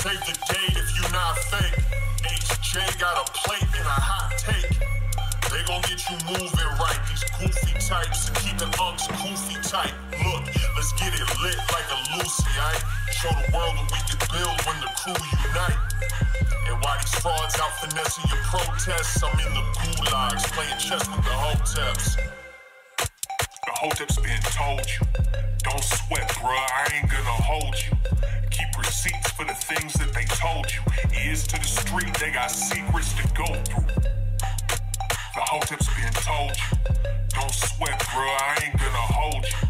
Save the date if you not fake. HJ got a plate and a hot take. They gon' get you moving right. These goofy types and keeping unks goofy tight. Look, let's get it lit like a Lucy, aight? Show the world that we can build when the crew unite. And while these frauds out finessing your protests, I'm in the gulags playing chess with the hoteps. Hoteps been told you. Don't sweat, bruh, I ain't gonna hold you. Keep receipts for the things that they told you. Ears to the street, they got secrets to go through. The hoteps been told you. Don't sweat, bruh, I ain't gonna hold you.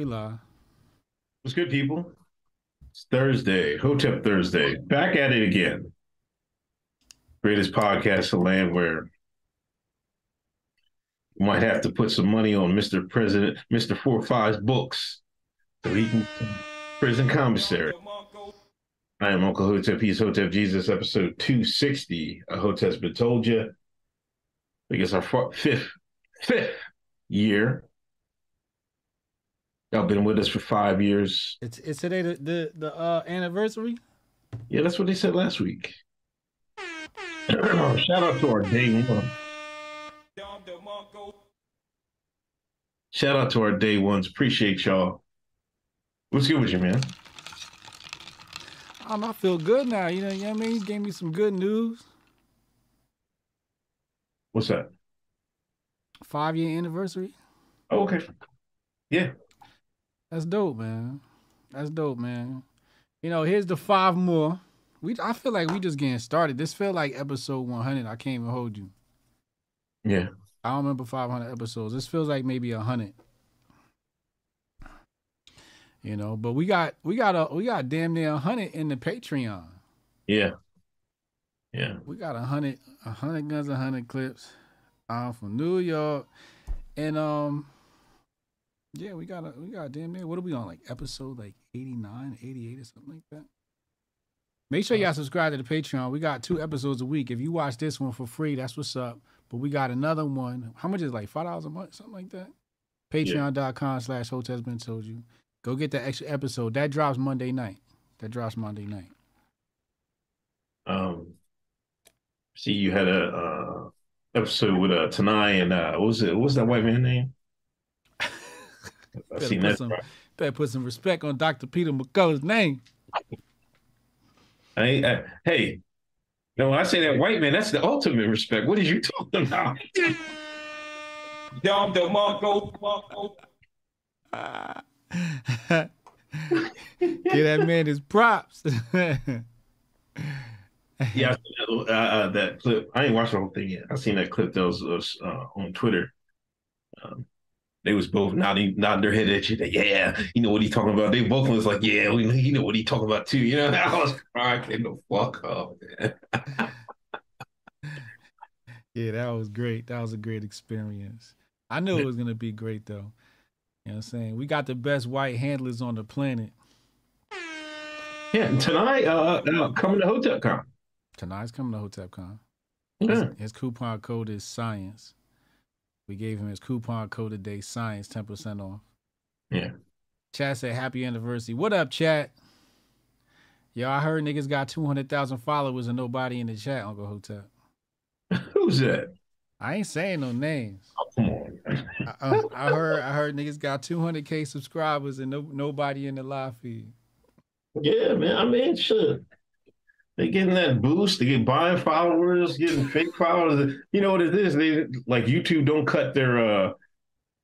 We. What's good, people? It's Thursday, Hotep Thursday. Back at it again. Greatest podcast of land where you might have to put some money on Mr. President, Mr. Four Five's books so he can prison commissary. I am Uncle Hotep. He's Hotep Jesus, episode 260. A Hotep's been told you. I guess our fifth, fifth year. Y'all been with us for five years. It's it's today the the, the uh, anniversary. Yeah, that's what they said last week. Shout out to our day one. Shout out to our day ones. Appreciate y'all. What's good with you, man? Um, I feel good now. You know, you know what I mean? You gave me some good news. What's that? Five year anniversary. Oh, okay. Yeah. That's dope, man. That's dope, man. You know, here's the five more. We I feel like we just getting started. This felt like episode 100. I can't even hold you. Yeah. I don't remember 500 episodes. This feels like maybe 100. You know, but we got we got a we got damn near 100 in the Patreon. Yeah. Yeah. We got a hundred, a hundred guns, a hundred clips. I'm from New York, and um, yeah, we got a we got a damn near. What are we on? Like episode like 89, 88 or something like that. Make sure y'all subscribe to the Patreon. We got two episodes a week. If you watch this one for free, that's what's up. But we got another one. How much is it, like five dollars a month, something like that? Patreon.com slash Hoteps Been Told You. Go get that extra episode. That drops Monday night. That drops Monday night. Um see you had a uh episode with uh Tanai and uh what was it what was that white man name? I Better seen put that. some, better put some respect on Dr. Peter McCullough's name. I, I, hey, no, when I say that white man, that's the ultimate respect. What are you talking about? Dom DeMarco, Marco. Give that man his props. Yeah, I seen that, uh, uh, that clip. I ain't watched the whole thing yet. I seen that clip that was, was uh, on Twitter. Um, they was both nodding, nodding their head at you. Like, yeah, you know what he talking about. They both was like, yeah, we, you know what he talking about too. You know, I was cracking the fuck up. Yeah, that was great. That was a great experience. I knew it was gonna be great though. You know what I'm saying? We got the best white handlers on the planet. Yeah, tonight, uh, uh, coming to HotepCon. Tonight's coming to HotepCon. Yeah. His coupon code is science. We gave him his coupon code today, science, 10% off. Yeah. Chat said happy anniversary. What up, chat? Yo, I heard niggas got 200,000 followers and nobody in the chat, Uncle Hotep. Who's that? I ain't saying no names. Oh, come on. I, I, I heard I heard niggas got 200k subscribers and no, nobody in the live feed. Yeah, man. I mean, shit. They getting that boost. They get buying followers, getting fake followers. You know what it is? They like YouTube don't cut their uh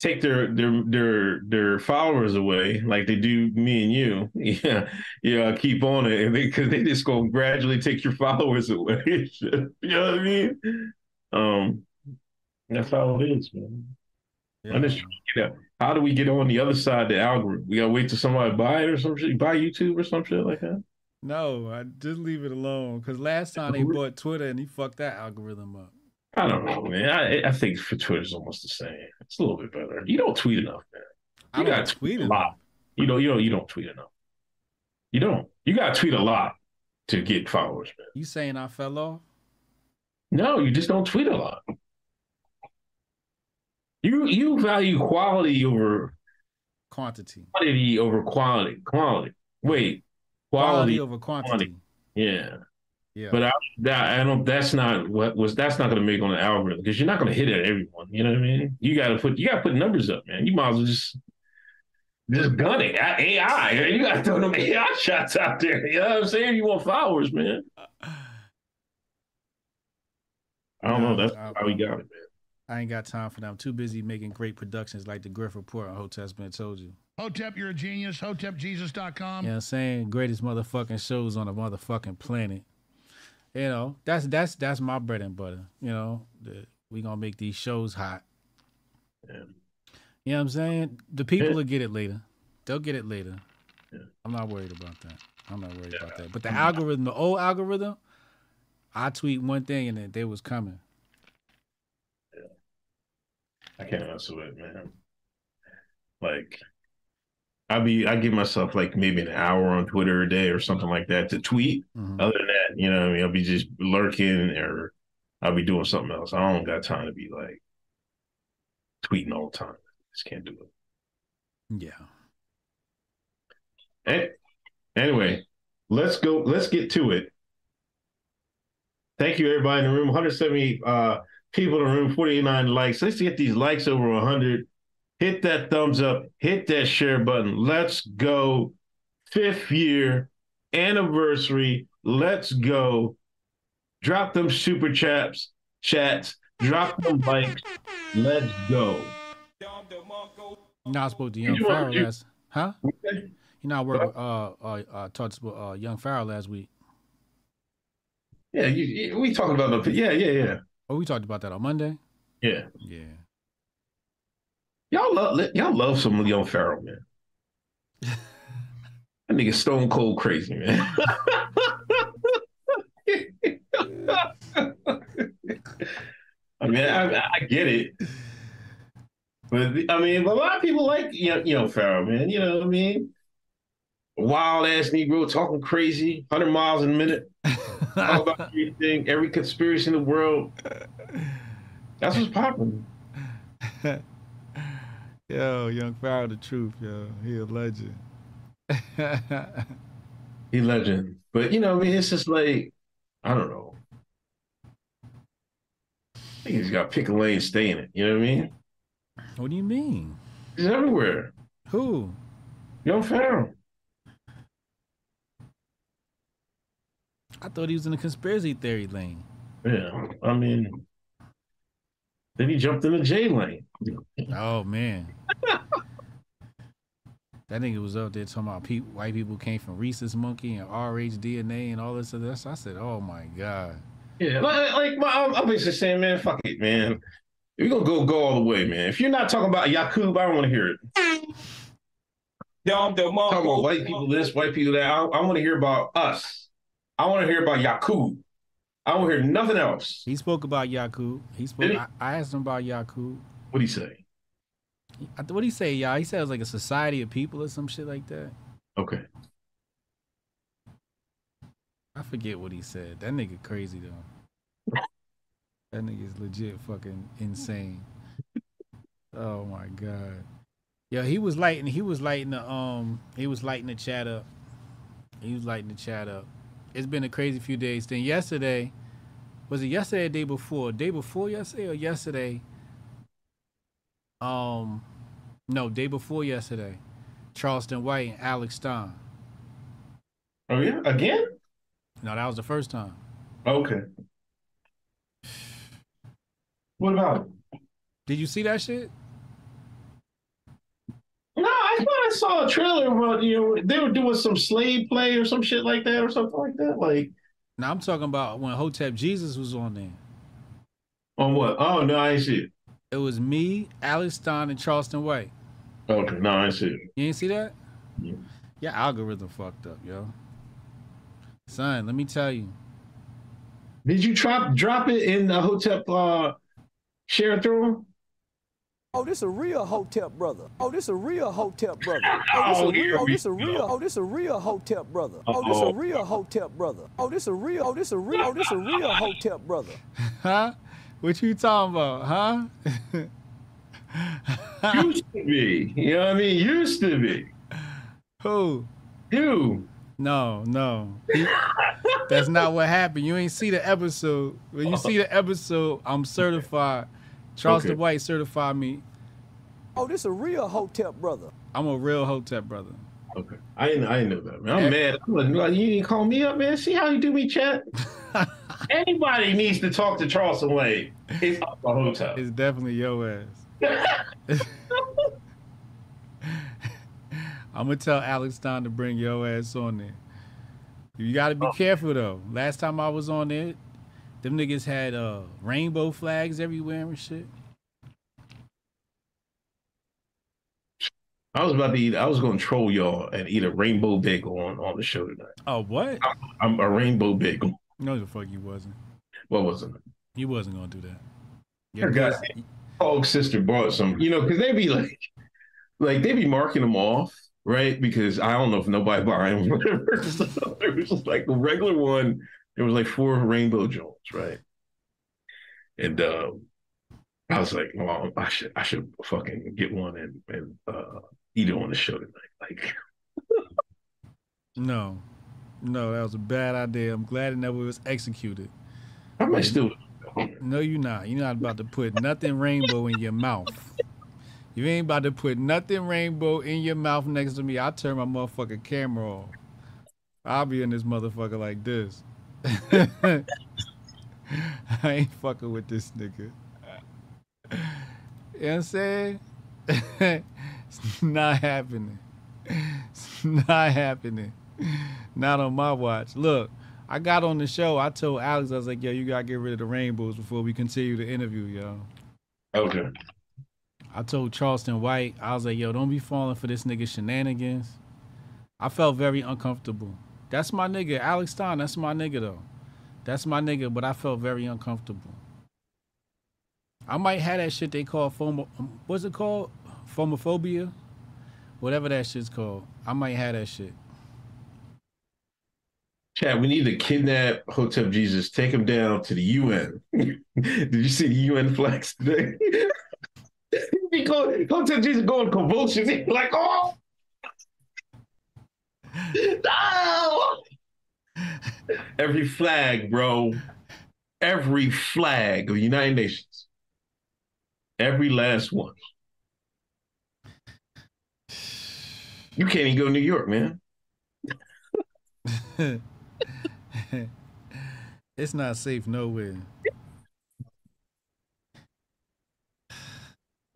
take their their their their followers away like they do me and you. Yeah, yeah, keep on it, because they, they, just gonna gradually take your followers away. you know what I mean? Um, that's how it is, man. Yeah. I'm just trying to get out. How do we get on the other side of the algorithm? We gotta wait till somebody buy it or some shit, buy YouTube or some shit like that. No, I just leave it alone. Cause last time they bought Twitter and he fucked that algorithm up. I don't know, man. I, I think for Twitter's almost the same. It's a little bit better. You don't tweet enough, man. You I don't tweet a lot. You know, you know, you don't tweet enough. You don't. You got to tweet a lot to get followers, man. You saying I fell off? No, you just don't tweet a lot. You you value quality over quantity. Quantity over quality. Quality. Wait. Quality, quality over quantity. quantity. Yeah. Yeah. But I, that, I don't. That's not what was. That's not going to make on the algorithm because you're not going to hit at everyone. You know what I mean? You got to put. You got to put numbers up, man. You might as well just just gun it. AI. You got to throw them AI shots out there. You know what I'm saying? You want followers, man. I don't know. That's I, how we got it, man. I ain't got time for that. I'm too busy making great productions like the Griff Report on Hotep's been told you. Hotep, you're a genius. HotepJesus.com. You know what I'm saying? Greatest motherfucking shows on the motherfucking planet. You know, that's that's that's my bread and butter. You know, the, we gonna make these shows hot. Yeah. You know what I'm saying? The people yeah. will get it later. They'll get it later. Yeah. I'm not worried about that. I'm not worried yeah. about that. But the algorithm, the old algorithm, I tweet one thing and then they was coming. Yeah. I can't mess with it, man. Like I be I give myself like maybe an hour on Twitter a day or something like that to tweet. Mm-hmm. Other than that, you know, I mean, I'll be just lurking or I'll be doing something else. I don't got time to be like tweeting all the time. I just can't do it. Yeah. And, anyway, let's go. Let's get to it. Thank you, everybody in the room. 170 uh, people in the room, 49 likes. Let's get these likes over 100 hit that thumbs up, hit that share button. Let's go. Fifth year anniversary. Let's go. Drop them super chats, chats, drop them likes. Let's go. Not supposed to Young Pharaoh last, huh? You know, I worked with, uh, uh, uh, talked to uh, Young Pharaoh last week. Yeah, you, you, we talked about the, yeah, yeah, yeah. Oh, we talked about that on Monday? Yeah. Yeah. Y'all love y'all love some Young Pharaoh, man. that nigga stone cold crazy, man. I mean, I, I, get it, but I mean, a lot of people like you know, you know Pharaoh, man. You know what I mean? Wild ass Negro talking crazy, hundred miles a minute, all about everything, every conspiracy in the world. That's what's popping. Yo, Young Pharaoh, the truth, yo. He a legend. he legend. But you know, I mean, it's just like, I don't know. I think he's got to pick a lane, stay in it. You know what I mean? What do you mean? He's everywhere. Who? Young Pharaoh. I thought he was in the conspiracy theory lane. Yeah, I mean, then he jumped in the J lane. Oh man. that nigga was up there talking about pe- white people came from rhesus monkey and RH DNA and all this other stuff. I said, "Oh my god." Yeah, like, uh, like my, I'm basically saying, man, fuck it, man. We're gonna go go all the way, man. If you're not talking about Yakub, I don't want to hear it. Talking about white people this, white people that. I, I want to hear about us. I want to hear about Yakub. I don't hear nothing else. He spoke about Yakub. He spoke. He? I, I, asked him about Yakub. What did he say? What did he say, y'all? He said it was like a society of people or some shit like that. Okay. I forget what he said. That nigga crazy though. that nigga is legit fucking insane. Oh my god. Yeah, he was lighting. He was lighting the um. He was lighting the chat up. He was lighting the chat up it's been a crazy few days. Then yesterday, was it yesterday or day before? Day before yesterday or yesterday? Um, no, day before yesterday. Charleston White and Alex Stein. Oh yeah, again? No, that was the first time. Okay. What about it? Did you see that shit? No, I thought I saw a trailer about you know they were doing some slave play or some shit like that or something like that. Like Now I'm talking about when Hotep Jesus was on there. on what? Oh no, I ain't see it. It was me, Alex Stein, and Charleston White. Okay, no, I ain't see it. You ain't see that? Yeah. Your algorithm fucked up, yo. Son, let me tell you. Did you drop drop it in the hotel uh share through? Oh, this a real Hotep brother. Oh, this a real Hotep brother. Oh, this Oh, a real. Oh, this a real. go. Oh, this a real Hotep brother. Oh, this Uh-oh. a real Hotep brother. Oh, this a real. Oh, this a real. Oh, this a real Hotep brother. Huh? What you talking about, huh? Used to be. You know what I mean? Used to be. Who? You. No, no. That's not what happened. You ain't see the episode. When you see the episode, I'm certified. Charleston Okay. White certified me. Oh, this a real Hotep brother. I'm a real Hotep brother. Okay. I didn't I didn't know that, man. I'm mad. I'm like, you didn't call me up, man. See how you do me, chat? Anybody needs to talk to Charleston White. It's up the hotel. It's definitely your ass. I'm gonna tell Alex Stein to bring your ass on there. You gotta be careful though. Last time I was on there, them niggas had uh rainbow flags everywhere and shit. I was about to eat. I was going to troll y'all and eat a rainbow bagel on, on the show tonight. Oh what? I'm a rainbow bagel. No, the fuck you wasn't. What wasn't it? You wasn't gonna do that. I Your got guess- sister bought some, you know, because they be like, like they be marking them off, right? Because I don't know if nobody buying them, whatever. So there was just like a regular one. There was like four rainbow Jones, right? And um, I was like, well, I should, I should fucking get one and and uh, eat it on the show tonight. Like, No, no, that was a bad idea. I'm glad it never was executed. I might still. No, you're not. You're not about to put nothing rainbow in your mouth. You ain't about to put nothing rainbow in your mouth next to me. I'll turn my motherfucking camera off. I'll be in this motherfucker like this. I ain't fucking with this nigga. You know what I'm saying? it's not happening. It's not happening. Not on my watch. Look, I got on the show. I told Alex, I was like, yo, you gotta get rid of the rainbows before we continue the interview, yo. Okay. I told Charleston White, I was like, yo, don't be falling for this nigga shenanigans. I felt very uncomfortable. That's my nigga, Alex Stein. That's my nigga though. That's my nigga, but I felt very uncomfortable. I might have that shit they call fomo. um, What's it called? Phomophobia, whatever that shit's called. I might have that shit. Chad, we need to kidnap Hotep Jesus, take him down to the UN. Did you see the UN flags today? he go, Hotep Jesus going convulsions. He's like, oh, no! Every flag, bro. Every flag of the United Nations. Every last one. You can't even go to New York, man. it's not safe nowhere.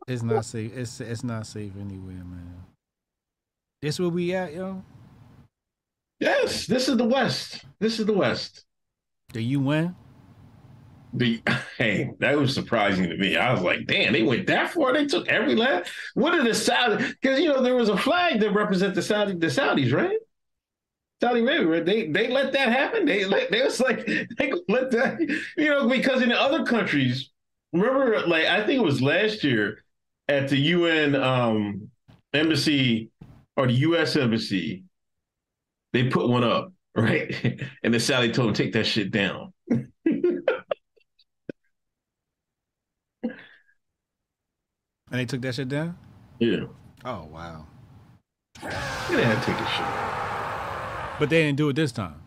It's not safe. It's it's not safe anywhere, man. This where we at, yo? Yes, this is the West. This is the West. The UN? The hey, that was surprising to me. I was like, damn, they went that far. They took every last. What are the Saudi? Because you know there was a flag that represented the Saudi, the Saudis, right? Saudi Arabia. They they let that happen. They let they was like they let that, you know, because in other countries, remember, like I think it was last year at the UN um, embassy or the U.S. embassy, they put one up, right? And the Saudi told them take that shit down. And they took that shit down? Yeah. Oh wow. They had to take a shit. But they didn't do it this time.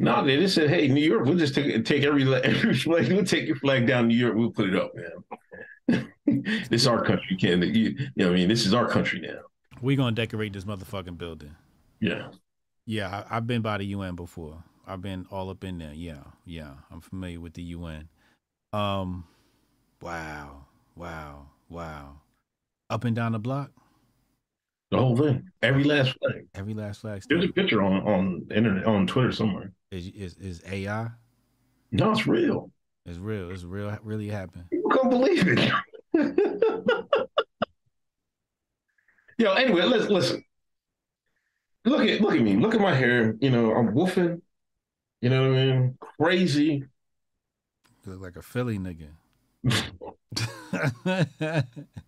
No, they just said, "Hey, New York, we'll just take take every every flag. We'll take your flag down New York. We'll put it up, man. this is our country, Ken. You, you know, what I mean, this is our country now. We gonna decorate this motherfucking building. Yeah. Yeah, I, I've been by the UN before. I've been all up in there. Yeah, yeah, I'm familiar with the UN. Um, wow, wow, wow. Up and down the block. The whole thing, every last flag. Every last flag There's a picture on on internet on Twitter somewhere. is, is is AI. No, it's real. It's real. It's real. Really happened. People can't believe it. Yo, anyway, let's listen. Look at look at me. Look at my hair. You know, I'm woofing. You know what I mean? Crazy. You look like a Philly nigga.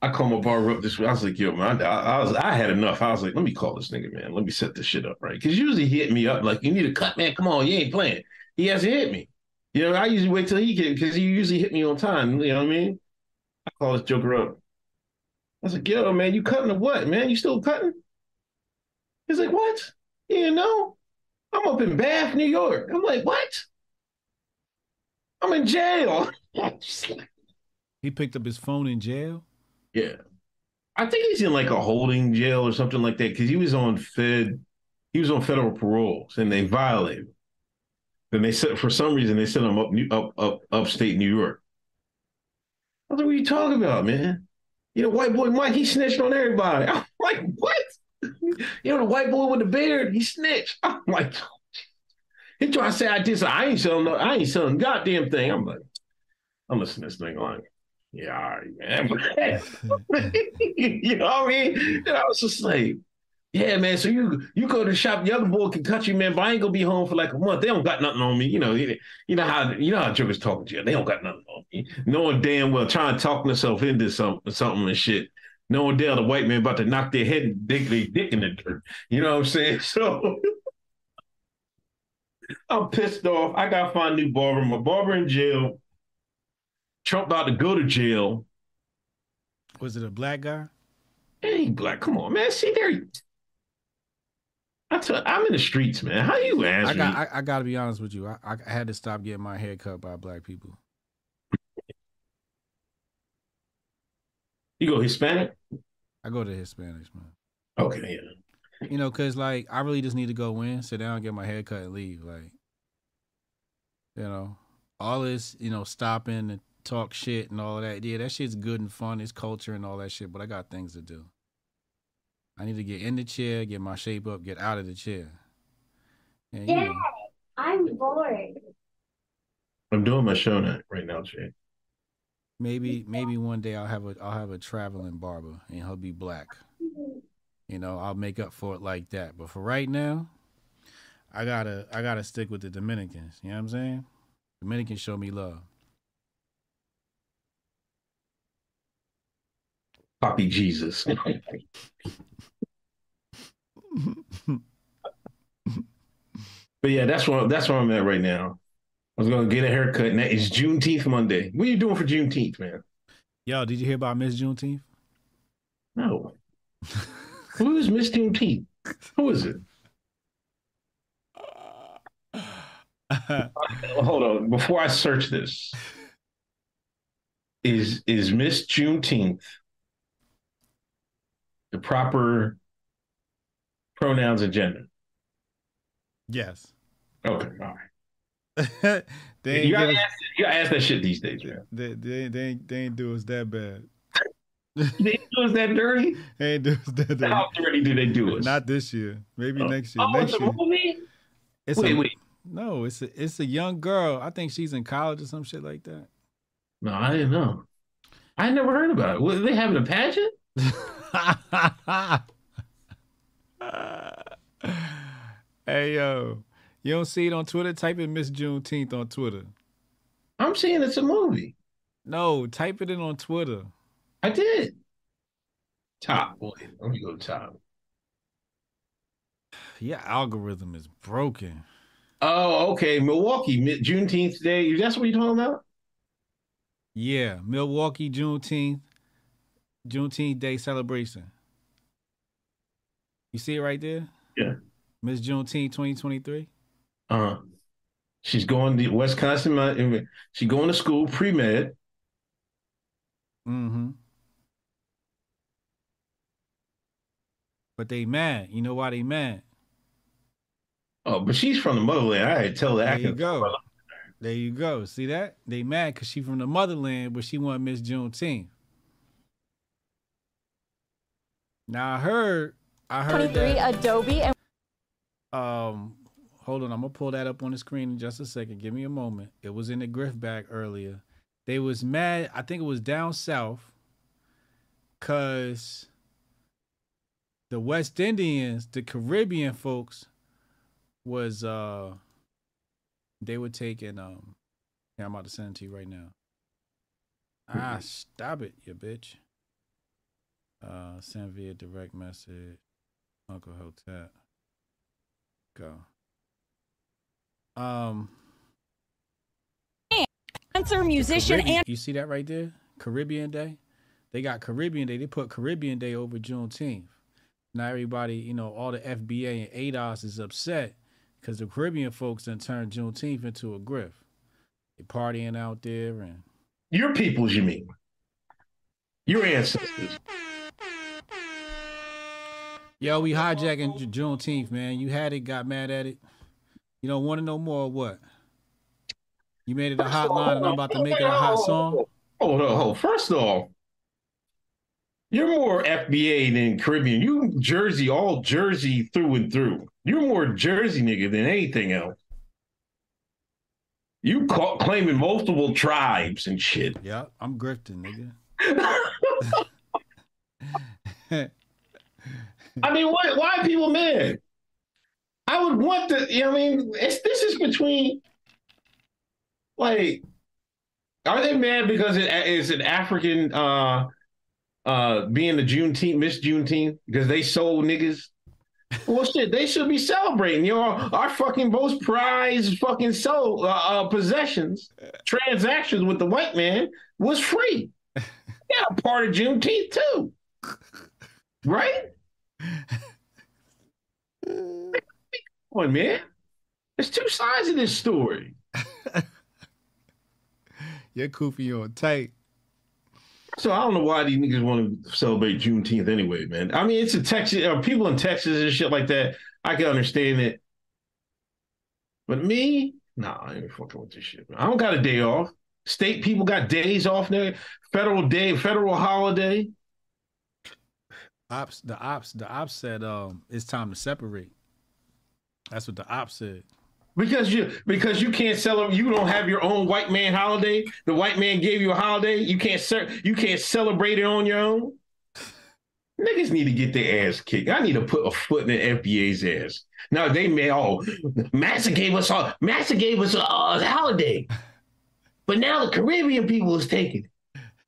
I called my barber up this week. I was like, yo, man, I, I was I had enough. I was like, let me call this nigga, man. Let me set this shit up, right? Because usually he hit me up like, you need a cut, man. Come on, you ain't playing. He hasn't hit me. You know, I usually wait till he get because he usually hit me on time. You know what I mean? I call this joker up. I was like, yo, man, you cutting or what, man? You still cutting? He's like, what? You know, I'm up in Bath, New York. I'm like, what? I'm in jail. He picked up his phone in jail. Yeah. I think he's in like a holding jail or something like that because he was on Fed, he was on federal paroles and they violated. Then they said for some reason they sent him up up up upstate New York. I was like, what are you talking about, man? You know, white boy Mike, he snitched on everybody. I'm like, what? You know, the white boy with the beard, he snitched. I'm like, he tried to say I did. I ain't selling. No, I ain't selling goddamn thing. I'm like, I'm listening to this thing like, yeah, man. you know what I mean? And I was just like, yeah, man. So you you go to the shop, the other boy can cut you, man. But I ain't gonna be home for like a month. They don't got nothing on me. You know, you, know how you know how jokers talking to you. They don't got nothing on me. Knowing damn well trying to talk themselves into something, something and shit. Knowing damn the white man about to knock their head and dig their dick in the dirt. You know what I'm saying? So I'm pissed off. I gotta find a new barber. My barber in jail. Trump about to go to jail. Was it a black guy? Hey, black, come on, man. See there. I tell, I'm in the streets, man. How you ask I got. me? I, I got to be honest with you. I, I had to stop getting my hair cut by black people. You go Hispanic? I go to Hispanics, man. Okay, yeah. You know, cause like I really just need to go in, sit down, get my hair cut, and leave. Like, you know, all this, you know, stopping and talk shit and all of that. Yeah, that shit's good and fun. It's culture and all that shit. But I got things to do. I need to get in the chair, get my shape up, get out of the chair. And, you know, I'm bored. I'm doing my show now, right now, Jay. maybe maybe one day I'll have a I'll have a traveling barber and he'll be black. You know, I'll make up for it like that. But for right now, I gotta I gotta stick with the Dominicans. You know what I'm saying? Dominicans show me love. Poppy Jesus. but yeah, that's where that's where I'm at right now. I was gonna get a haircut, and that is Juneteenth Monday. What are you doing for Juneteenth, man? Yo, did you hear about Miss Juneteenth? No. Who is Miss Juneteenth? Who is it? Hold on. Before I search this, is is Miss Juneteenth the proper pronouns and gender? yes. Okay, all right. they You gotta, us, ask, you gotta ask that shit these days, man. they, they, they, ain't, they ain't do us that bad. They do us that dirty? They ain't do us that bad. How dirty do they do us? Not this year. Maybe Oh. next year. Oh, next it's a year. movie? It's Wait, a, wait. No, it's a it's a young girl. I think she's in college or some shit like that. No, I didn't know. I never heard about it. What, they having a pageant? hey yo, you don't see it on Twitter? Type in Miss Juneteenth on Twitter. I'm saying it's a movie. No, type it in on Twitter. I did. Top. Boy, let me go top. Your algorithm is broken. Oh, okay. Milwaukee, Mi- Juneteenth Day. That's what you're talking about? Yeah, Milwaukee Juneteenth, Juneteenth Day celebration. You see it right there? Yeah. Miss Juneteenth 2023. Uh, she's going to Wisconsin. She's going to school pre med. Mm-hmm. But they mad. You know why they mad? Oh, but she's from the motherland. I tell that. There actor. you go. There you go. See that? They mad because she from the motherland, but she want Miss Juneteenth. Now I heard, I heard 23 that. Adobe and Um, hold on, I'm gonna pull that up on the screen in just a second. Give me a moment. It was in the Griff bag earlier. They was mad. I think it was down south, cause the West Indians, the Caribbean folks, was uh, they were taking um. Yeah, I'm about to send it to you right now. Ah, stop it, you bitch. Uh, send via direct message. Uncle Hotep. Go. Um, dancer, musician, and you see that right there? Caribbean Day. They got Caribbean Day. They put Caribbean Day over Juneteenth. Now everybody, you know, all the FBA and ADOS is upset because the Caribbean folks done turned Juneteenth into a grift. They partying out there and Your peoples, you mean? Your ancestors. Yo, we hijacking Ju- Juneteenth, man. You had it, got mad at it. You don't want to know more or what? You made it a hotline and I'm about to make it a hot song. Hold on, hold. First off, you're more FBA than Caribbean. You Jersey, all Jersey through and through. You're more Jersey nigga than anything else. You call, claiming multiple tribes and shit. Yeah, I'm grifting, nigga. I mean, why, why are people mad? I would want to, you know I mean? It's, this is between, like, are they mad because it is an African uh uh being the Juneteenth, Miss Juneteenth, because they sold niggas? Well, shit, they should be celebrating. You know, our, our fucking most prized fucking soul uh, uh, possessions, transactions with the white man was free. Yeah, part of Juneteenth too, right? Come on, man. There's two sides of this story. Your kufi on tight. So I don't know why these niggas want to celebrate Juneteenth anyway, man. I mean, it's a Texas, uh, people in Texas and shit like that. I can understand it. But me, nah, I ain't fucking with this shit. Man. I don't got a day off. State people got days off there. Federal day, federal holiday. Ops, the ops, the ops said um it's time to separate. That's what the ops said. Because you because you can't celebrate, you don't have your own white man holiday. The white man gave you a holiday. You can't ce- you can't celebrate it on your own. Niggas need to get their ass kicked. I need to put a foot in the FBA's ass. Now they may oh Massa gave us all Massa gave us a, a holiday, but now the Caribbean people is taking it.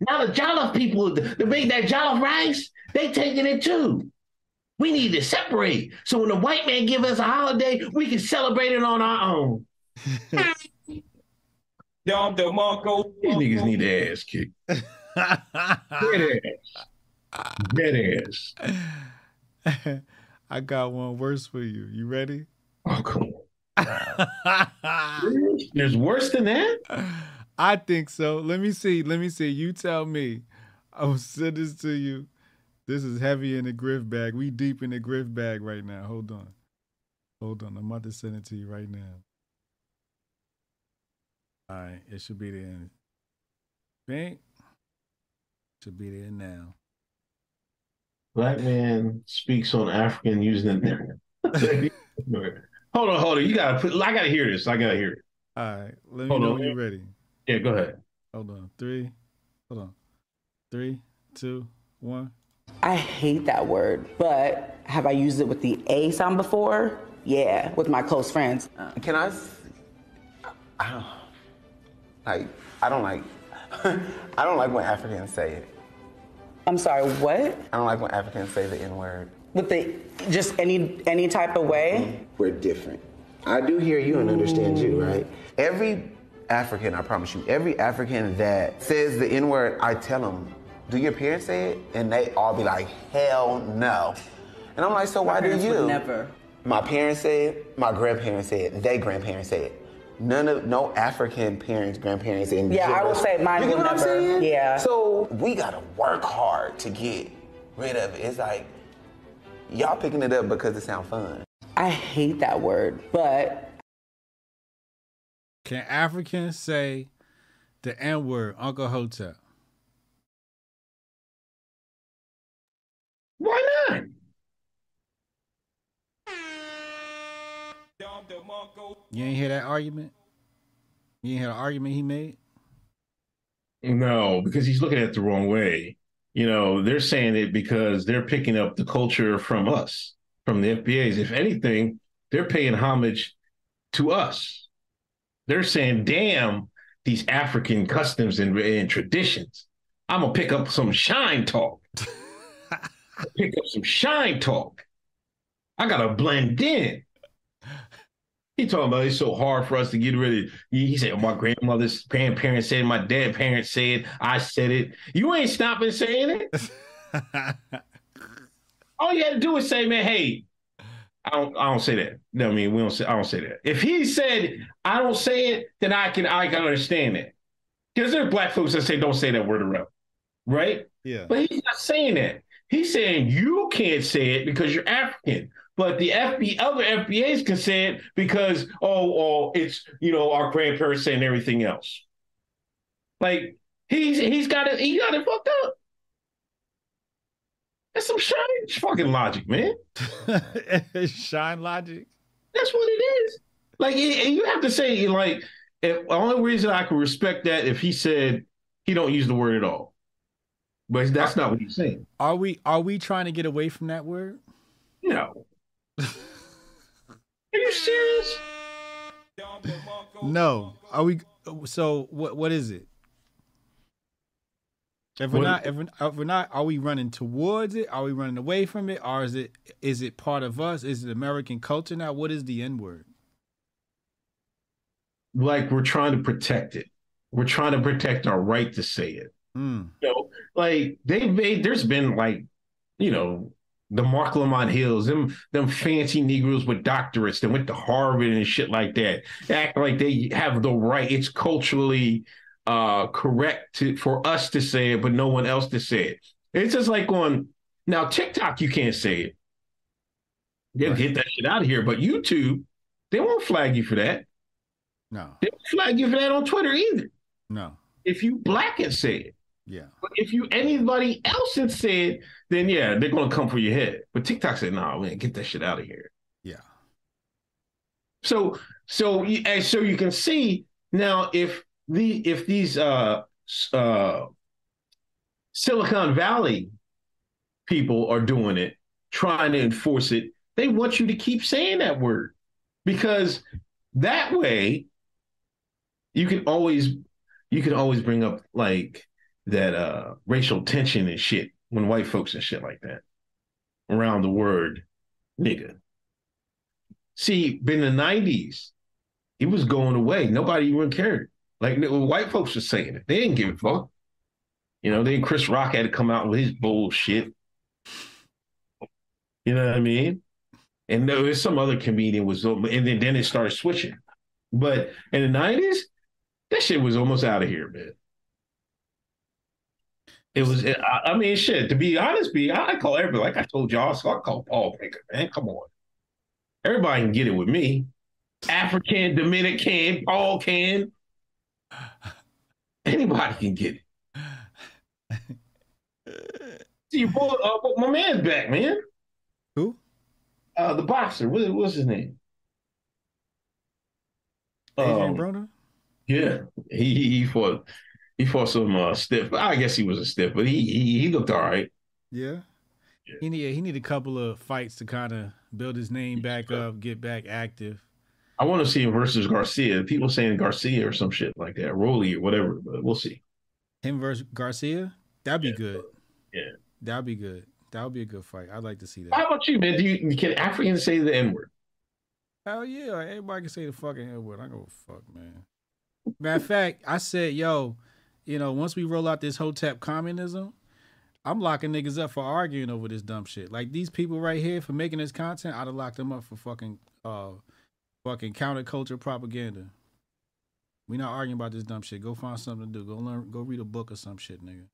Now the Jollof people, the make that Jollof rice, they taking it too. We need to separate. So when the white man give us a holiday, we can celebrate it on our own. Dom DeMarco. These niggas need their ass kicked. Dead ass. Dead ass. I got one worse for you. You ready? Oh, come on. There's worse than that? I think so. Let me see. Let me see. You tell me. I will send this to you. This is heavy in the griff bag. We deep in the griff bag right now. Hold on. Hold on. I'm about to send it to you right now. All right. It should be there. in- Bink. Should be there now. Black man speaks on African using it. hold on, hold on. You gotta put I gotta hear this. I gotta hear it. All right. Let me Hold know on, when you're ready. Yeah, go ahead. Hold on. Three. Hold on. Three, two, one. I hate that word, but have I used it with the A sound before? Yeah, with my close friends. Can I? s- I don't like. I don't like. I don't like when Africans say it. I'm sorry, what? I don't like when Africans say the N word. With the just any any type of way? Mm-hmm. We're different. I do hear you and understand you, mm. right? Every African, I promise you, every African that says the N word, I tell them, "Do your parents say it?" And they all be like, "Hell no." And I'm like, "So why do parents would you?" never. My parents say it. My grandparents say it. They grandparents say it. None of no African parents, grandparents, and Yeah, I would say mine You get would what I'm saying? Yeah. So we gotta work hard to get rid of it. It's like y'all picking it up because it sounds fun. I hate that word, but Can Africans say the N word, Uncle Hotep? Why not? You ain't hear that argument? You ain't hear the argument he made? No, because he's looking at it the wrong way. You know, they're saying it because they're picking up the culture from us, from the FBAs. If anything, they're paying homage to us. They're saying, damn, these African customs and, and traditions. I'm gonna pick up some shine talk. pick up some shine talk. I gotta blend in. He talking about it's so hard for us to get rid of. He said, "My grandmother's grandparents said, my dad parents said, I said it. You ain't stopping saying it. All you had to do is say, man, hey, I don't, I don't say that. No, I mean, we don't say, I don't say that. If he said, I don't say it, then I can, I can understand it. Because there are black folks that say, don't say that word around, right? Yeah. But he's not saying that. He's saying you can't say it because you're African. But the FB, other FBAs can say it because, oh, oh, it's, you know, our grandparents saying everything else. Like, he's he's got it, he got it fucked up. That's some shine fucking logic, man. Shine logic. That's what it is. Like, and you have to say, like, if, the only reason I can respect that if he said he don't use the word at all, but that's not what he's saying. Are we are we trying to get away from that word? No. Are you serious? No. Are we? So what? What is it? If we're What- not, if we're, if we're not, are we running towards it? Are we running away from it? Or is it is it part of us? Is it American culture now? What is the N word? Like we're trying to protect it. We're trying to protect our right to say it. Mm. You know, like they made. There's been like, you know, the Marc Lamont Hills, them them fancy Negroes with doctorates that went to Harvard and shit like that, act like they have the right. It's culturally uh correct to, for us to say it, but no one else to say it. It's just like on now TikTok, you can't say it. They'll get that shit out of here. But YouTube, they won't flag you for that. No, They won't flag you for that on Twitter either. no, If you black and say it. yeah, But if you anybody else had said, then yeah, they're gonna come for your head. But TikTok said, "No, nah, man, get that shit out of here." yeah. So, so, and so you can see now if the if these uh uh Silicon Valley people are doing it, trying to enforce it, they want you to keep saying that word because that way you can always you can always bring up like that uh racial tension and shit when white folks and shit like that around the word nigga. See, in the nineties, it was going away. Nobody even cared. Like white folks were saying it. They didn't give a fuck. You know, then Chris Rock had to come out with his bullshit. You know what I mean? And there was some other comedian was, and then, then it started switching. But in the nineties, that shit was almost out of here, man. It was, I I mean, shit. To be honest, be I call everybody like I told y'all. So I call Paul Baker, man. Come on, everybody can get it with me. African, Dominican, Paul can. Anybody can get it. See, boy, uh, my man's back, man. Who? Uh, the boxer. What, what's his name? Adrian Um, Broner. Yeah, he he he fought he fought some uh, stiff. I guess he was a stiff, but he he, he looked all right. Yeah. He need he need a couple of fights to kind of build his name back up, get back active. I want to see him versus Garcia. People saying Garcia or some shit like that, Rolly or whatever, but we'll see. Him versus Garcia, that'd be good. Yeah. That'd be good. That would be a good fight. I'd like to see that. How about you, man? Do you can Africans say the N word? Hell yeah, everybody can say the fucking N word. I go fuck, man. Matter of fact, I said, yo, you know, once we roll out this Hotep communism, I'm locking niggas up for arguing over this dumb shit. Like these people right here for making this content, I'd have locked them up for fucking uh fucking counterculture propaganda. We not arguing about this dumb shit. Go find something to do. Go learn go read a book or some shit, nigga.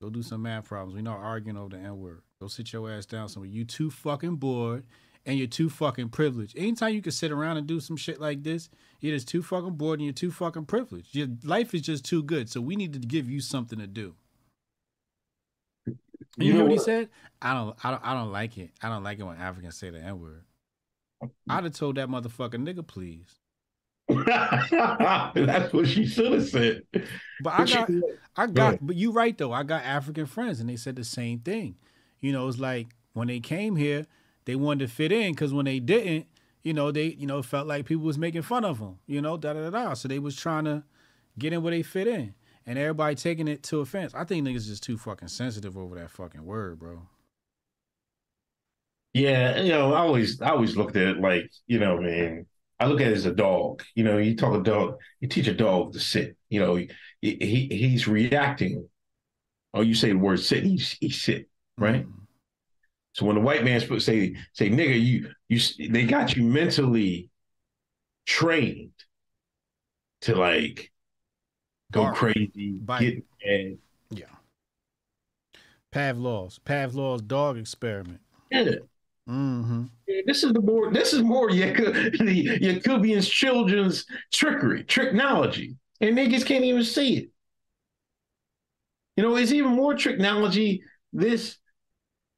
Go do some math problems. We not arguing over the N word. Go sit your ass down somewhere. You too fucking bored and you're too fucking privileged. Anytime you can sit around and do some shit like this, you're just too fucking bored and you're too fucking privileged. Your life is just too good. So we need to give you something to do. And you, know hear what he said? I don't, I don't, I don't like it. I don't like it when Africans say the N word. I'd have told that motherfucker nigga please. That's what she should have said. But I she- got, I got, but you right though. I got African friends, and they said the same thing. You know, it's like when they came here, they wanted to fit in because when they didn't, you know, they, you know, felt like people was making fun of them. You know, da da da. So they was trying to get in where they fit in, and everybody taking it to offense. I think niggas just too fucking sensitive over that fucking word, bro. Yeah, you know, I always I always looked at it like, you know, man, I look at it as a dog. You know, you talk a dog, you teach a dog to sit. You know, he, he he's reacting. Oh, you say the word sit, he he sit, right? Mm. So when the white man say say nigga, you you they got you mentally trained to like go crazy, bite. get mad. Yeah. Pavlov's Pavlov's dog experiment. Yeah. Mm-hmm. This is the more. This is more Yakubians' children's trickery, technology, and niggas can't even see it. You know, it's even more technology. This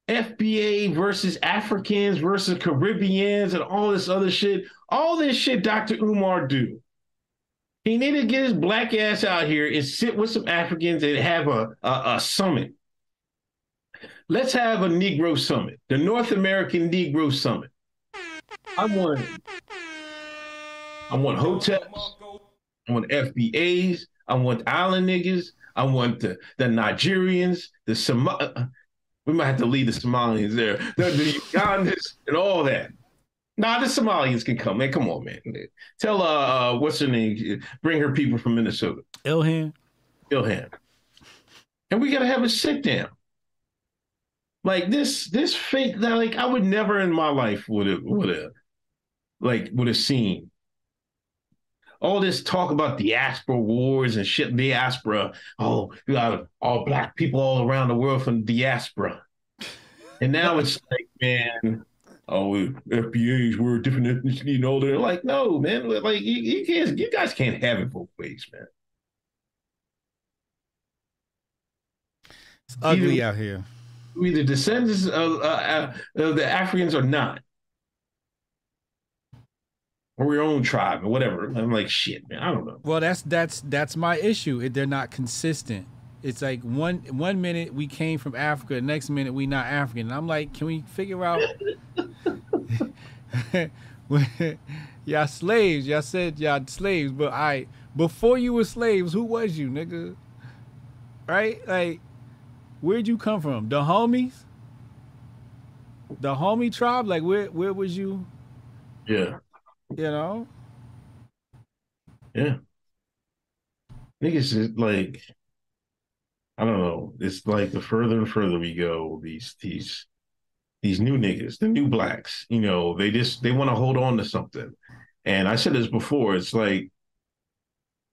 FBA versus Africans versus Caribbeans and all this other shit. All this shit Dr. Umar do. He need to get his black ass out here and sit with some Africans and have a, a, a summit. Let's have a Negro summit, the North American Negro Summit. I want, I want hoteps, I want FBAs, I want island niggas, I want the, the Nigerians, the Som- we might have to leave the Somalians there, the, the Ugandans, and all that. Nah, the Somalians can come, man. Come on, man. Tell uh, uh what's her name? Bring her people from Minnesota. Ilhan. Ilhan. And we gotta have a sit down. Like this, this fake that like I would never in my life would have would have like would have seen. All this talk about diaspora wars and shit, diaspora. Oh, you got all black people all around the world from diaspora. And now it's like, man, oh, FBAs were different ethnicity and all that. Like, no, man, like you, you can't, you guys can't have it both ways, man. It's ugly Either- out here. Either descendants of, uh, uh, of the Africans or not, or your own tribe or whatever. I'm like, shit, man. I don't know. Well, that's that's that's my issue. They're not consistent. It's like one one minute we came from Africa, next minute we not African. And I'm like, can we figure out? y'all slaves. Y'all said y'all slaves, but I before you were slaves, who was you, nigga? Right? Like, where'd you come from? The homies? The homie tribe? Like, where where was you? Yeah, You know? yeah. i Niggas is like, I don't know. It's like the further and further we go, these these these new niggas, the new blacks, you know, they just they want to hold on to something. And I said this before. It's like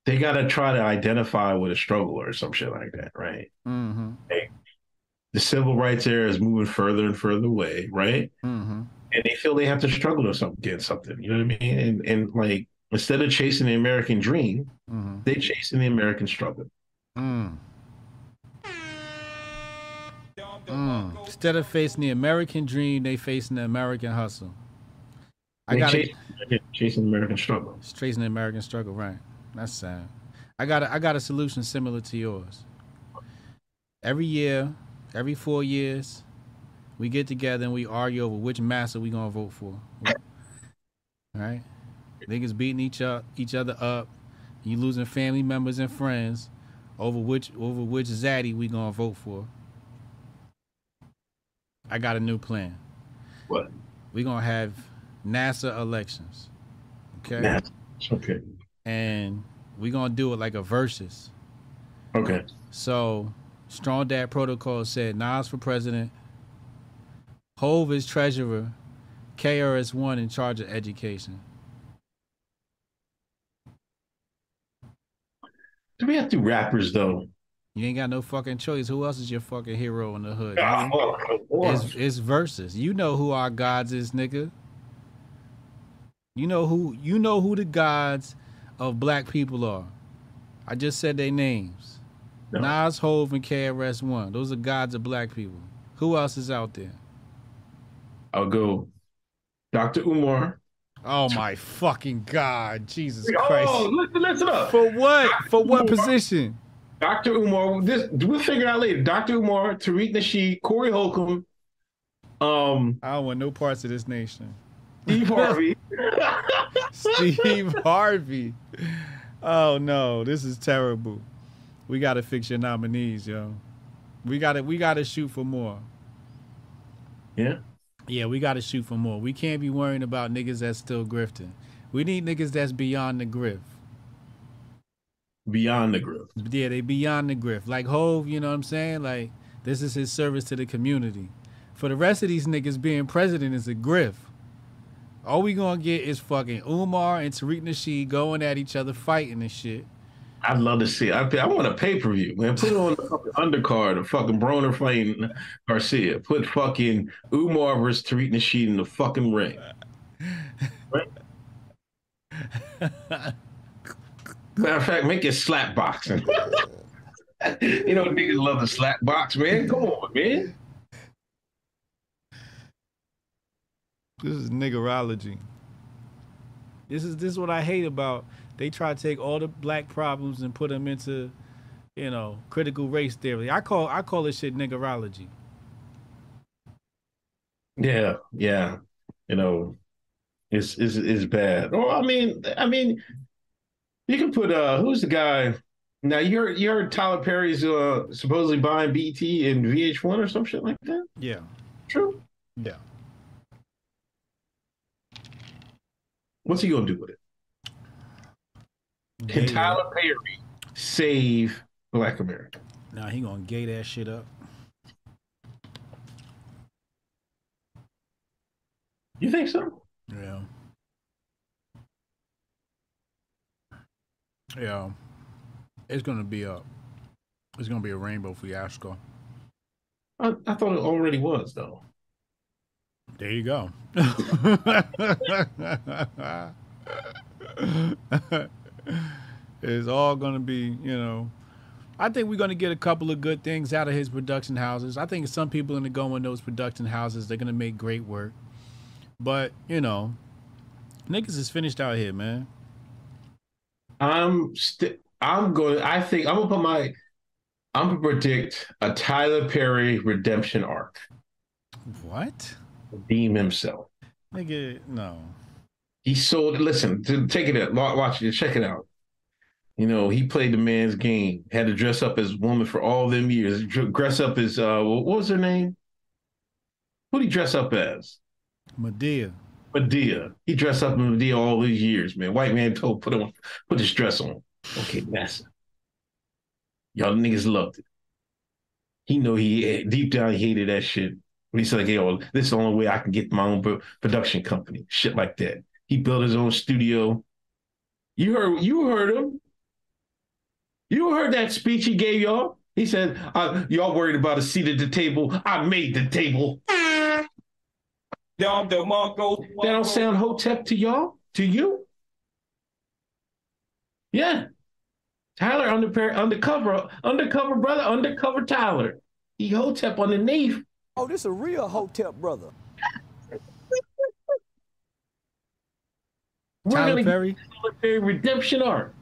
they got to try to identify with a struggle or some shit like that, right? Mm-hmm. the civil rights era is moving further and further away, right? Mm-hmm. And they feel they have to struggle to some, get something. You know what I mean? And and like instead of chasing the American dream, Mm-hmm. they chasing the American struggle. Mm. Mm. Instead of facing the American dream, they facing the American hustle. I got chasing, American struggle. It's chasing the American struggle, right? That's sad. I got a, I got a solution similar to yours. Every year, every four years, we get together and we argue over which master we gonna vote for. Right? Niggas beating each up, each other up. You losing family members and friends over which over which zaddy we gonna vote for. I got a new plan. What? We gonna have NASA elections. Okay. Nah, okay. And we gonna do it like a versus. Okay. So Strong Dad Protocol said Nas for president, Hove is treasurer, KRS One in charge of education. Do we have to rappers though? You ain't got no fucking choice. Who else is your fucking hero in the hood? Nigga? It's, it's versus. You know who our gods is, nigga. You know who you know who the gods of black people are. I just said their names. No. Nas, Hove, and KRS One. Those are gods of black people. Who else is out there? I'll go Dr. Umar. Oh my fucking god, Jesus Christ! Oh, listen, listen up. For what? For what Umar. position? Dr. Umar, this we'll figure it out later. Dr. Umar, Tariq Nasheed, Corey Holcomb, um, I don't want no parts of this nation. Steve Harvey. Steve Harvey. Oh no, this is terrible. We gotta fix your nominees, yo. We gotta we gotta shoot for more. yeah. Yeah, we gotta shoot for more. We can't be worrying about niggas that's still grifting. We need niggas that's beyond the grift. Beyond the grift. Yeah, they beyond the grift. Like Hove, you know what I'm saying? Like this is his service to the community. For the rest of these niggas, being president is a grift. All we gonna get is fucking Umar and Tariq Nasheed going at each other, fighting and shit. I'd love to see it. I, I want a pay per view, man. Put on the fucking undercard of fucking Broner fighting Garcia. Put fucking Umar versus Tariq Nasheed in the fucking ring. Right? Matter of fact, make it slap boxing. you know, niggas love the slap box, man. Come on, man. This is niggerology. This is this is what I hate about. They try to take all the black problems and put them into, you know, critical race theory. I call I call this shit niggerology. Yeah, yeah. You know, it's it's it's bad. Well, I mean, I mean, you can put uh, who's the guy? Now you're you're Tyler Perry's uh supposedly buying BET and VH1 or some shit like that. Yeah, True. yeah. What's he gonna do with it? Can Gay Tyler up. Perry save Black America? Nah, he gonna gay that shit up. You think so? Yeah. Yeah. It's gonna be a it's gonna be a rainbow fiasco. I, I thought it already was though. There you go. it's all gonna be, you know. I think we're gonna get a couple of good things out of his production houses. I think some people in the go in those production houses, they're gonna make great work. But, you know, niggas is finished out here, man. I'm st- I'm going. I think I'm gonna put my. I'm gonna predict a Tyler Perry redemption arc. What? Redeem himself. Nigga, no. He sold. Listen, to take it out. Watch it. Check it out. You know, he played the man's game. Had to dress up as woman for all them years. Dress up as uh, what was her name? Who did he dress up as? Madea. Madea. He dressed up as Madea all these years, man. White man told put on put this dress on. Okay, massa. Y'all niggas loved it. He know he deep down he hated that shit. When he said like, yo, this is the only way I can get my own production company. Shit like that. He built his own studio. You heard you heard him. You heard that speech he gave y'all. He said, uh, y'all worried about a seat at the table. I made the table. Dom DeMarco. That don't sound hotep to y'all? To you? Yeah. Tyler under, undercover, undercover brother, undercover Tyler. He hotep underneath. Oh, this a real hotep brother. We're Tyler gonna Perry? get Tyler Perry redemption arc.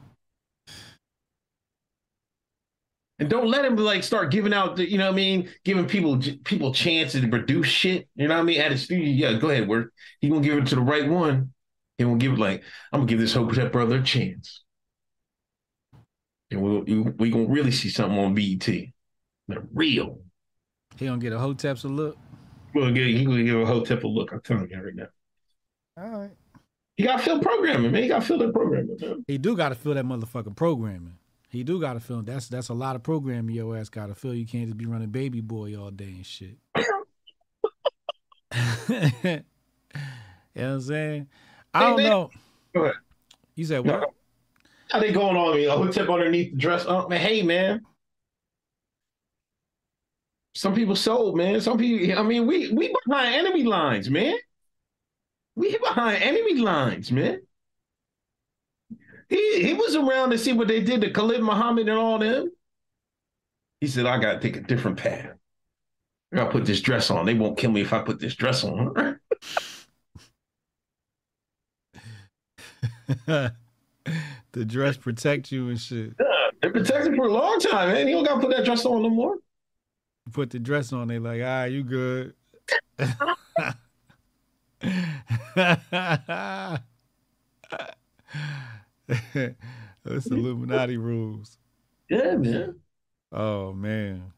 And don't let him like start giving out, the, you know what I mean, giving people people chances to produce shit. You know what I mean? At a studio, yeah, go ahead, work. He gonna give it to the right one. He gonna give it like I'm gonna give this Hotep brother a chance, and we'll we gonna really see something on BET. The real. He gonna get a Hotep's a look. We'll get he gonna give a Hotep a look. I'm telling you right now. All right. He got to feel programming, man. He got to feel that programming, man. He do gotta feel that motherfucking programming. He do gotta feel that's that's a lot of programming your ass gotta feel. You can't just be running baby boy all day and shit. you know what I'm saying? I don't know. You said what? How they going on me? A Hotep underneath the dress. Oh, man, hey, man. Some people sold, man. Some people, I mean, we we behind enemy lines, man. We behind enemy lines, man. He he was around to see what they did to Khalid Muhammad and all them. He said, I gotta take a different path. I gotta put this dress on. They won't kill me if I put this dress on. the dress protect you and shit. Yeah, they protected for a long time, man. You don't got to put that dress on no more. Put the dress on, they like, ah, you good. That's Illuminati rules. Yeah, man. Oh man.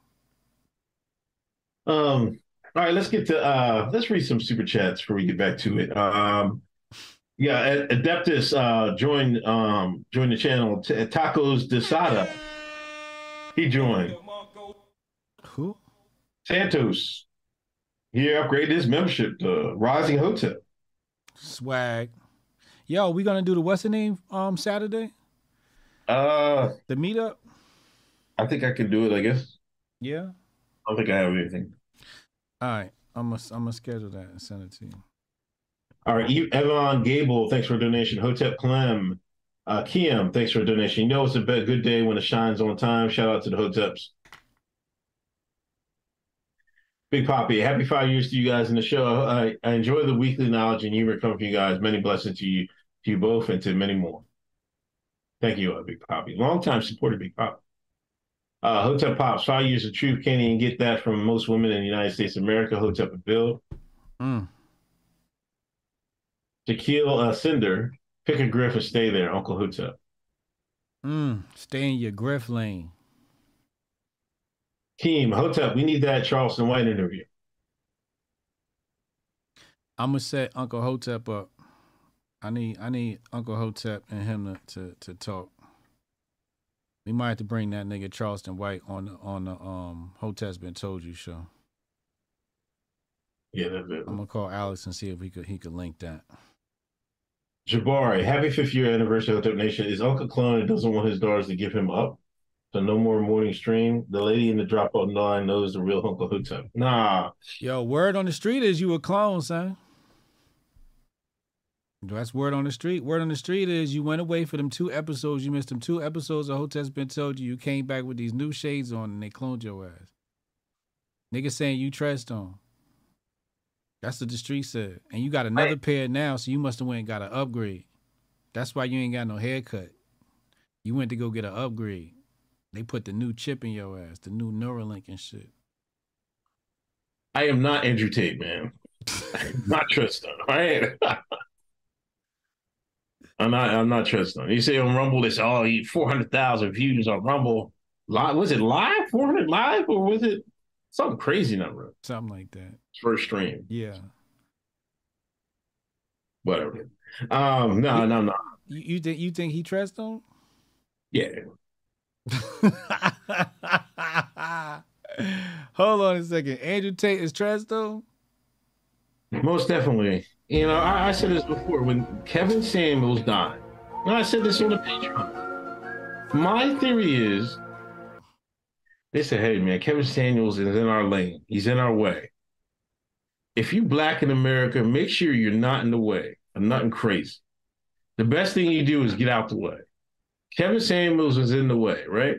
Um. All right, let's get to uh let's read some super chats before we get back to it. Um. Yeah, Adeptus uh joined um joined the channel. T- Tacos Desada. He joined. Who? Santos. He upgraded his membership to Rising Hotep. Swag. Yo, we gonna do the what's the name um Saturday? Uh, The meetup? I think I can do it. I guess. Yeah. I don't think I have anything. All right. I'm gonna I'm gonna schedule that and send it to you. All right, you, Evan Gable, thanks for a donation. Hotep Clem, uh, Kiem, thanks for a donation. You know it's a good day when it shines on time. Shout out to the Hoteps. Big Poppy, happy five years to you guys in the show. I, I enjoy the weekly knowledge and humor coming from you guys. Many blessings to you, to you both, and to many more. Thank you, uh, Big Poppy. Long time supporter, Big Poppy. Uh, Hotep Pops, five years of truth. Can't even get that from most women in the United States of America. Hotep and Bill. Mm. Shaquille uh, Cinder, pick a griff and stay there, Uncle Hotep. Mm. Stay in your griff lane. Team, Hotep, we need that Charleston White interview. I'm gonna set Uncle Hotep up. I need I need Uncle Hotep and him to, to, to talk. We might have to bring that nigga Charleston White on the on the um Hotep's been told you show. Yeah, that's it. I'm gonna call Alex and see if he could he could link that. Jabari, happy fifth year anniversary of Hotep Nation. Is Uncle Clone and doesn't want his daughters to give him up? So no more morning stream. The lady in the dropout line knows the real Uncle Hotep. Nah, Yo, word on the street is you a clone, son. That's word on the street. Word on the street is you went away for them two episodes. You missed them two episodes of Hotep's been told you. You came back with these new shades on and they cloned your ass. Nigga saying you Tristan. That's what the street said. And you got another pair now, so you must have went and got an upgrade. That's why you ain't got no haircut. You went to go get an upgrade. They put the new chip in your ass, the new Neuralink and shit. I am not Andrew Tate, man. I'm not Tristan. All right. I'm not. I'm not Tristan. You say on Rumble, they say, "Oh, he four hundred thousand views on Rumble." Live? Was it live? Four hundred live, or was it some crazy number? Something like that. First stream, Yeah. whatever. Um, no, no, no. You, you think you think he trusts on? Yeah, Hold on a second. Andrew Tate is trust on? most definitely. You know, I, I said this before when Kevin Samuels died. And I said this on the Patreon. My theory is they said, hey, man, Kevin Samuels is in our lane. He's in our way. If you black in America, make sure you're not in the way of nothing crazy. The best thing you do is get out the way. Kevin Samuels was in the way, right?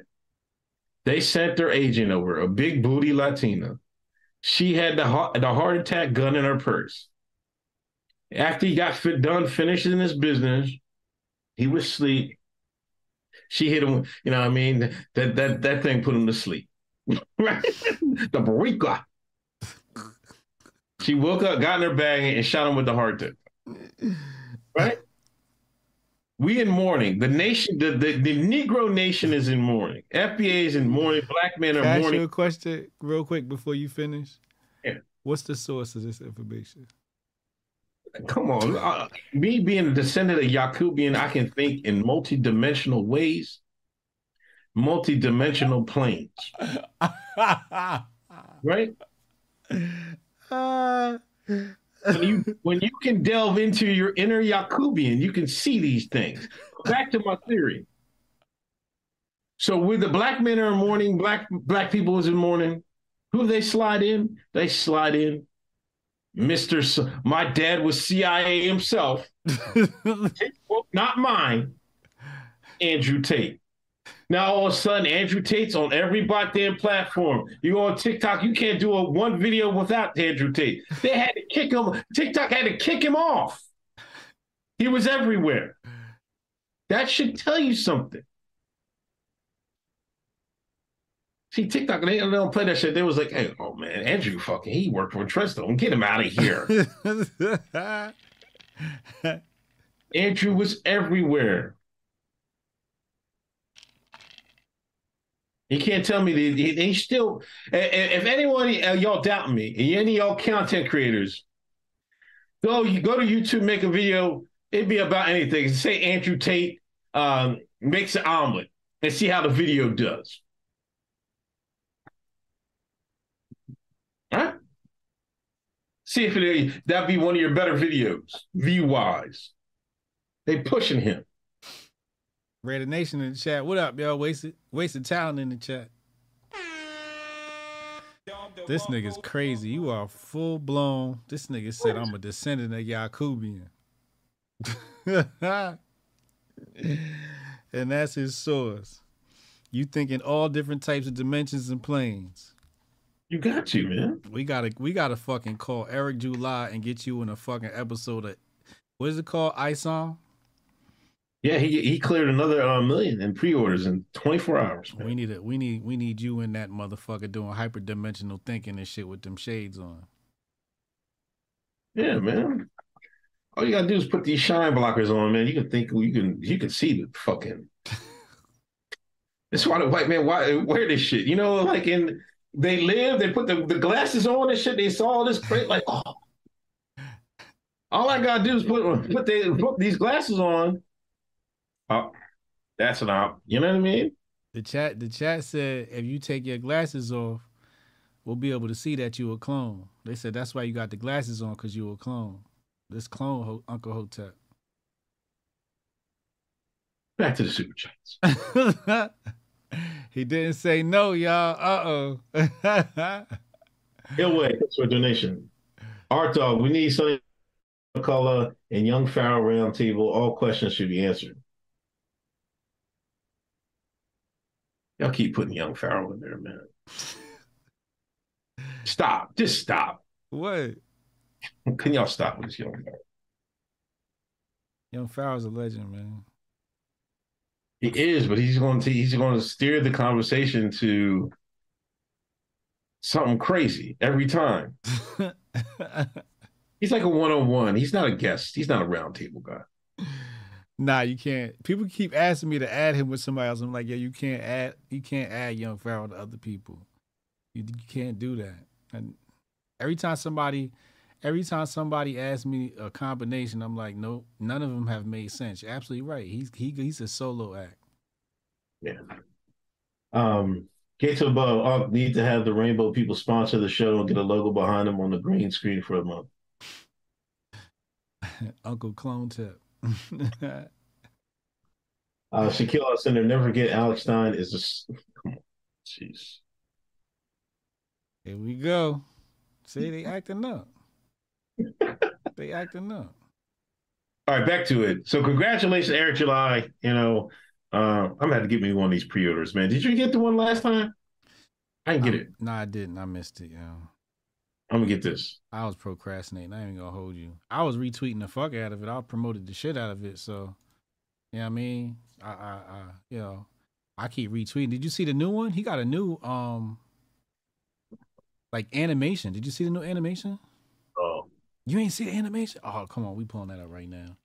They sent their agent over, a big booty Latina. She had the heart, the heart attack gun in her purse. After he got fit, done finishing his business, he was asleep. She hit him, you know what I mean? That that that thing put him to sleep. right? the Barrica. She woke up, got in her bag, and shot him with the heart tip. Right? We in mourning. The nation, the, the, the Negro nation is in mourning. FBA is in mourning. Black men are Can I ask mourning. you a question real quick before you finish? Yeah. What's the source of this information? Come on. Uh, me being a descendant of Yakubian, I can think in multi-dimensional ways, multi-dimensional planes, right? Uh, When you when you can delve into your inner Yakubian, you can see these things. Back to my theory. So with the black men are in mourning, black black people is in mourning. Who do they slide in? They slide in. Mr. S- my dad was CIA himself. Not mine. Andrew Tate. Now all of a sudden, Andrew Tate's on every goddamn platform. You go on TikTok, you can't do a one video without Andrew Tate. They had to kick him. TikTok had to kick him off. He was everywhere. That should tell you something. See, TikTok, they, they don't play that shit. They was like, hey, oh man, Andrew fucking, he worked for Tresto. Get him out of here. Andrew was everywhere. He can't tell me that he, still. If anyone uh, y'all doubt me, any y'all content creators, go you go to YouTube, make a video. It'd be about anything. Say Andrew Tate um, makes an omelet and see how the video does. Huh? See if it that'd be one of your better videos, view wise. They pushing him. Raider Nation in the chat. What up, y'all? Wasted wasted talent in the chat. This nigga's crazy. You are full blown. This nigga said I'm a descendant of Yakubian. and that's his source. You think in all different types of dimensions and planes. You got you, man. We gotta we gotta fucking call Eric July and get you in a fucking episode of what is it called? ISOM? Yeah, he he cleared another uh, million in pre-orders in 24 hours. Man. We need it. We need we need you in that motherfucker doing hyperdimensional thinking and shit with them shades on. Yeah, man. All you gotta do is put these shine blockers on, man. You can think you can you can see the fucking. That's why the white man why wear this shit. You know, like in they live, they put the, the glasses on and shit. They saw all this crate, like oh. All I gotta do is put put they put these glasses on Oh, that's an op. You know what I mean? The chat the chat said if you take your glasses off, we'll be able to see that you a clone. They said that's why you got the glasses on because you a clone. This clone Ho- Uncle Hotep. Back to the super chats. he didn't say no, y'all. Uh oh. He'll wait. Thanks for donation. Art dog, we need Sonny color and Young Pharaoh roundtable. All questions should be answered. Y'all keep putting Young Pharaoh in there, man. stop. Just stop. What? Can y'all stop with this Young Pharaoh? Young Pharaoh's a legend, man. He is, but he's going to he's going to steer the conversation to something crazy every time. he's like a one on one. He's not a guest. He's not a roundtable guy. Nah, you can't. People keep asking me to add him with somebody else. I'm like, yeah, you can't add. You can't add Young Pharaoh to other people. You, you can't do that. And every time somebody, every time somebody asks me a combination, I'm like, nope, none of them have made sense. You're absolutely right. He's he he's a solo act. Yeah. Um. Gates above uh, need to have the Rainbow people sponsor the show and get a logo behind them on the green screen for a month. Uncle Clone Tip. Uh, Shaquille Center, never forget Alex Stein is a. Jeez. Here we go. See, they acting up. they acting up. All right, back to it. So, congratulations, Eric July. You know, uh, I'm gonna have to get me one of these pre-orders, man. Did you get the one last time? I didn't get it. No, I didn't. I missed it. Yeah. I'm gonna get this. I was procrastinating. I ain't gonna hold you. I was retweeting the fuck out of it. I promoted the shit out of it. So, you know what I mean? I, I, I, you know, I keep retweeting. Did you see the new one? He got a new, um, like animation. Did you see the new animation? Oh, you ain't see the animation? Oh, come on, we pulling that up right now.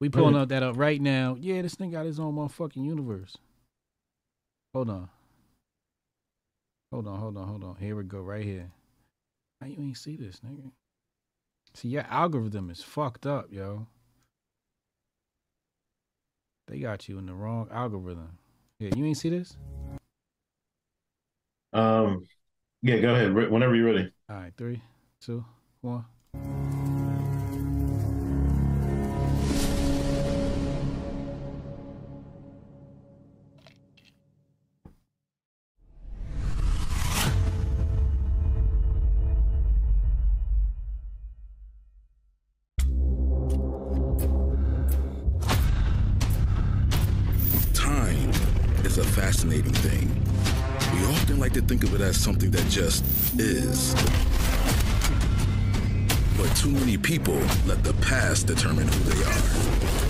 We pulling up that up right now. Yeah, this thing got his own motherfucking universe. Hold on. Hold on, hold on, hold on. Here we go, right here. How you ain't see this, nigga? See, your algorithm is fucked up, yo. They got you in the wrong algorithm. Yeah, you ain't see this? Um, yeah, go ahead. Whenever you're ready. All right, three, two, one. Just is. But too many people let the past determine who they are.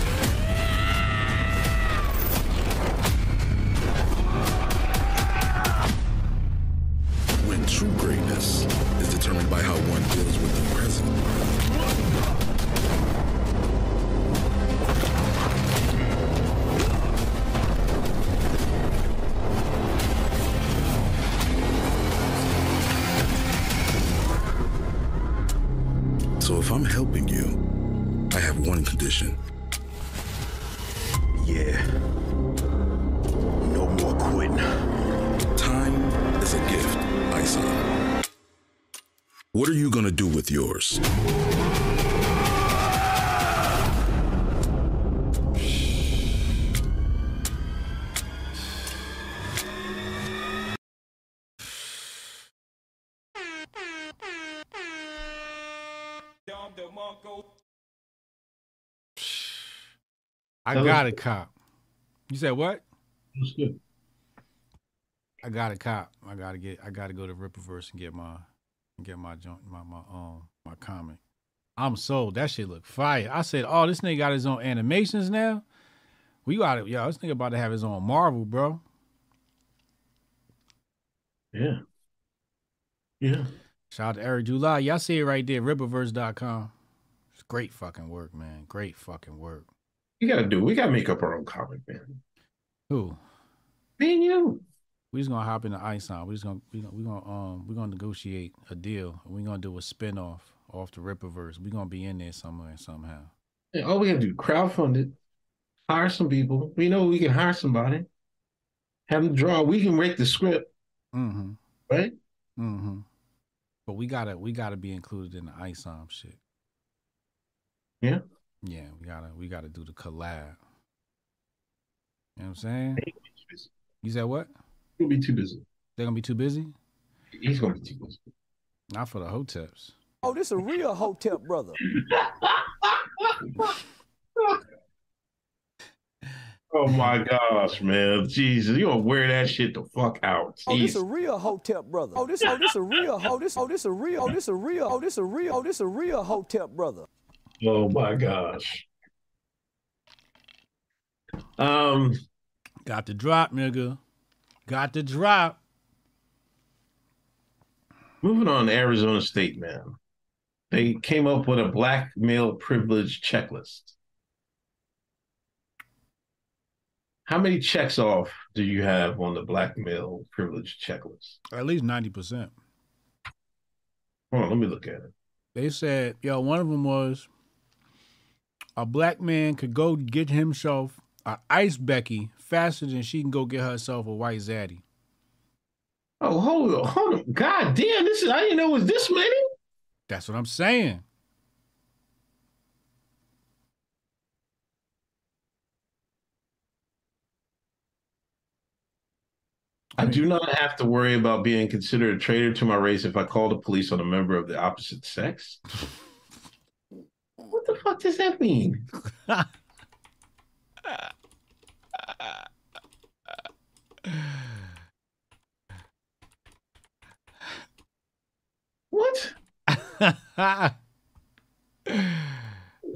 I That got a cop. You said what? That's good. I got a cop. I gotta get. I gotta go to Rippaverse and get my, and get my joint, my my um my comic. I'm sold. That shit look fire. I said, oh, this nigga got his own animations now. We got it. Yo, this nigga about to have his own Marvel, bro. Yeah. Yeah. Shout out to Eric July. Y'all see it right there, Rippaverse.com. It's great fucking work, man. Great fucking work. We gotta do. We gotta make up our own comic, man. Who? Me and you. We just gonna hop in the ice on. We just gonna we gonna we gonna um we gonna negotiate a deal. We gonna do a spinoff off the Rippaverse. We gonna be in there somewhere somehow. Yeah, all we gotta do crowdfund it, hire some people. We know we can hire somebody, have them draw. We can write the script, Mm-hmm. right? Mm-hmm. But we gotta we gotta be included in the on shit. Yeah. Yeah, we gotta we gotta do the collab. You know what I'm saying? You said what? He'll be too busy. They're gonna be too busy? He's gonna be too busy. Not for the hoteps. Oh, this a real hotep brother. Oh my gosh, man. Jesus, you gonna wear that shit the fuck out. Oh, this Jeez. a real hotep brother. Oh, this oh this a real oh this oh this a real oh this a real oh this a real oh this a real hotep brother. Oh my gosh. Um, Got the drop, nigga. Got the drop. moving on to Arizona State, man. They came up with a black male privilege checklist. How many checks off do you have on the black male privilege checklist? At least ninety percent. Hold on, let me look at it. They said, yo, one of them was a black man could go get himself a ice Becky faster than she can go get herself a white zaddy. Oh, hold on, hold on. God damn, this is I didn't know it was this many. That's what I'm saying. I do not have to worry about being considered a traitor to my race if I call the police on a member of the opposite sex. What the fuck does that mean? What?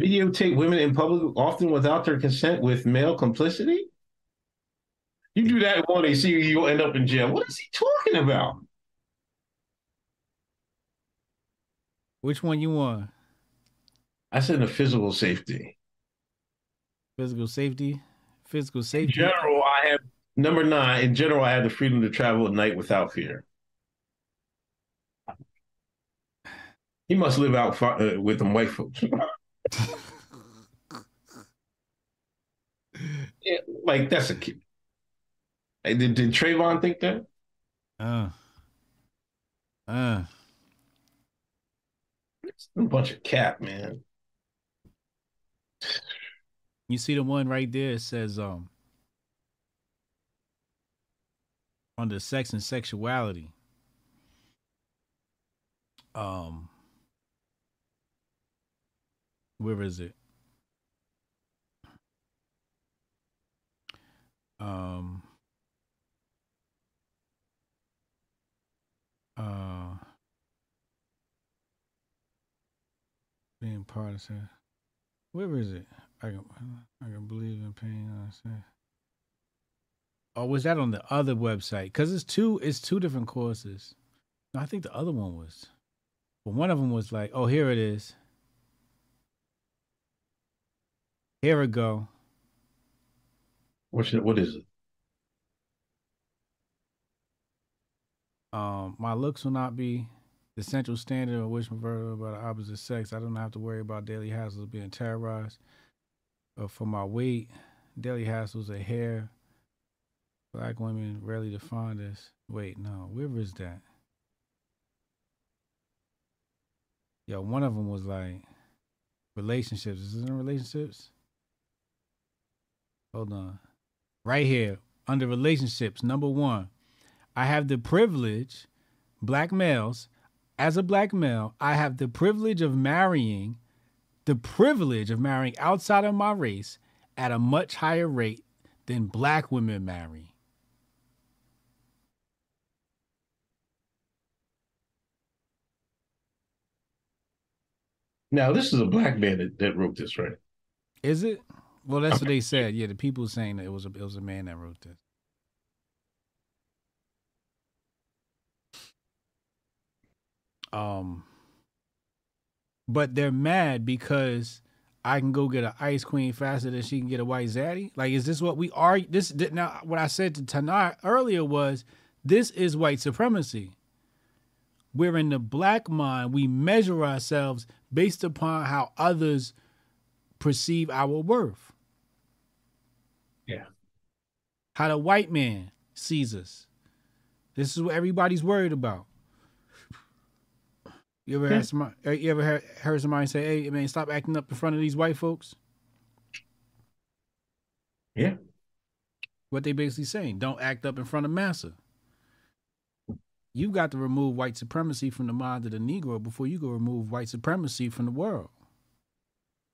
Videotape women in public, often without their consent, with male complicity? You do that one, they see you, you'll end up in jail. What is he talking about? Which one you want? I said the physical safety. Physical safety? Physical In safety. general, I have number nine. In general, I have the freedom to travel at night without fear. He must live out fi- uh, with them white folks. yeah, like that's a kid. Hey, did, did Trayvon think that? Uh. Uh. It's a bunch of cap, man. You see the one right there? It says um under sex and sexuality. Um where is it? Um uh being partisan. Where is it? I can I can believe in pain. Oh, was that on the other website? Because it's two. It's two different courses. No, I think the other one was. But one of them was like, oh, here it is. Here we go. What's it, what is it? Um, my looks will not be the central standard on which converted by the opposite sex. I don't have to worry about daily hassles being terrorized uh, for my weight. Daily hassles of hair. Black women rarely define this. Wait, no, where is that? Yo, one of them was like relationships. Is it in relationships? Hold on. Right here, under relationships, number one, I have the privilege, black males, as a black male, I have the privilege of marrying, the privilege of marrying outside of my race at a much higher rate than black women marry. Now, this is a black man that, that wrote this, right? Is it? Well, that's what they said. Yeah, the people saying that it was a it was a man that wrote this. Um, but they're mad because I can go get an ice queen faster than she can get a white zaddy. Like, is this what we are? This now what I said to Tanai earlier was this is white supremacy. We're in the black mind. We measure ourselves based upon how others perceive our worth. Yeah. How the white man sees us. This is what everybody's worried about. You ever had somebody, uh, you ever heard, heard somebody say, "Hey, man, stop acting up in front of these white folks"? Yeah. What they basically saying, don't act up in front of massa. You got to remove white supremacy from the mind of the Negro before you go remove white supremacy from the world.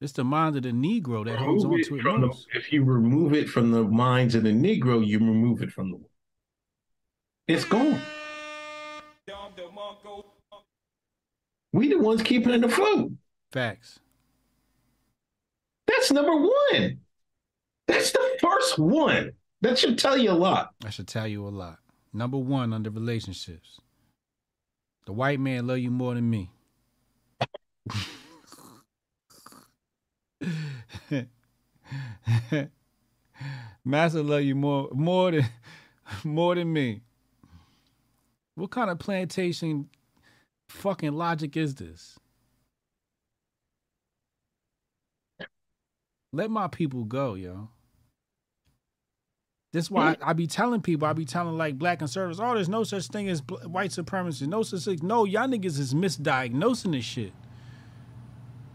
It's the mind of the Negro that holds on to it the, if you remove it from the minds of the Negro, you remove it from the world. It's gone. We the ones keeping it afloat. Facts. That's number one. That's the first one. That should tell you a lot. That should tell you a lot. Number one under relationships. The white man love you more than me. Master love you more more than more than me. What kind of plantation fucking logic is this? Let my people go, yo. That's why I, I be telling people, I be telling like black conservatives, oh, there's no such thing as white supremacy. No such thing. No, y'all niggas is misdiagnosing this shit.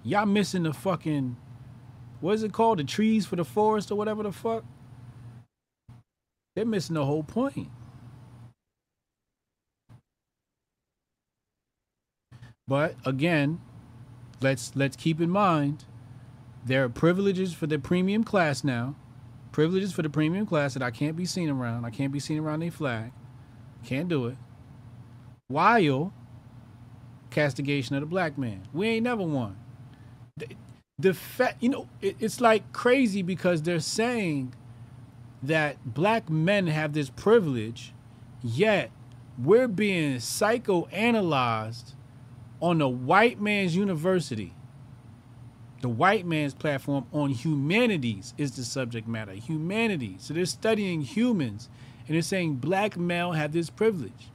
Y'all missing the fucking, what is it called? The trees for the forest or whatever the fuck? They're missing the whole point. But again, let's let's keep in mind there are privileges for the premium class now. Privileges for the premium class that I can't be seen around. I can't be seen around a flag. Can't do it. While castigation of the black man. We ain't never won. The, the fact, you know, it, it's like crazy because they're saying that black men have this privilege, yet we're being psychoanalyzed on the white man's university. The white man's platform on humanities is the subject matter. Humanities. So they're studying humans and they're saying black male have this privilege.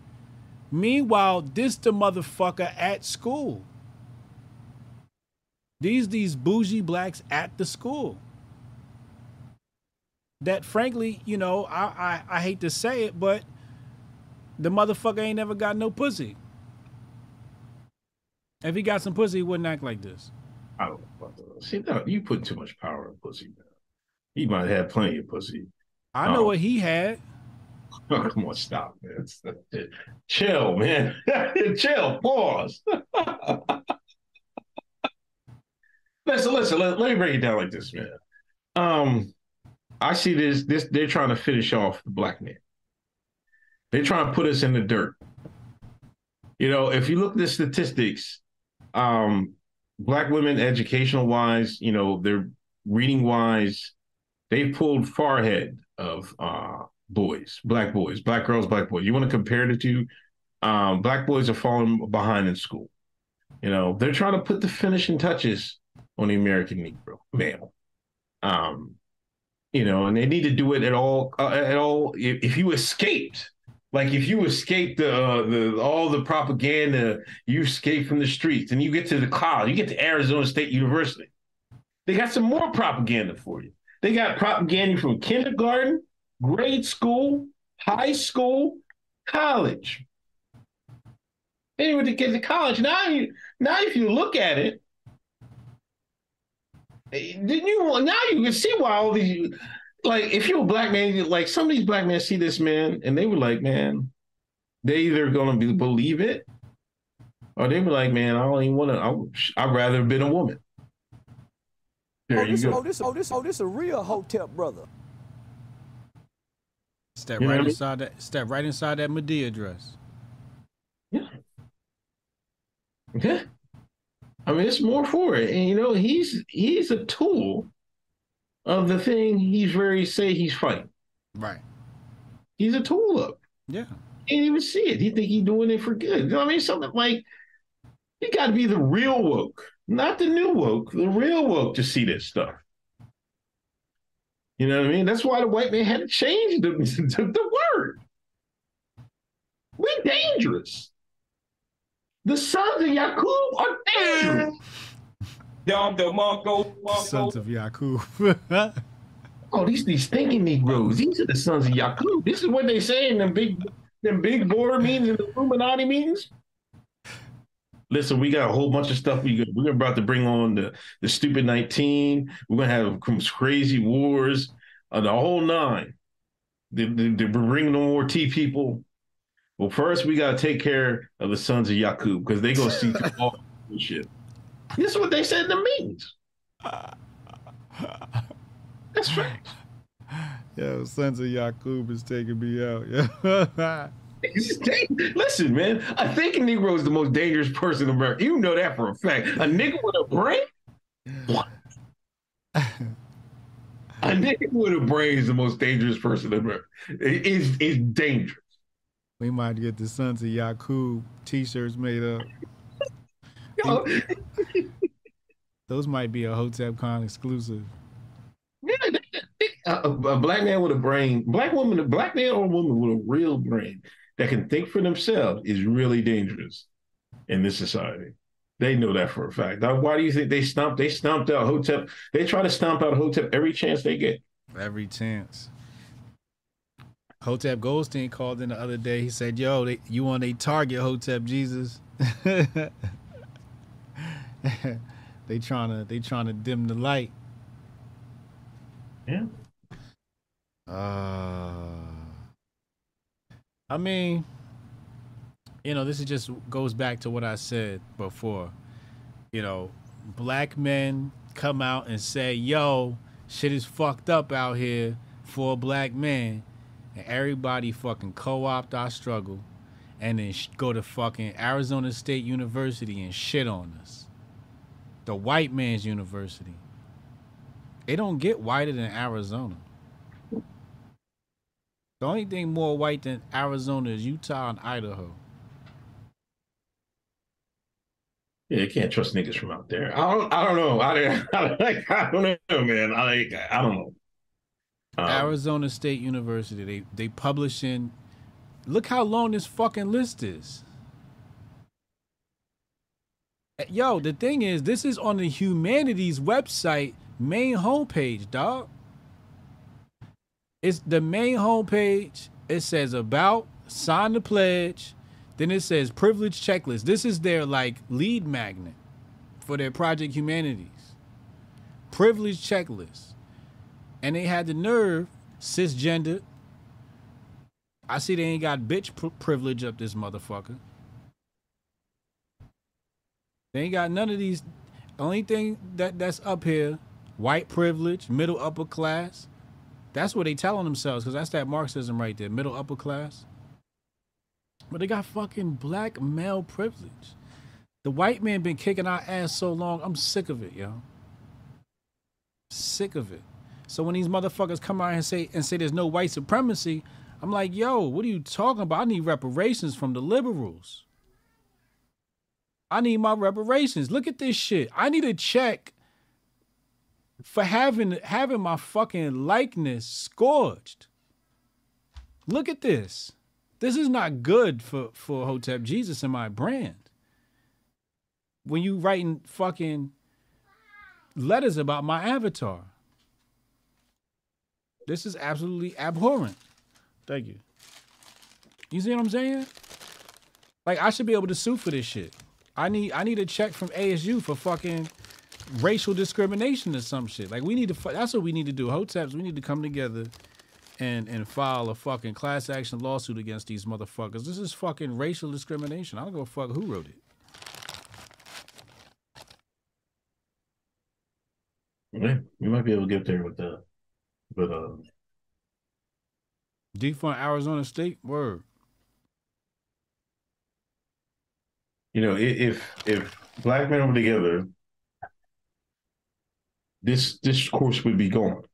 Meanwhile, this the motherfucker at school. These these bougie blacks at the school. That frankly, you know, I, I, I hate to say it, but the motherfucker ain't never got no pussy. If he got some pussy, he wouldn't act like this. I don't know. See, no, you put too much power in pussy, man. He might have plenty of pussy. I know Oh. what he had. Oh, come on, stop, man. Chill, man. Chill. Pause. listen, listen. Let, let me break it down like this, man. Um, I see this. This they're trying to finish off the black man. They're trying to put us in the dirt. You know, if you look at the statistics, um, black women, educational wise, you know, they're reading wise, they've pulled far ahead of uh, boys, black boys, black girls, black boys. You want to compare the two? Um, black boys are falling behind in school. You know, they're trying to put the finishing touches on the American Negro male. Um, you know, and they need to do it at all. Uh, at all, if, if you escaped Like if you escape the, uh, the all the propaganda, you escape from the streets, and you get to the college, you get to Arizona State University. They got some more propaganda for you. They got propaganda from kindergarten, grade school, high school, college. Anyway, to get to college now, you now if you look at it, didn't you? Now you can see why all these like if you're a black man, like some of these black men see this man and they were like, man, they either gonna be, believe it or they were like, man, I don't even want to. I'd rather have been a woman. There oh, you this, go. oh, this, oh, this, oh, this a real hotep brother. Step You know right what I mean? inside that. Step right inside that Madea dress. Yeah. Okay. I mean, it's more for it, and you know, he's he's a tool of the thing he's very say he's fighting. Right. He's a tool up. Yeah. He didn't even see it. He think he's doing it for good. You know what I mean? Something like you got to be the real woke, not the new woke, the real woke to see this stuff. You know what I mean? That's why the white man had to change the, the, the word. We're dangerous. The sons of Yakub are dangerous. Dom DeMarco, Sons of Yakub. Oh, these these thinking Negroes. These are the sons of Yakub. This is what they say in them big them big board meetings and the Illuminati meetings. Listen, we got a whole bunch of stuff. We we're about to bring on the the stupid nineteen. We're gonna have some crazy wars, uh, the whole nine. They, they, they're bringing no more T people. Well, first we gotta take care of the sons of Yakub because they gonna see through all this shit. This is what they said in the meetings. That's right. Yo, sons of Yakub is taking me out. Yeah. Listen, man, I think a Negro is the most dangerous person in America. You know that for a fact. A nigga with a brain? What? a nigga with a brain is the most dangerous person in America. It is it's dangerous. we might get the sons of Yakub t-shirts made up. Yo, Those might be a Hotep Con exclusive. a, uh, a a black man with a brain, black woman, a black man or woman with a real brain that can think for themselves is really dangerous in this society. They know that for a fact. Now, why do you think they stomped? They stomped out Hotep. They try to stomp out Hotep every chance they get. Every chance. Hotep Goldstein called in the other day. He said, "Yo, they, you want a target, Hotep Jesus? they trying to they trying to dim the light." Yeah. Uh, I mean, you know, this is just goes back to what I said before. You know, black men come out and say, "Yo, shit is fucked up out here for a black man," and everybody fucking co-opt our struggle, and then sh- go to fucking Arizona State University and shit on us. The white man's university. It don't get whiter than Arizona. The only thing more white than Arizona is Utah and Idaho. Yeah, you can't trust niggas from out there. I don't. I don't know. I, don't- like. I don't know, man. I like. I don't know. Um, Arizona State University. They they publish in. Look how long this fucking list is. Yo, the thing is, this is on the humanities website main homepage, dog. It's the main homepage. It says about, sign the pledge. Then it says privilege checklist. This is their like lead magnet for their Project Humanities. Privilege checklist. And they had the nerve, cisgender. I see they ain't got bitch pri- privilege up this motherfucker. They ain't got none of these. Only thing that that's up here, white privilege, middle upper class. That's what they telling themselves, because that's that Marxism right there, middle upper class. But they got fucking black male privilege. The white man been kicking our ass so long, I'm sick of it, yo. Sick of it. So when these motherfuckers come out and say and say there's no white supremacy, I'm like, yo, what are you talking about? I need reparations from the liberals. I need my reparations. Look at this shit. I need a check for having having my fucking likeness scorched. Look at this. This is not good for for Hotep Jesus and my brand. When you writing fucking letters about my avatar. This is absolutely abhorrent. Thank you. You see what I'm saying? Like I should be able to sue for this shit. I need I need a check from ASU for fucking racial discrimination or some shit. Like we need to. That's what we need to do. Hoteps, we need to come together and and file a fucking class action lawsuit against these motherfuckers. This is fucking racial discrimination. I don't give a fuck who wrote it. Yeah, we might be able to get there with that. But uh, Defund Arizona State. Word. You know, if if black men were together, this this course would be gone.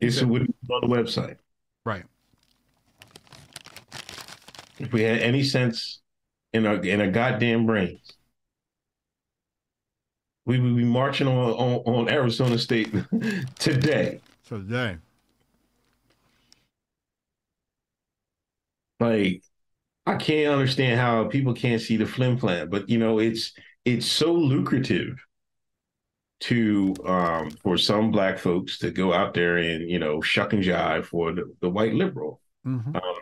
This would be on the website. Right. If we had any sense in our in our goddamn brains, we would be marching on on, on Arizona State today. Today. Like, I can't understand how people can't see the flim flam, but you know, it's it's so lucrative to um for some black folks to go out there and you know shuck and jive for the, the white liberal. Mhm. Um,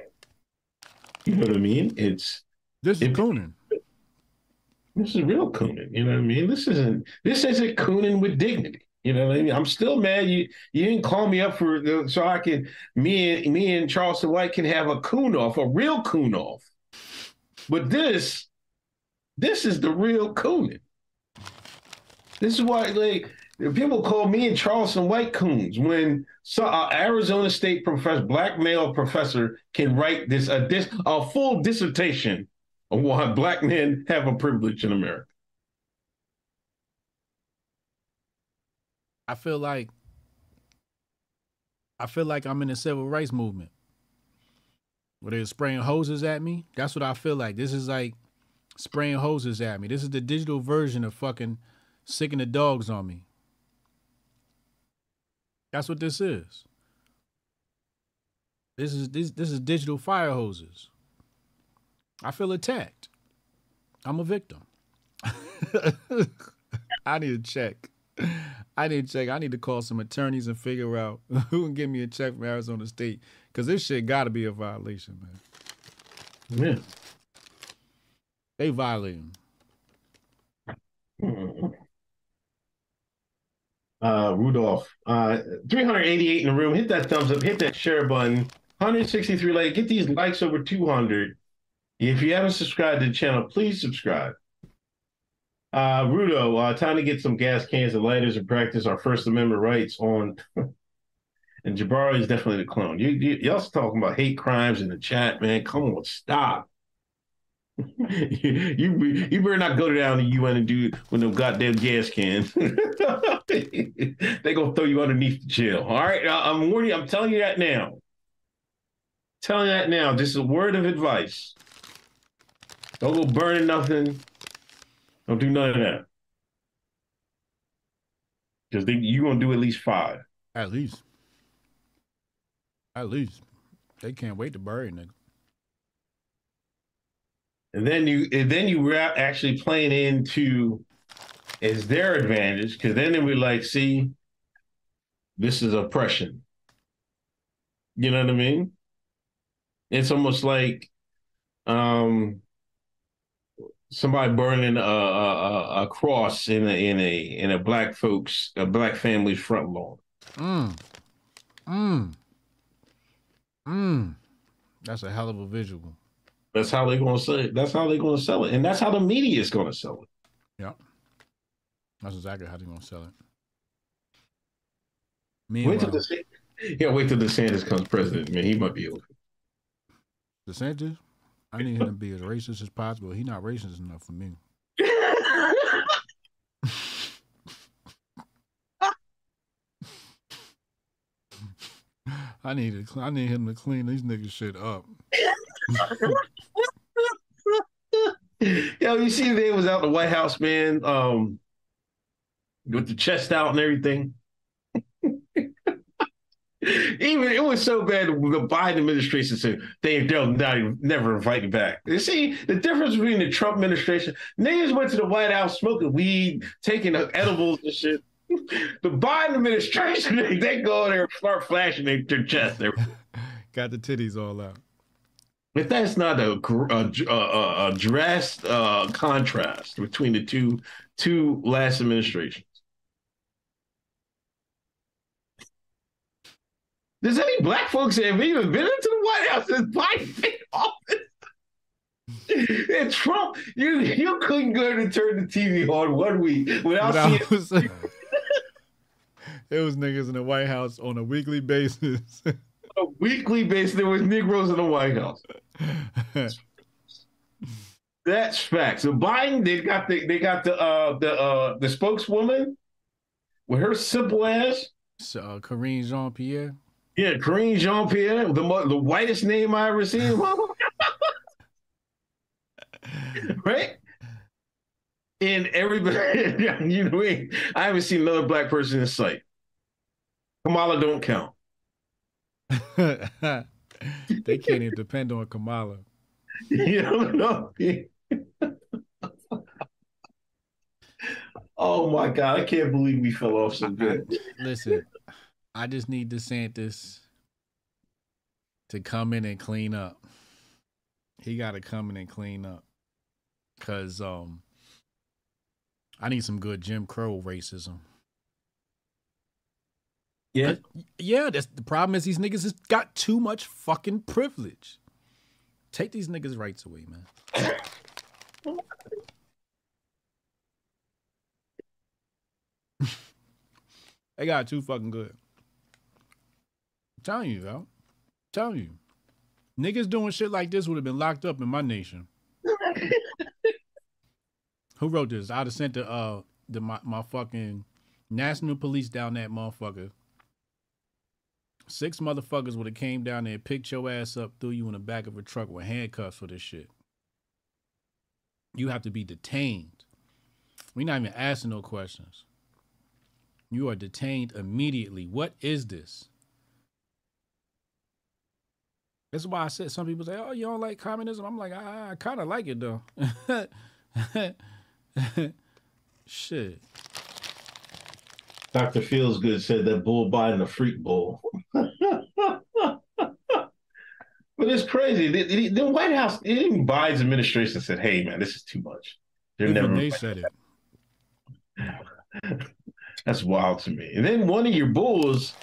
you know what I mean? It's This is cooning. This is real cooning. You know what I mean? This isn't this isn't cooning with dignity. You know what I mean? I'm still mad you you didn't call me up for the, so I can me and me and Charleston White can have a coon off, a real coon off. But this this is the real cooning. This is why like people call me and Charleston White coons when so uh, Arizona State professor, black male professor, can write this a dis, a full dissertation on why black men have a privilege in America. I feel like I feel like I'm in the civil rights movement. Where they're spraying hoses at me. That's what I feel like. This is like spraying hoses at me. This is the digital version of fucking sicking the dogs on me. That's what this is. This is this this is digital fire hoses. I feel attacked. I'm a victim. I need to check. I need to check. I need to call some attorneys and figure out who can give me a check from Arizona State because this shit got to be a violation, man. Yeah. They violating. Uh, Rudolph, uh, 388 in the room. Hit that thumbs up. Hit that share button. 163 like. Get these likes over 200. If you haven't subscribed to the channel, please subscribe. Uh, Rudo, uh, time to get some gas cans and lighters and practice our First Amendment rights on. and Jabari is definitely the clone. You, you y'all talking about hate crimes in the chat, man. Come on, stop. you, you you better not go down to UN and do it with no goddamn gas cans. they gonna throw you underneath the jail. All right, I- I'm warning you. I'm telling you that now. telling you that now. Just a word of advice. Don't go burning nothing. Don't do none of that. Because you're gonna do at least five. At least. At least. They can't wait to bury nigga. And then you and then you were actually playing into is their advantage because then they were like, see, this is oppression. You know what I mean? It's almost like um somebody burning a, a, a- cross in a in a in a black folks a black family's front lawn. Mm. Mm. Mm. That's a hell of a visual. That's how they're gonna say that's how they're gonna sell it. And that's how the media is gonna sell it. Yep. That's exactly how they're gonna sell it. Wait till Meanwhile, the yeah, wait till DeSantis comes president, man. He might be over. DeSantis, I need him to be as racist as possible. He's not racist enough for me. I need to, I need him to clean these niggas shit up. Yo, you see they was out the White House, man, um, with the chest out and everything. Even it was so bad. The Biden administration said they they'll not, never invite you back. You see the difference between the Trump administration. Niggas went to the White House smoking weed, taking edibles and shit. The Biden administration, they, they go there and start flashing their, their chest. Got the titties all out. But that's not a, a, a, a dressed uh, contrast between the two two last administrations. Does any black folks have even been into the White House since Biden office? and Trump, you you couldn't go to turn the TV on one week without, without seeing. it was niggas in the White House on a weekly basis. a weekly basis, there was Negroes in the White House. That's facts. So Biden, they got the they got the uh the uh the spokeswoman with her simple ass. So, uh, Karine Jean Pierre. Yeah, Karine Jean Pierre, the the whitest name I ever seen. right? And everybody, you know, I haven't seen another black person in sight. Kamala don't count. they can't even depend on Kamala. You don't know. oh my God, I can't believe we fell off so good. Listen, I just need DeSantis to come in and clean up. He got to come in and clean up. Cause um I need some good Jim Crow racism. Yeah. Yeah, that's the problem is these niggas has got too much fucking privilege. Take these niggas' rights away, man. they got too fucking good. I'm telling you, yo. I'm telling you. Niggas doing shit like this would have been locked up in my nation. Who wrote this? I'd have sent the uh the my, my fucking national police down that motherfucker Six motherfuckers would have came down there, picked your ass up, threw you in the back of a truck with handcuffs for this shit. You have to be detained. We're not even asking no questions. You are detained immediately. What is this? That's why I said some people say, "Oh, you don't like communism." I'm like, I, I kind of like it though. Shit. Dr. Feelsgood said that bull Biden a freak bull. but it's crazy. The, the, the, White House, even Biden's administration said, hey, man, this is too much. They're even never. They said it. That's wild to me. And then one of your bulls,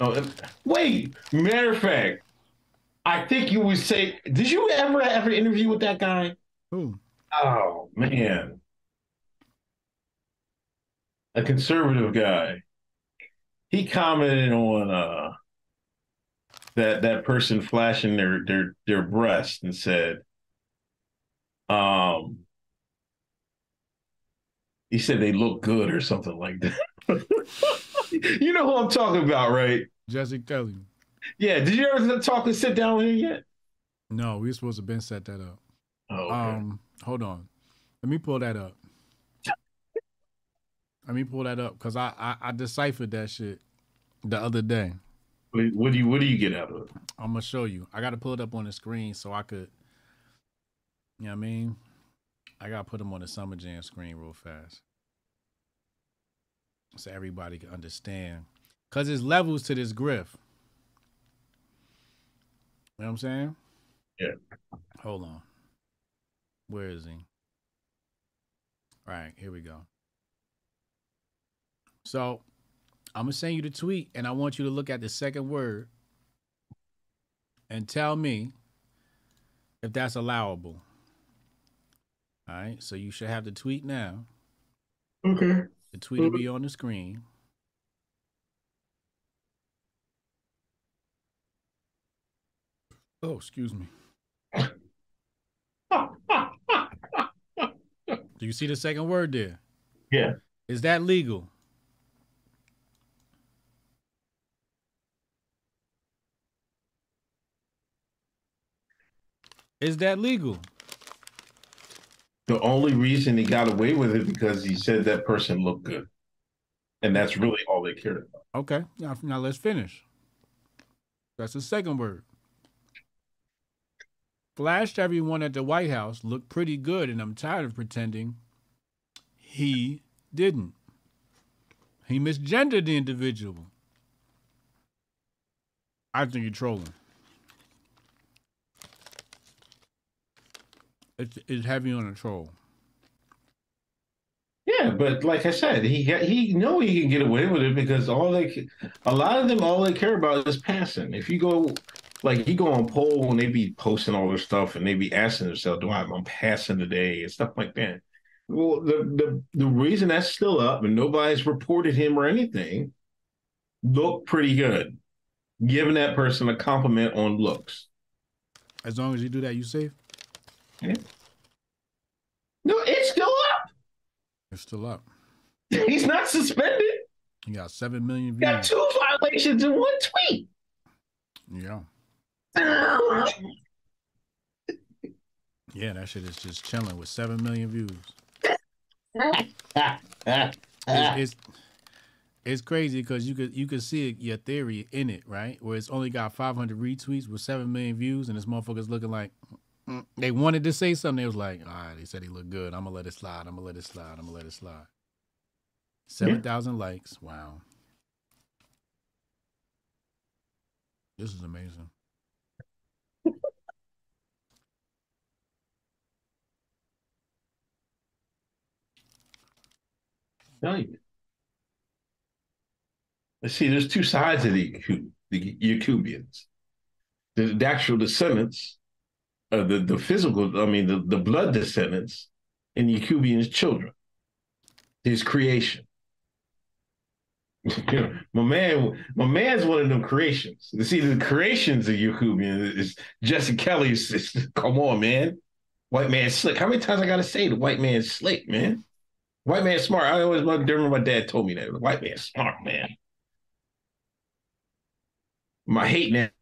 oh, wait, matter of fact, I think you would say, did you ever ever interview with that guy? Who? Oh, man a conservative guy, he commented on uh, that that person flashing their their their breast and said, um, he said they look good or something like that. you know who I'm talking about, right? Jesse Kelly. Yeah. Did you ever talk and sit down with him yet? No, we were supposed to been set that up. Oh, okay. um, hold on. Let me pull that up. Let me pull that up because I, I, I deciphered that shit the other day. What do you what do you get out of it? I'm gonna show you. I gotta pull it up on the screen so I could. You know what I mean? I gotta put them on the Summer Jam screen real fast, so everybody can understand. Cause there's levels to this grift. You know what I'm saying? Yeah. Hold on. Where is he? All right, here we go. So I'm gonna send you the tweet, and I want you to look at the second word and tell me if that's allowable. All right. So you should have the tweet now. Okay. The tweet will be mm-hmm. on the screen. Oh, excuse me. Do you see the second word there? Yeah. Is that legal? Is that legal? The only reason he got away with it because he said that person looked good. And that's really all they cared about. Okay. Now, now let's finish. That's the second word. Flashed everyone at the White House looked pretty good, and I'm tired of pretending he didn't. He misgendered the individual. I think you're trolling. It's, it's heavy on a troll. Yeah, but like I said, he he know he can get away with it because all they, a lot of them, all they care about is passing. If you go, like you go on poll and they be posting all this stuff and they be asking themselves, "Do I, I'm passing today?" and stuff like that. Well, the the the reason that's still up and nobody's reported him or anything, look pretty good. Giving that person a compliment on looks. As long as you do that, you safe. Yeah. No, it's still up. It's still up. He's not suspended. You got seven million views. Got two violations in one tweet. Yeah. Yeah, that shit is just chilling with seven million views. it's, it's, it's crazy because you could you could see it, your theory in it, right? Where it's only got 500 retweets with seven million views, and this motherfucker's looking like mm, they wanted to say something. They was like, all right, they said he looked good. I'm gonna let it slide. I'm gonna let it slide. I'm gonna let it slide. Seven thousand likes. Wow. This is amazing. You. Let's see, there's two sides of the, the Yacubians. The, the actual descendants, uh, the, the physical, I mean, the, the blood descendants, and Yacubian's children, his creation. my man, my man's one of them creations. You see, the creations of Yacubian is Jesse Kelly's. Come on, man. White man slick. How many times I gotta say the white man's slick, man? White man smart. I always remember my dad told me that. White man smart, man. My hate man.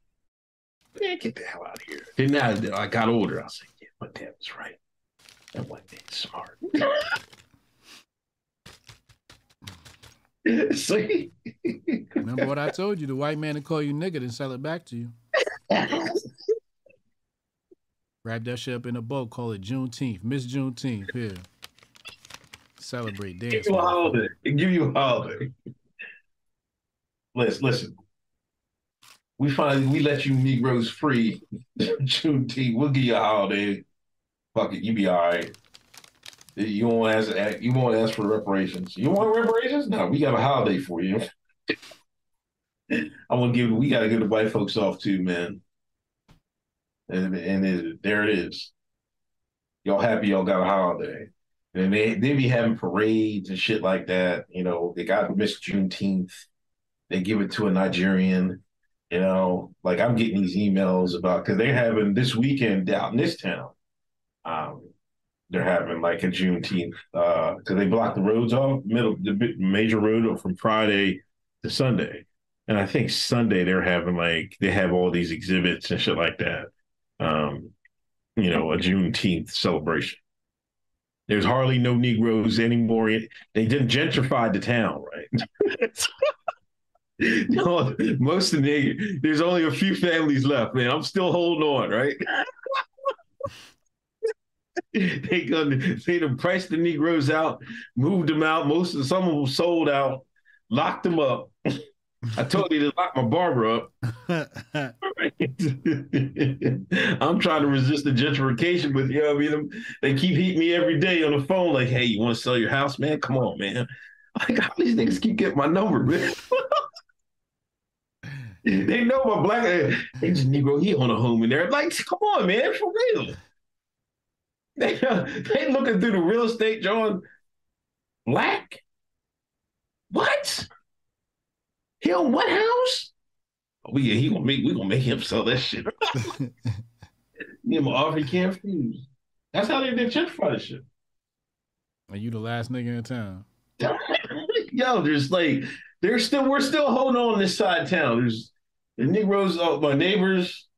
Man, get the hell out of here. Then now I got older. I was like, yeah, my dad was right. That white man's smart. See? Remember what I told you? The white man to call you nigga and sell it back to you. Wrap that shit up in a boat. Call it Juneteenth. Miss Juneteenth. Here. Celebrate. Dance. Give you a holiday. Give you a holiday. Listen, listen. We finally we let you Negroes free. Juneteenth. We'll give you a holiday. Fuck it. You be all right. You won't ask. You won't ask for reparations. You want reparations? No, we got a holiday for you. I want to give. We got to give the white folks off too, man. And and it, there it is. Y'all happy? Y'all got a holiday, and they they be having parades and shit like that. You know, they got Miss Juneteenth. They give it to a Nigerian. You know, like I'm getting these emails about because they're having this weekend out in this town. Um, they're having like a Juneteenth because uh, they block the roads off, middle the major road from Friday to Sunday, and I think Sunday they're having like they have all these exhibits and shit like that. Um, you know, a Juneteenth celebration. There's hardly no Negroes anymore. They didn't gentrify the town, right? no, most of the there's only a few families left, man. I'm still holding on, right? they gonna they done priced the Negroes out, moved them out. Most of some of them sold out, locked them up. I told you to lock my barber up. I'm trying to resist the gentrification with you. Know I mean, they keep hitting me every day on the phone, like, "Hey, you want to sell your house, man? Come on, man." Like, how these niggas keep getting my number, man? they know my black. Eh, they just Negro. He on a home in there. Like, come on, man, for real. They they looking through the real estate, John. Black. What? He on what house? Oh, yeah, he gonna make we gonna make him sell that shit. Me and my offer he can't refuse. That's how they did gentrify this shit. Are you the last nigga in town? Yo, there's like there's still we're still holding on this side of town. There's the Negroes, uh, my neighbors,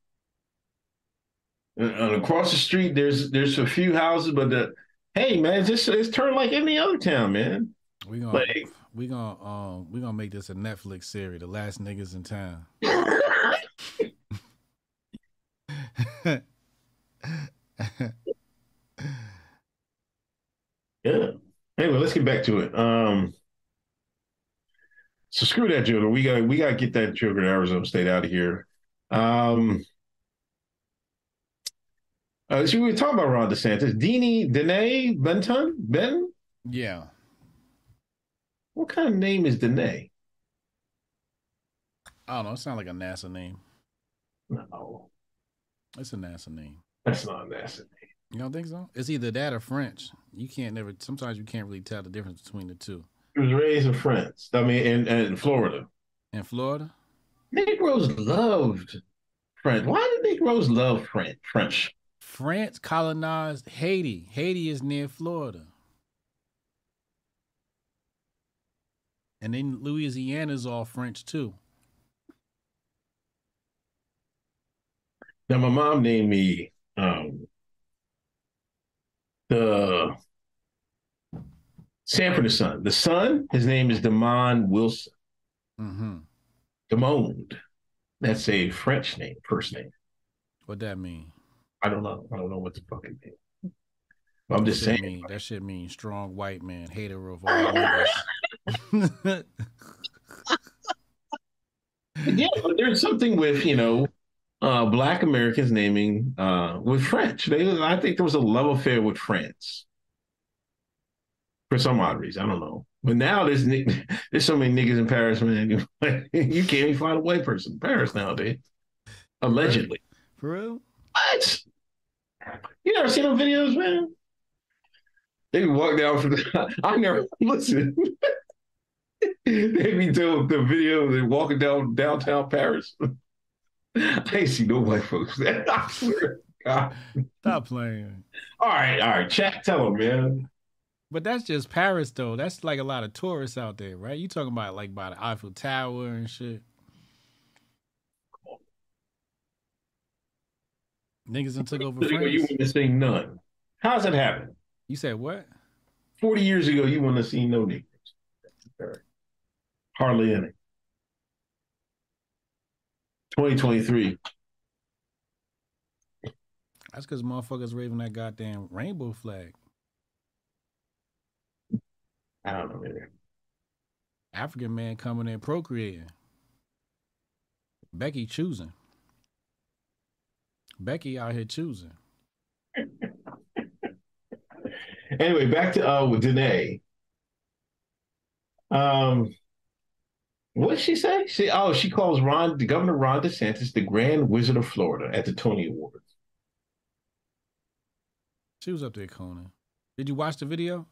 and across the street, there's there's a few houses, but the hey man, it's just it's turned like any other town, man. We gonna like, we gonna um we gonna make this a Netflix series, the last niggas in town. Yeah. Anyway, let's get back to it. Um, so screw that joker. We got we got to get that joker to Arizona State out of here. Um, uh, so we were talking about Ron DeSantis. Deanie Denée Benton Ben. Yeah. What kind of name is Denée? I don't know. It sounds like a NASA name. No, It's a NASA name. that's not a NASA name. You don't think so? It's either that or French. You can't never. Sometimes you can't really tell the difference between the two. He was raised in France. I mean, in, in Florida. In Florida, Negroes loved French. Why did Negroes love French? French. France colonized Haiti. Haiti is near Florida. And then Louisiana's all French too. Now, my mom named me um, the Sanford son. The son, his name is Demond Wilson. Mm-hmm. Demond. That's a French name, first name. What that mean? I don't know. I don't know what the fucking name. I'm just shit saying. Mean, that shit mean strong white man, hater of all niggas. yeah, but there's something with you know, uh, Black Americans naming uh, with French. They, I think there was a love affair with France for some odd reason. I don't know. But now there's there's so many niggas in Paris, man. you can't even find a white person in Paris nowadays. Allegedly. For real? What? You never seen those videos, man? They walk down from the. I never listen. they be doing the video. They walking down downtown Paris. I ain't see no white folks there. I swear. God. Stop playing. All right, all right. Chat, tell them, man. But that's just Paris though. That's like a lot of tourists out there, right? You talking about like by the Eiffel Tower and shit. Niggas done took over you wouldn't seen none. How's that happen? You said what? Forty years ago, you wouldn't have seen no niggas. Hardly any. 2023. That's because motherfuckers waving that goddamn rainbow flag. I don't know, maybe. African man coming in procreating. Becky choosing. Becky out here choosing. Anyway, back to uh with Denée. Um, what did she say? She oh, she calls Ron, the Governor Ron DeSantis, the Grand Wizard of Florida at the Tony Awards. She was up there, Conan. Did you watch the video?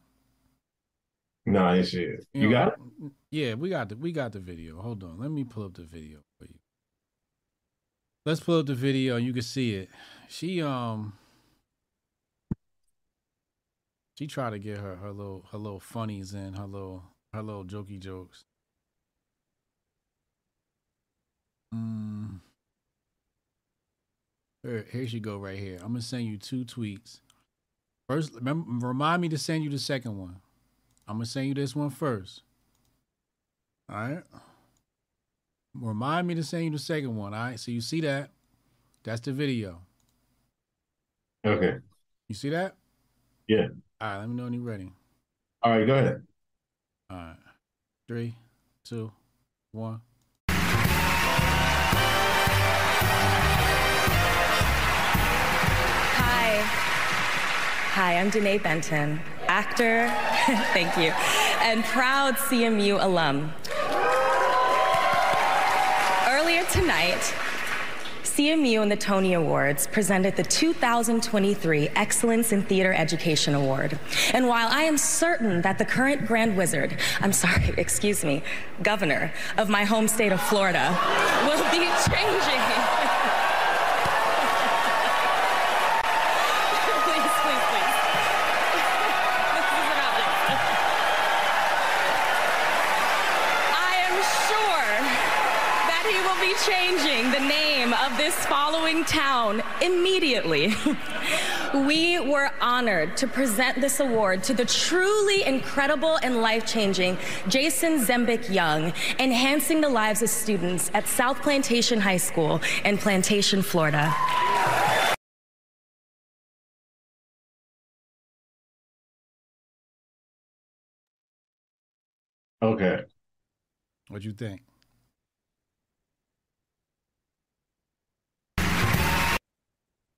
No, I didn't see it. You, know, got it? Yeah, we got the we got the video. Hold on, let me pull up the video for you. Let's pull up the video. You can see it. She um she tried to get her her little her little funnies in her little her little jokey jokes. Mm. Here, here she go right here. I'm gonna send you two tweets. First, remember, remind me to send you the second one. I'm gonna send you this one first. All right. Remind me to send you the second one. All right. So you see that? That's the video. Okay. You see that? Yeah. All right. Let me know when you're ready. All right, go ahead. All right. Three, two, one. Hi. Hi, I'm Denée Benton, actor, thank you, and proud CMU alum. Earlier tonight, CMU and the Tony Awards presented the 2023 Excellence in Theater Education Award. And while I am certain that the current Grand Wizard, I'm sorry, excuse me, governor of my home state of Florida, will be changing. following town immediately. we were honored to present this award to the truly incredible and life-changing Jason Zembuch Young, enhancing the lives of students at South Plantation High School in Plantation, Florida. Okay. What'd you think?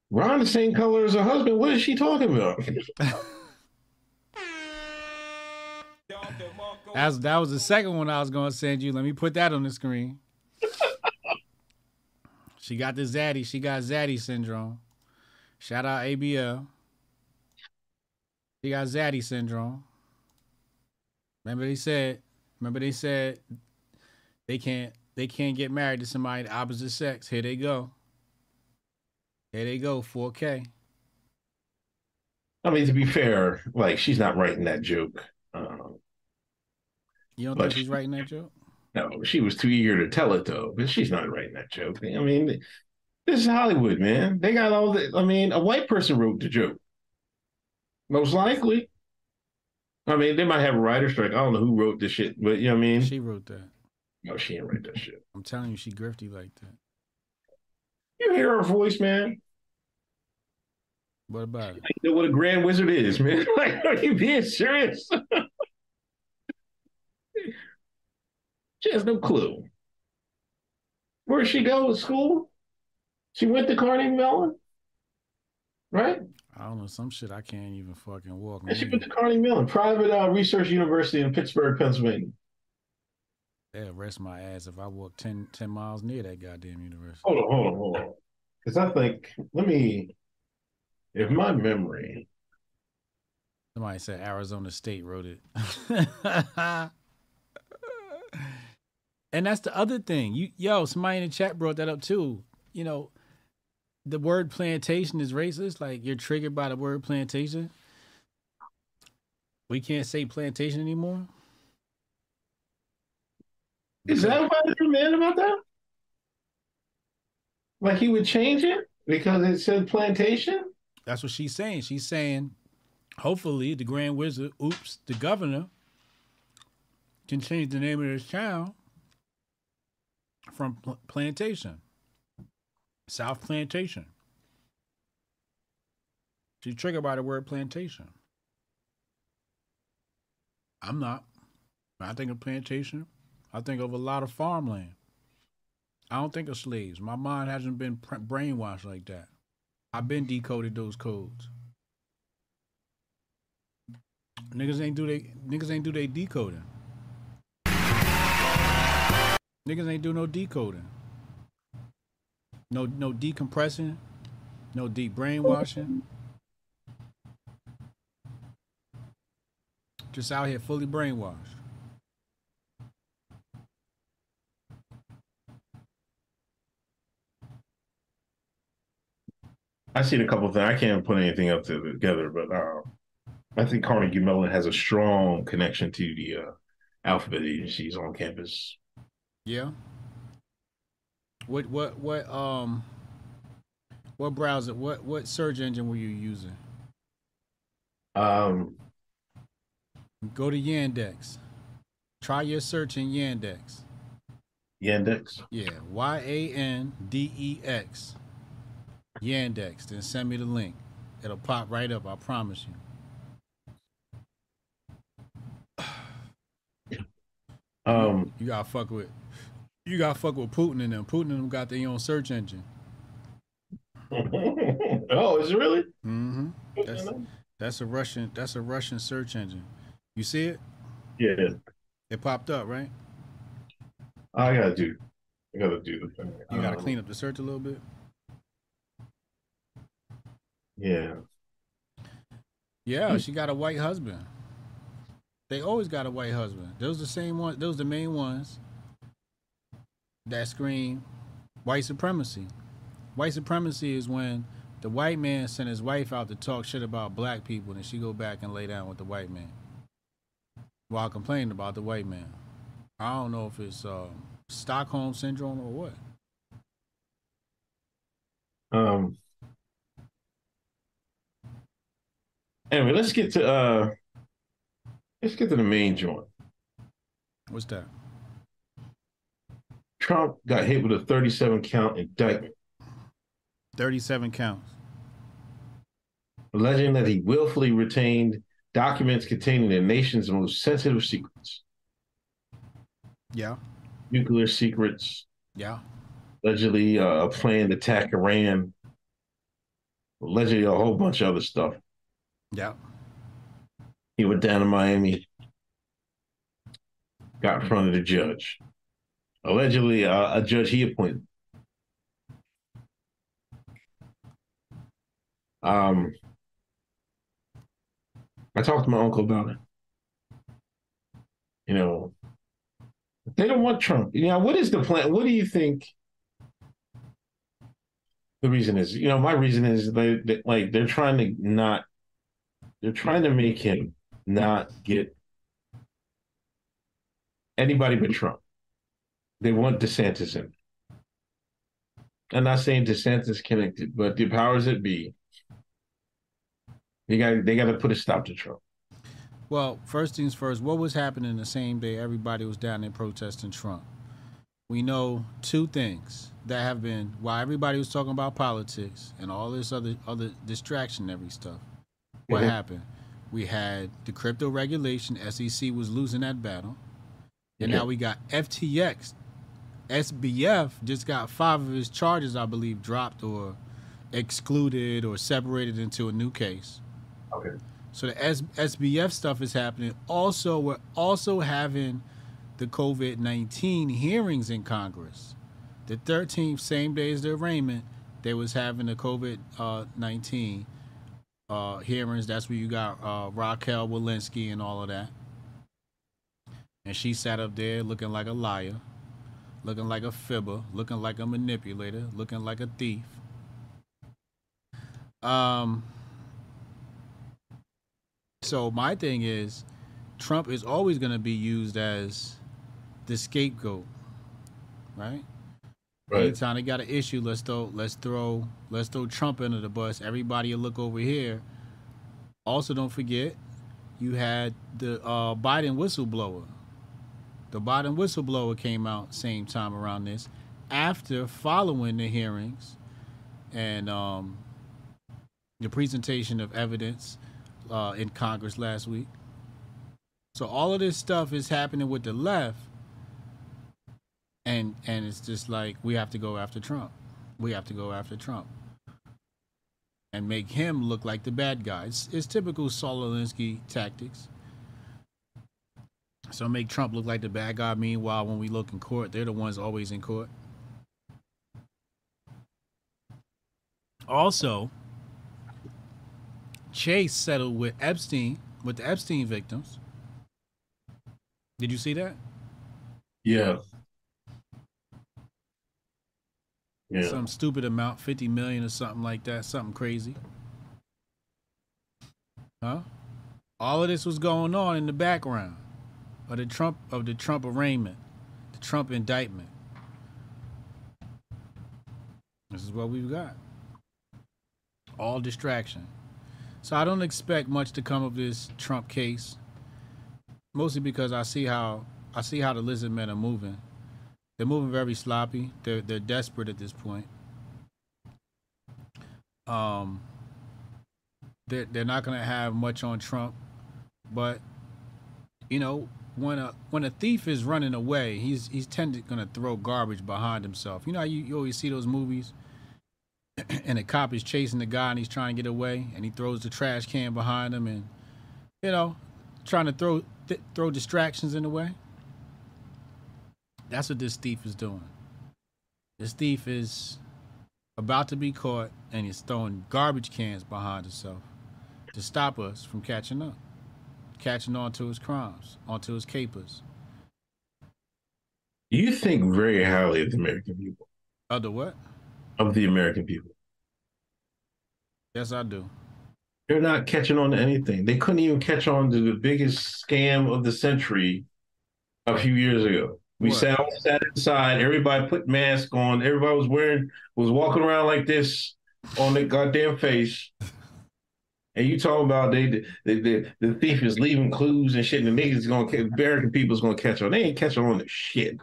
Ron the same color as her husband. What is she talking about? That was the second one I was gonna send you. Let me put that on the screen. she got the Zaddy. She got Zaddy syndrome. Shout out ABL. She got Zaddy syndrome. Remember they said. Remember they said they can't they can't get married to somebody the opposite sex. Here they go. Here they go. 4K. I mean, to be fair, like she's not writing that joke. Um, You don't think she's writing that joke? no, she was too eager to tell it though. But she's not writing that joke. I mean, this is Hollywood, man. They got all the. I mean, a white person wrote the joke. Most likely. I mean, they might have a writer strike. I don't know who wrote this shit, but you know what I mean. She wrote that. No, she didn't write that shit. I'm telling you, she grifty like that. You hear her voice, man. What about it? You know what a grand wizard is, man. like, are you being serious? she has no clue. Where did she go to school? She went to Carnegie Mellon, right? I don't know some shit I can't even fucking walk. And she went to Carnegie Mellon, private uh, research university in Pittsburgh, Pennsylvania. They'll arrest my ass if I walk 10, 10 miles near that goddamn university. Hold on, hold on, hold on. Because I think, let me, if my memory, Somebody said Arizona State wrote it. and that's the other thing. You yo, somebody in the chat brought that up too. You know, the word plantation is racist. Like you're triggered by the word plantation. We can't say plantation anymore. Is that why you're mad about that? Like he would change it because it said plantation? That's what she's saying. She's saying, hopefully, the Grand Wizard, oops, the governor, can change the name of this town from Pl- Plantation, South Plantation. She's triggered by the word plantation. I'm not. When I think of plantation, I think of a lot of farmland. I don't think of slaves. My mind hasn't been brainwashed like that. I've been decoded those codes. Niggas ain't do they niggas ain't do they decoding. Niggas ain't do no decoding. No no decompressing. No deep brainwashing. Just out here fully brainwashed. I seen a couple of things. I can't put anything up to, together, but uh, I think Carnegie Mellon has a strong connection to the uh, alphabet agencies on campus. Yeah. What what what um what browser what what search engine were you using? Um, Go to Yandex. Try your search in Yandex. Yandex. Yeah, Y A N D E X. Yandex. Then send me the link. It'll pop right up. I promise you. Um, You gotta fuck with. You gotta fuck with Putin and them. Putin and them got their own search engine. oh, is it really? Mm-hmm. That's that's a Russian. That's a Russian search engine. You see it? Yeah, It popped up, right? I gotta do. I gotta do the thing. You gotta Um, clean up the search a little bit. Yeah. Yeah, she got a white husband. They always got a white husband. Those the same ones. Those the main ones that scream white supremacy. White supremacy is when the white man sent his wife out to talk shit about black people, and she go back and lay down with the white man while complaining about the white man. I don't know if it's uh, Stockholm syndrome or what. Um. Anyway, let's get to uh. Let's get to the main joint. What's that? Trump got hit with a 37 count indictment, Thirty-seven counts. alleging that he willfully retained documents containing the nation's most sensitive secrets. Yeah. Nuclear secrets. Yeah. Allegedly uh, a plan to attack Iran. Allegedly a whole bunch of other stuff. Yeah. He went down to Miami. Got in front of the judge. Allegedly uh, a judge he appointed. Um, I talked to my uncle about it. You know, they don't want Trump. You know, what is the plan? What do you think? The reason is, you know, my reason is they, they like they're trying to not, they're trying to make him not get anybody but Trump. They want DeSantis in. I'm not saying DeSantis connected, but the powers that be, they got they got to put a stop to Trump. Well, first things first, what was happening the same day everybody was down there protesting Trump? We know two things that have been while everybody was talking about politics and all this other other distractionary stuff. What Mhm. happened? We had the crypto regulation, SEC was losing that battle. And now we got FTX. SBF just got five of his charges, I believe, dropped or excluded or separated into a new case. Okay. So the S- SBF stuff is happening. Also, we're also having the COVID 19 hearings in Congress. The 13th, same day as the arraignment, they was having the COVID uh, 19 uh, hearings. That's where you got uh, Raquel Walensky and all of that. And she sat up there looking like a liar, looking like a fibber, looking like a manipulator, looking like a thief. Um, so my thing is, Trump is always going to be used as the scapegoat, right? Right. Anytime they got an issue, let's throw let's throw let's throw Trump under the bus. Everybody look over here. Also, don't forget, you had the uh, Biden whistleblower. The Biden whistleblower came out same time around this, after following the hearings, and um, the presentation of evidence uh, in Congress last week. So all of this stuff is happening with the left, and and it's just like we have to go after Trump. We have to go after Trump and make him look like the bad guy. It's, it's typical Saul Alinsky tactics. So make Trump look like the bad guy. Meanwhile, when we look in court, they're the ones always in court. Also, Chase settled with Epstein, with the Epstein victims. Did you see that? Yeah. Yeah. Some stupid amount, 50 million or something like that, something crazy. Huh? All of this was going on in the background of the Trump of the Trump arraignment, the Trump indictment. This is what we've got. All distraction. So I don't expect much to come of this Trump case. Mostly because I see how I see how the lizard men are moving. They're moving very sloppy. They're they're desperate at this point. Um, they're they're not gonna have much on Trump, but you know when a when a thief is running away, he's he's tended gonna throw garbage behind himself. You know you, you always see those movies, and a cop is chasing the guy and he's trying to get away, and he throws the trash can behind him, and you know, trying to throw th- throw distractions in the way. That's what this thief is doing. This thief is about to be caught and he's throwing garbage cans behind himself to stop us from catching up, catching on to his crimes, onto his capers. You think very highly of the American people. Of the what? Of the American people. Yes, I do. They're not catching on to anything. They couldn't even catch on to the biggest scam of the century a few years ago. We What? sat, sat inside. Everybody put masks on. Everybody was wearing, was walking around like this on their goddamn face. And you talking about they, the, the, the thief is leaving clues and shit, and the niggas gonna, ca- American people's gonna catch on. They ain't catching on to shit.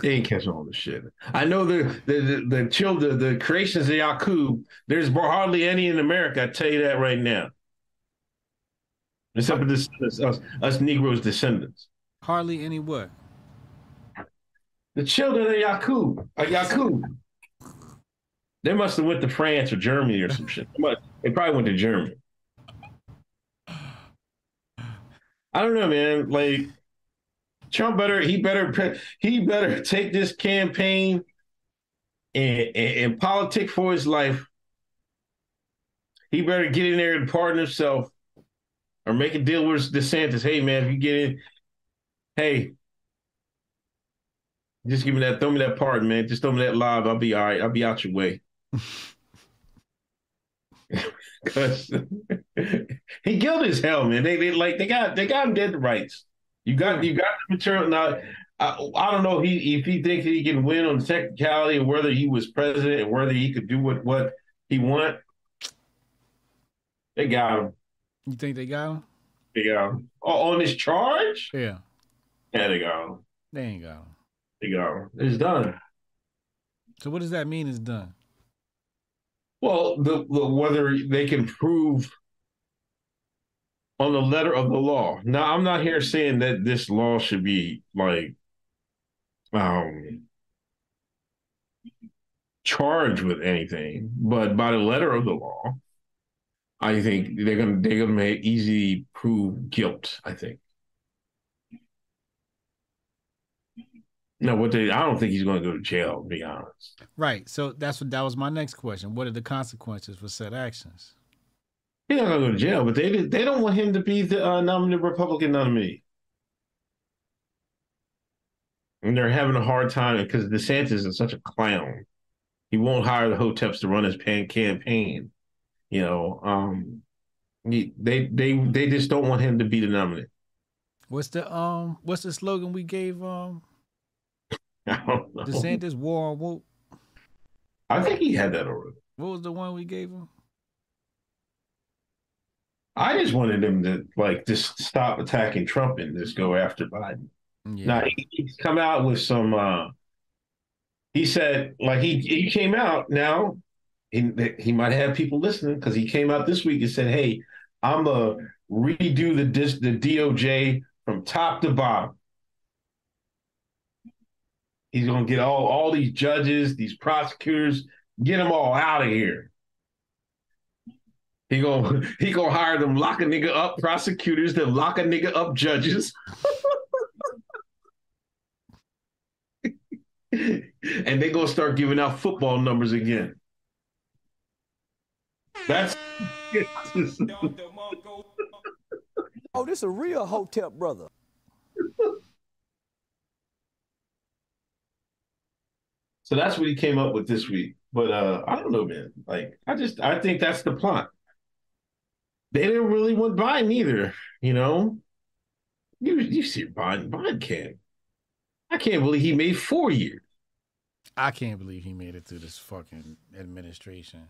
They ain't catching on to shit. I know the the the, the children, the creations of Yakub. There's hardly any in America. I tell you that right now. Except for this, us, us Negroes descendants. Hardly any what? The children of Yakub. Uh, Yakub. They must have went to France or Germany or some shit. They probably went to Germany. I don't know, man. Like Trump better he better he better take this campaign and, and, and politic for his life. He better get in there and pardon himself or make a deal with DeSantis. Hey man, if you get in, hey, just give me that, throw me that part, man. Just throw me that live. I'll be all right. I'll be out your way. Cause he guilty as hell, man. They they like they got they got him dead to rights. You got you got the material now. I, I don't know if he if he thinks he can win on technicality of whether he was president and whether he could do what what he want. They got him. You think they got him? They got him. Oh, on this charge? Yeah. Yeah, they got him. They ain't got him. They got him. It's done. So what does that mean? It's done. Well, the, the whether they can prove on the letter of the law. Now, I'm not here saying that this law should be like um charged with anything, but by the letter of the law, I think they're gonna they're gonna make easy prove guilt. I think. No, what they I don't think he's going to go to jail. To be honest. Right. So that's what that was my next question. What are the consequences for said actions? He's not gonna go to jail, but they they don't want him to be the uh, nominee Republican nominee, and they're having a hard time because DeSantis is such a clown. He won't hire the hoteps to run his pan campaign. You know, um, he, they they they just don't want him to be the nominee. What's the um what's the slogan we gave um I don't know. DeSantis war on woke? I think he had that already. What was the one we gave him? I just wanted him to like just stop attacking Trump and just go after Biden. Yeah. Now he, he's come out with some. uh He said, like he he came out now. He he might have people listening because he came out this week and said, "Hey, I'm a redo the dis, the DOJ from top to bottom." He's gonna get all all these judges, these prosecutors, get them all out of here. He gonna he gonna hire them lock a nigga up prosecutors, then lock a nigga up judges. and they gonna start giving out football numbers again. That's Oh, this a real Hotep brother. So that's what he came up with this week. But uh I don't know, man. Like I just I think that's the plot. They didn't really want Biden either, you know. You you see Biden, Biden can't. I can't believe he made four years. I can't believe he made it through this fucking administration.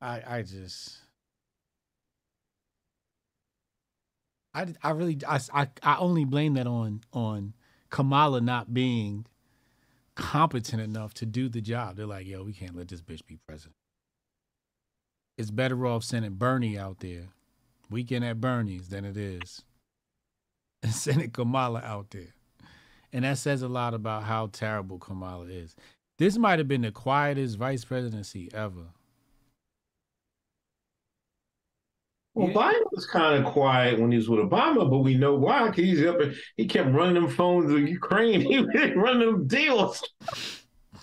I I just I I really I I, I only blame that on on Kamala not being competent enough to do the job. They're like, yo, we can't let this bitch be president. It's better off sending Bernie out there, weekend at Bernie's, than it is and sending Kamala out there. And that says a lot about how terrible Kamala is. This might have been the quietest vice presidency ever. Well, Biden was kind of quiet when he was with Obama, but we know why. He's up and he kept running them phones to Ukraine. He was running them deals.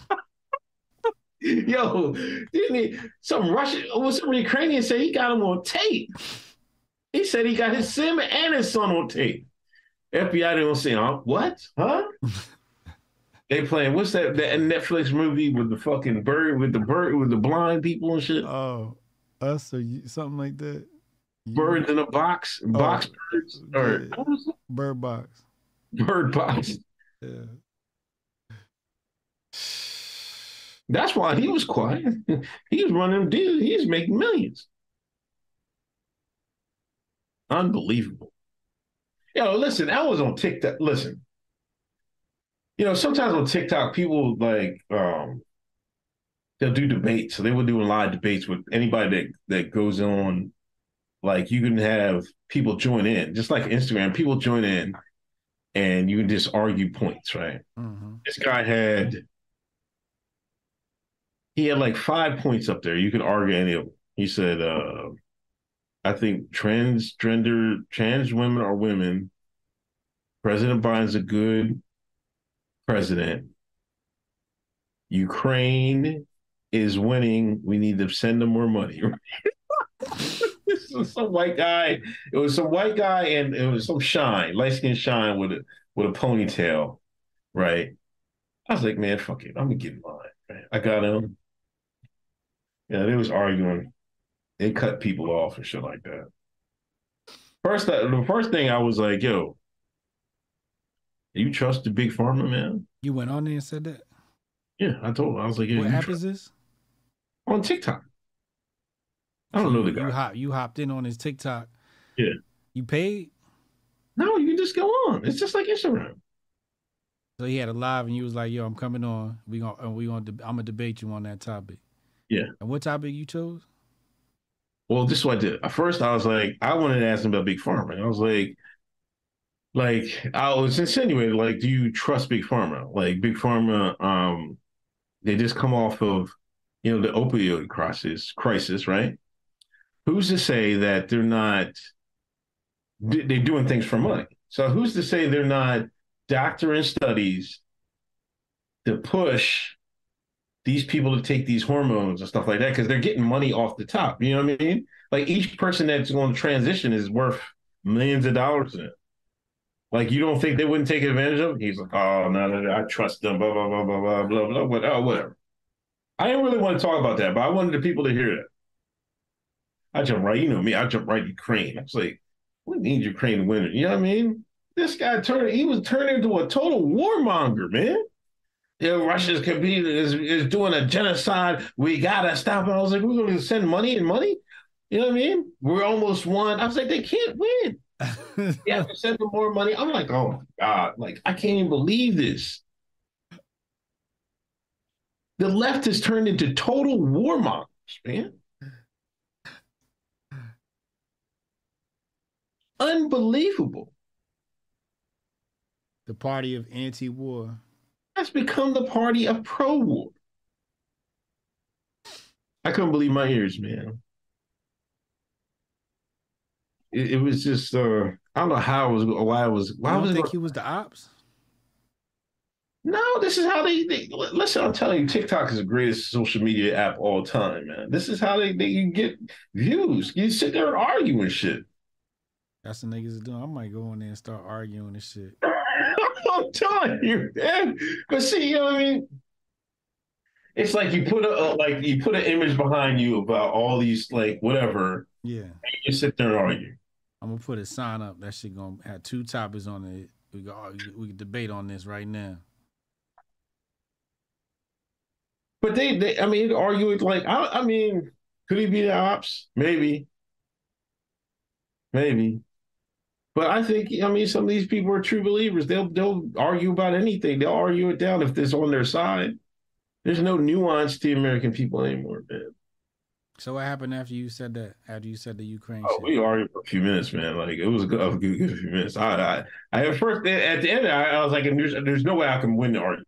Yo, didn't he? Some Russian, oh, was some Ukrainian say he got him on tape. He said he got his sim and his son on tape. FBI didn't say, huh? What? Huh? they playing what's that that Netflix movie with the fucking bird with the bird with the blind people and shit? Oh, us or you, something like that. Birds in a box, box birds, or yeah. Bird box. bird box. Yeah. That's why he was quiet. he was running deals. He was making millions. Unbelievable. Yo, listen, I was on TikTok. Listen, you know, sometimes on TikTok, people like um they'll do debates. So they were doing live debates with anybody that that goes on. Like you can have people join in, just like Instagram. People join in, and you can just argue points, right? Mm-hmm. This guy had he had like five points up there. You could argue any of them. He said, uh, I think transgender trans women are women. President Biden's a good president. Ukraine is winning. We need to send them more money. this was some white guy. It was some white guy and it was some shine, light skin shine with a with a ponytail, right? I was like, man, fuck it. I'm gonna get mine. Right? I got him. Yeah, they was arguing. They cut people off and shit like that. First, the first thing I was like, yo, you trust the big pharma man? You went on there and said that. Yeah, I told him. I was like, yeah, what app is this? on TikTok. I don't know the You guy. hop, you hopped in on his TikTok. Yeah. You paid, No, you can just go on. It's just like Instagram. so he had a live, and you was like, "Yo, I'm coming on. We gonna, uh, we gonna, I'm gonna debate you on that topic." Yeah. And what topic you chose? Well, this is what I did. At first, I was like, I wanted to ask him about Big Pharma. And I was like, like I was insinuating, like, do you trust Big Pharma? Like Big Pharma, um, they just come off of, you know, the opioid crisis, crisis, right? Who's to say that they're not? they- They're doing things for money. So who's to say they're not doctoring studies to push these people to take these hormones and stuff like that because they're getting money off the top. You know what I mean? Like each person that's going to transition is worth millions of dollars in it. Like you don't think they wouldn't take advantage of it? He's like, oh no, no, no, I trust them, blah blah blah blah blah blah blah, what, oh, whatever. I didn't really want to talk about that, but I wanted the people to hear that. I jump right, you know me, I jump right Ukraine. I was like, what means Ukraine winning? You know what I mean? This guy turned, he was turned into a total warmonger, man you know, Russia's competing is, is doing a genocide. We gotta stop it. I was like, we're gonna send money and money. You know what I mean? We're almost won. I was like, they can't win. have to send them more money. I'm like, oh my god, like I can't even believe this. The left has turned into total warmongers, man. Unbelievable. The party of anti-war. has become the party of pro-war. I couldn't believe my ears, man. It, it was just uh I don't know how it was why it was why I was think he was the ops. No, this is how they, they listen. I'm telling you, TikTok is the greatest social media app all time, man. This is how they, they you get views. You sit there and argue and shit. That's the niggas are doing. I might go in there and start arguing and shit. I'm telling you, man. But see, you know what I mean? It's like you put a like you put an image behind you about all these like whatever. Yeah. And you sit there and argue. I'm gonna put a sign up. That shit gonna have two topics on it. We go. Oh, we can debate on this right now. But they, they I mean, argue it like I, I mean, could he be the ops? Maybe, maybe. But I think I mean some of these people are true believers. They'll they'll argue about anything. They'll argue it down if it's on their side. There's no nuance to the American people anymore, man. So what happened after you said that? After you said the Ukraine Oh, shit? we argued for a few minutes, man. Like it was a good, good, few minutes. I, I, I at first at the end, I, I was like, there's, there's no way I can win the argument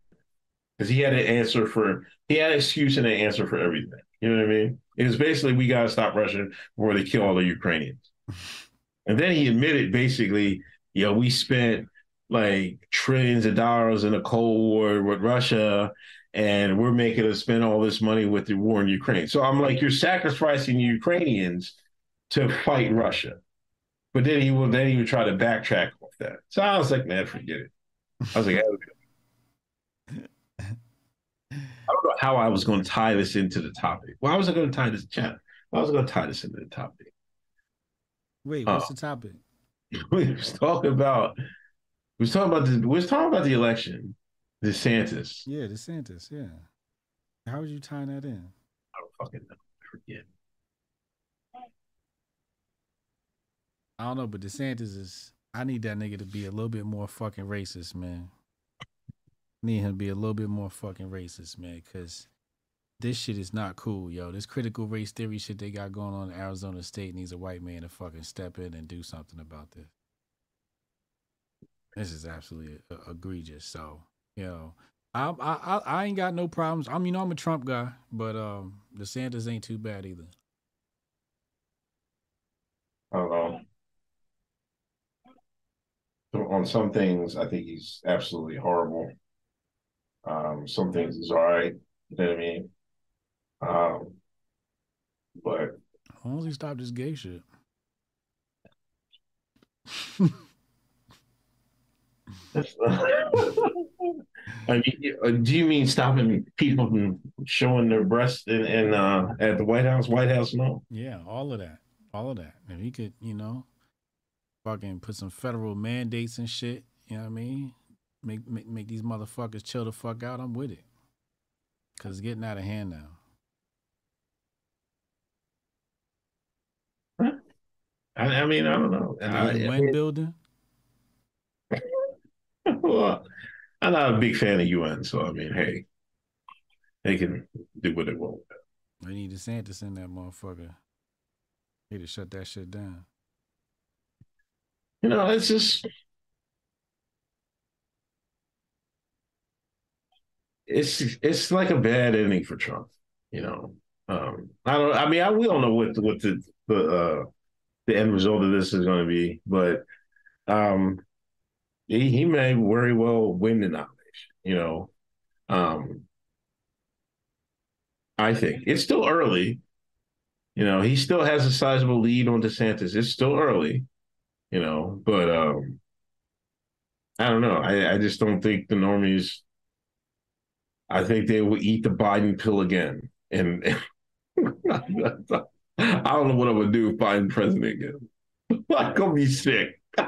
because he had an answer for, he had an excuse and an answer for everything. You know what I mean? It was basically we got to stop Russia before they kill all the Ukrainians. and then he admitted basically, you know, we spent like trillions of dollars in a Cold War with Russia. And we're making us spend all this money with the war in Ukraine. So I'm like, you're sacrificing Ukrainians to fight Russia. But then he would then he would try to backtrack off that. So I was like, man, forget it. I was like, I don't know how I was going to tie this into the topic. Well, I was I going to tie this chat. I was going to tie this into the topic. Wait, what's Oh. the topic? We was talking about we was talking about the we was talking about the election, DeSantis. Yeah, DeSantis. Yeah. How would you tie that in? I don't fucking know. I forget. I don't know, but DeSantis is. I need that nigga to be a little bit more fucking racist, man. Need him to be a little bit more fucking racist, man, because this shit is not cool, yo. This critical race theory shit they got going on in Arizona State needs a white man to fucking step in and do something about this. This is absolutely uh, egregious. So, you know, I, I I ain't got no problems. I mean, I'm a Trump guy, but um, DeSantis ain't too bad either. I. So on some things, I think he's absolutely horrible. Um, some things he's all right. You know what I mean? Um, but As long as he stopped this gay shit. I mean, uh, do you mean stopping people from showing their breasts in, in uh, at the White House? White House, no. Yeah, all of that. All of that. If he could, you know, fucking put some federal mandates and shit, you know what I mean? Make make, make these motherfuckers chill the fuck out, I'm with it. Cause it's getting out of hand now. I, I mean, I don't know. I, UN building. well, I'm not a big fan of UN, so I mean, hey, they can do what they want. They need DeSantis in that motherfucker. He to shut that shit down. You know, it's just it's it's like a bad ending for Trump. You know, um, I don't. I mean, I, we don't know what the, what the the uh, the end result of this is going to be, but um, he he may very well win the nomination. You know, um, I think it's still early. You know, he still has a sizable lead on DeSantis. It's still early. You know, but um, I don't know. I I just don't think the normies. I think they will eat the Biden pill again. And I don't know what I'm gonna do if Biden president again. I'm gonna be sick.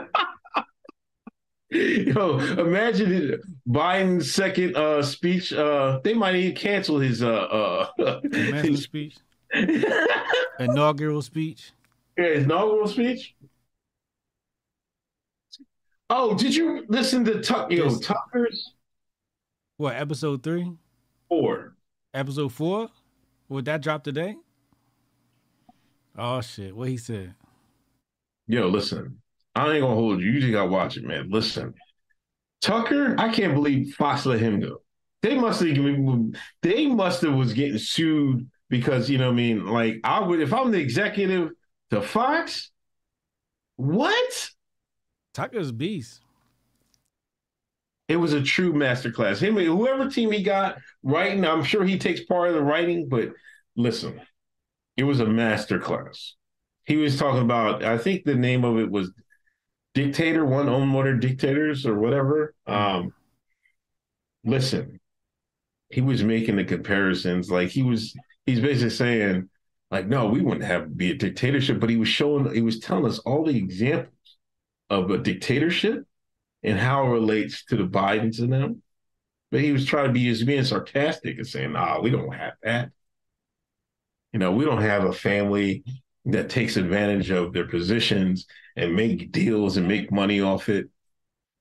Yo, imagine it, Biden's second uh, speech. Uh, they might even cancel his uh, uh Commencement speech. Inaugural speech. Yeah, his inaugural speech. Oh, did you listen to Tuck? Yo, Yes. Tucker's What, episode three? four. Episode four? Would that drop today? Oh shit. What he said. Yo, listen, I ain't gonna hold you. You just gotta watch it, man. Listen, Tucker, I can't believe Fox let him go. They must have they must have was getting sued because you know what I mean. Like I would if I'm the executive to Fox. What? Tucker's beast. It was a true masterclass. Him, whoever team he got writing, I'm sure he takes part of the writing. But listen, it was a masterclass. He was talking about. I think the name of it was "Dictator," one unwanted dictators or whatever. Um, listen, he was making the comparisons. Like he was, he's basically saying, like, no, we wouldn't have be a dictatorship. But he was showing, he was telling us all the examples of a dictatorship and how it relates to the Bidens and them. But he was trying to be, he was being sarcastic and saying, nah, we don't have that. You know, we don't have a family that takes advantage of their positions and make deals and make money off it.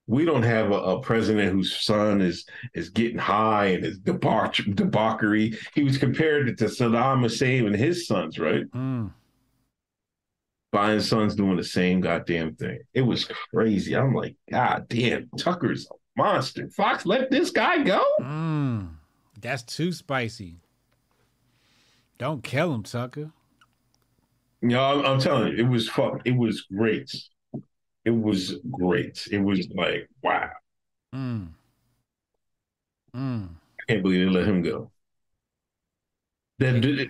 We don't have a, a president whose son is is getting high and is debauch, debauchery. He was compared to Saddam Hussein and his sons, right? Mm. Biden's son's doing the same goddamn thing. It was crazy. I'm like, God damn, Tucker's a monster. Fox let this guy go. Mm. That's too spicy. Don't kill him, sucker. Know, I'm, I'm telling you, it was fuck. It was great. It was great. It was like, wow. Mm. Mm. I can't believe they let him go. That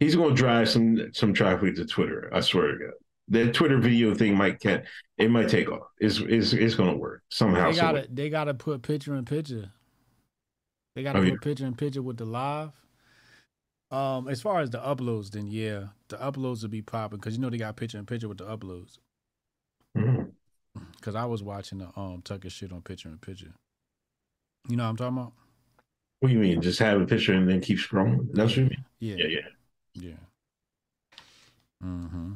he's going to drive some some traffic to Twitter. I swear to God. That Twitter video thing might can it might take off. It's it's, it's going to work somehow. They gotta they gotta put picture in picture. They gotta Oh, put yeah. picture in picture with the live. Um, as far as the uploads, then yeah, the uploads will be popping because you know they got picture in picture with the uploads. Because I was watching the um Tucker shit on picture in picture. You know what I'm talking about? What do you mean? Just have a picture and then keep scrolling? That's what you mean? Yeah, Yeah, yeah. yeah. Mm-hmm.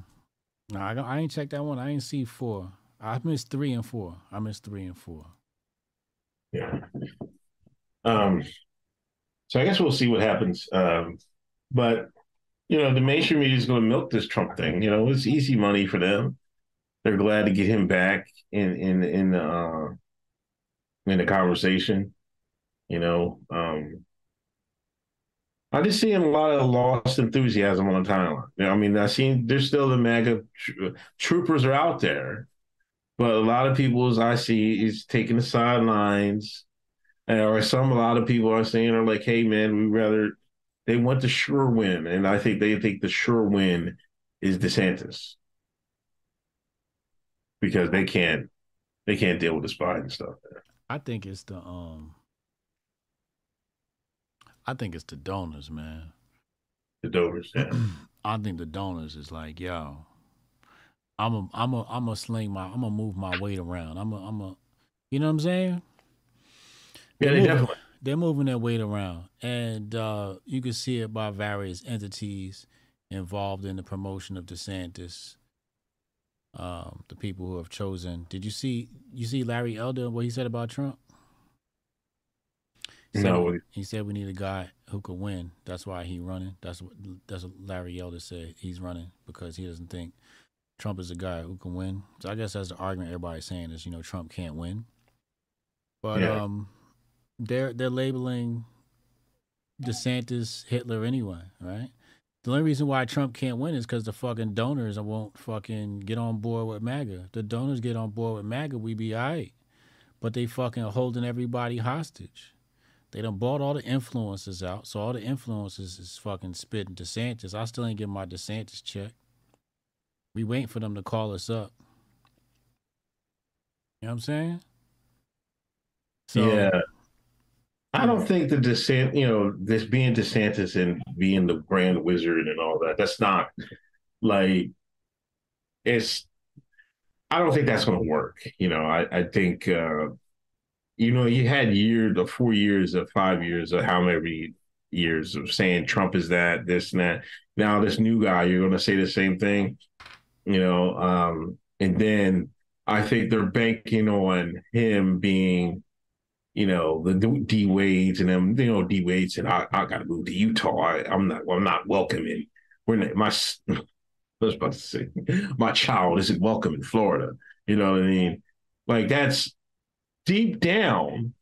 No, I, don't- I ain't checked that one. I ain't see four. I missed three and four. I missed three and four. Yeah. Um, so I guess we'll see what happens. Um, but you know, the mainstream media is going to milk this Trump thing. You know, it's easy money for them. they're glad to get him back in in in the uh, in the conversation. You know, um, I just seeing a lot of lost enthusiasm on the timeline. I mean, I seen there's still the MAGA tr- troopers are out there, but a lot of people as I see is taking the sidelines, and, or some a lot of people are saying are like, "Hey, man, we rather." They want the sure win, and I think they think the sure win is DeSantis because they can't they can't deal with the Biden stuff. There. I think it's the um I think it's the donors, man. The donors, yeah. I think the donors is like, yo, I'm a I'm a I'm a sling my I'm gonna move my weight around. I'm a I'm a you know what I'm saying? Yeah, they definitely they're moving their weight around. And uh you can see it by various entities involved in the promotion of DeSantis. Um, the people who have chosen. Did you see you see Larry Elder what he said about Trump? He said, No. he said we need a guy who could win. That's why he running. That's what that's what Larry Elder said. He's running because he doesn't think Trump is a guy who can win. So I guess that's the argument everybody's saying is you know Trump can't win. But Yeah. um, they're they're labeling DeSantis Hitler anyway, right? The only reason why Trump can't win is because the fucking donors won't fucking get on board with MAGA. If the donors get on board with MAGA, we be alright. But they fucking holding everybody hostage. They done bought all the influences out, so all the influences is fucking spitting DeSantis. I still ain't getting my DeSantis check. We waiting for them to call us up. You know what I'm saying? So, yeah. I don't think the DeSantis, you know, this being DeSantis and being the grand wizard and all that, that's not like it's I don't think that's gonna work. You know, I, I think uh you know, you had year the four years of five years of how many years of saying Trump is that, this and that. Now this new guy, you're gonna say the same thing, you know, um, and then I think they're banking on him being you know, the D Wades and them, you know, D Wades and I, I got to move to Utah. I, I'm not, I'm not welcoming. We're not, my, I was about to say, my child isn't welcome in Florida. You know what I mean? Like that's deep down.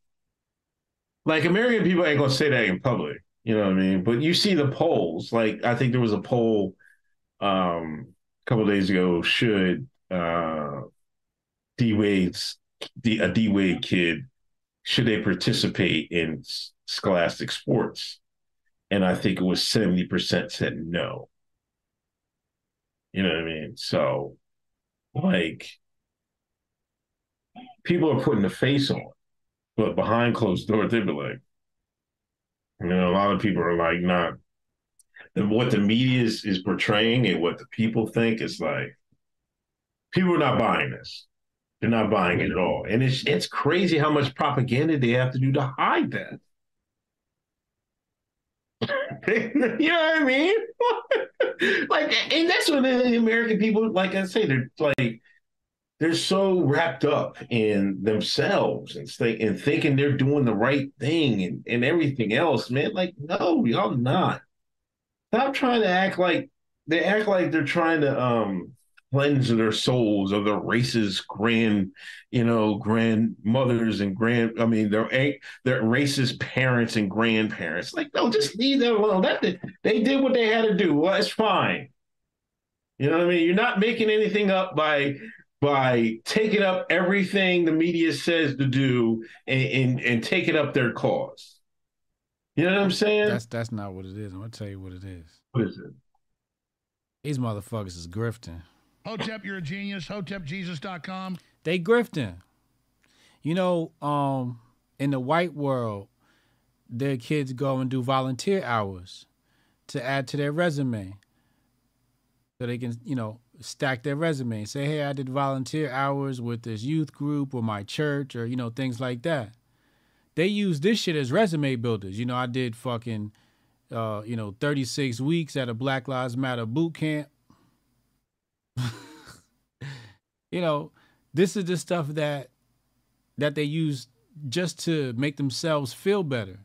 Like American people ain't gonna say that in public. You know what I mean? But you see the polls. Like I think there was a poll um, a couple days ago. Should uh, D Wade's D, a D Wade kid should they participate in scholastic sports? And I think it was 70% said no. You know what I mean? So, like, people are putting a face on, but behind closed doors, they'd be like, you know, a lot of people are like, not. What the media is, is portraying and what the people think is like, people are not buying this. They're not buying it at all. And it's it's crazy how much propaganda they have to do to hide that. you know what I mean? like, and that's what the American people, like I say, they're like, they're so wrapped up in themselves and, th- and thinking they're doing the right thing and, and everything else, man. Like, no, y'all not. Stop trying to act like they act like they're trying to um cleanse their souls of their race's grand, you know, grandmothers and grand. I mean, their their racist parents and grandparents. Like, no, just leave them alone. That they did what they had to do. Well, it's fine. You know what I mean? You're not making anything up by by taking up everything the media says to do and and, and taking up their cause. You know what I'm saying? That's that's not what it is. I'm gonna tell you what it is. What is it? These motherfuckers is grifting. Hotep, you're a genius. HotepJesus.com. They grifting. You know, um, in the white world, their kids go and do volunteer hours to add to their resume. So they can, you know, stack their resume. and Say, hey, I did volunteer hours with this youth group or my church or, you know, things like that. They use this shit as resume builders. You know, I did fucking uh, you know, 36 weeks at a Black Lives Matter boot camp. you know, this is the stuff that that they use just to make themselves feel better.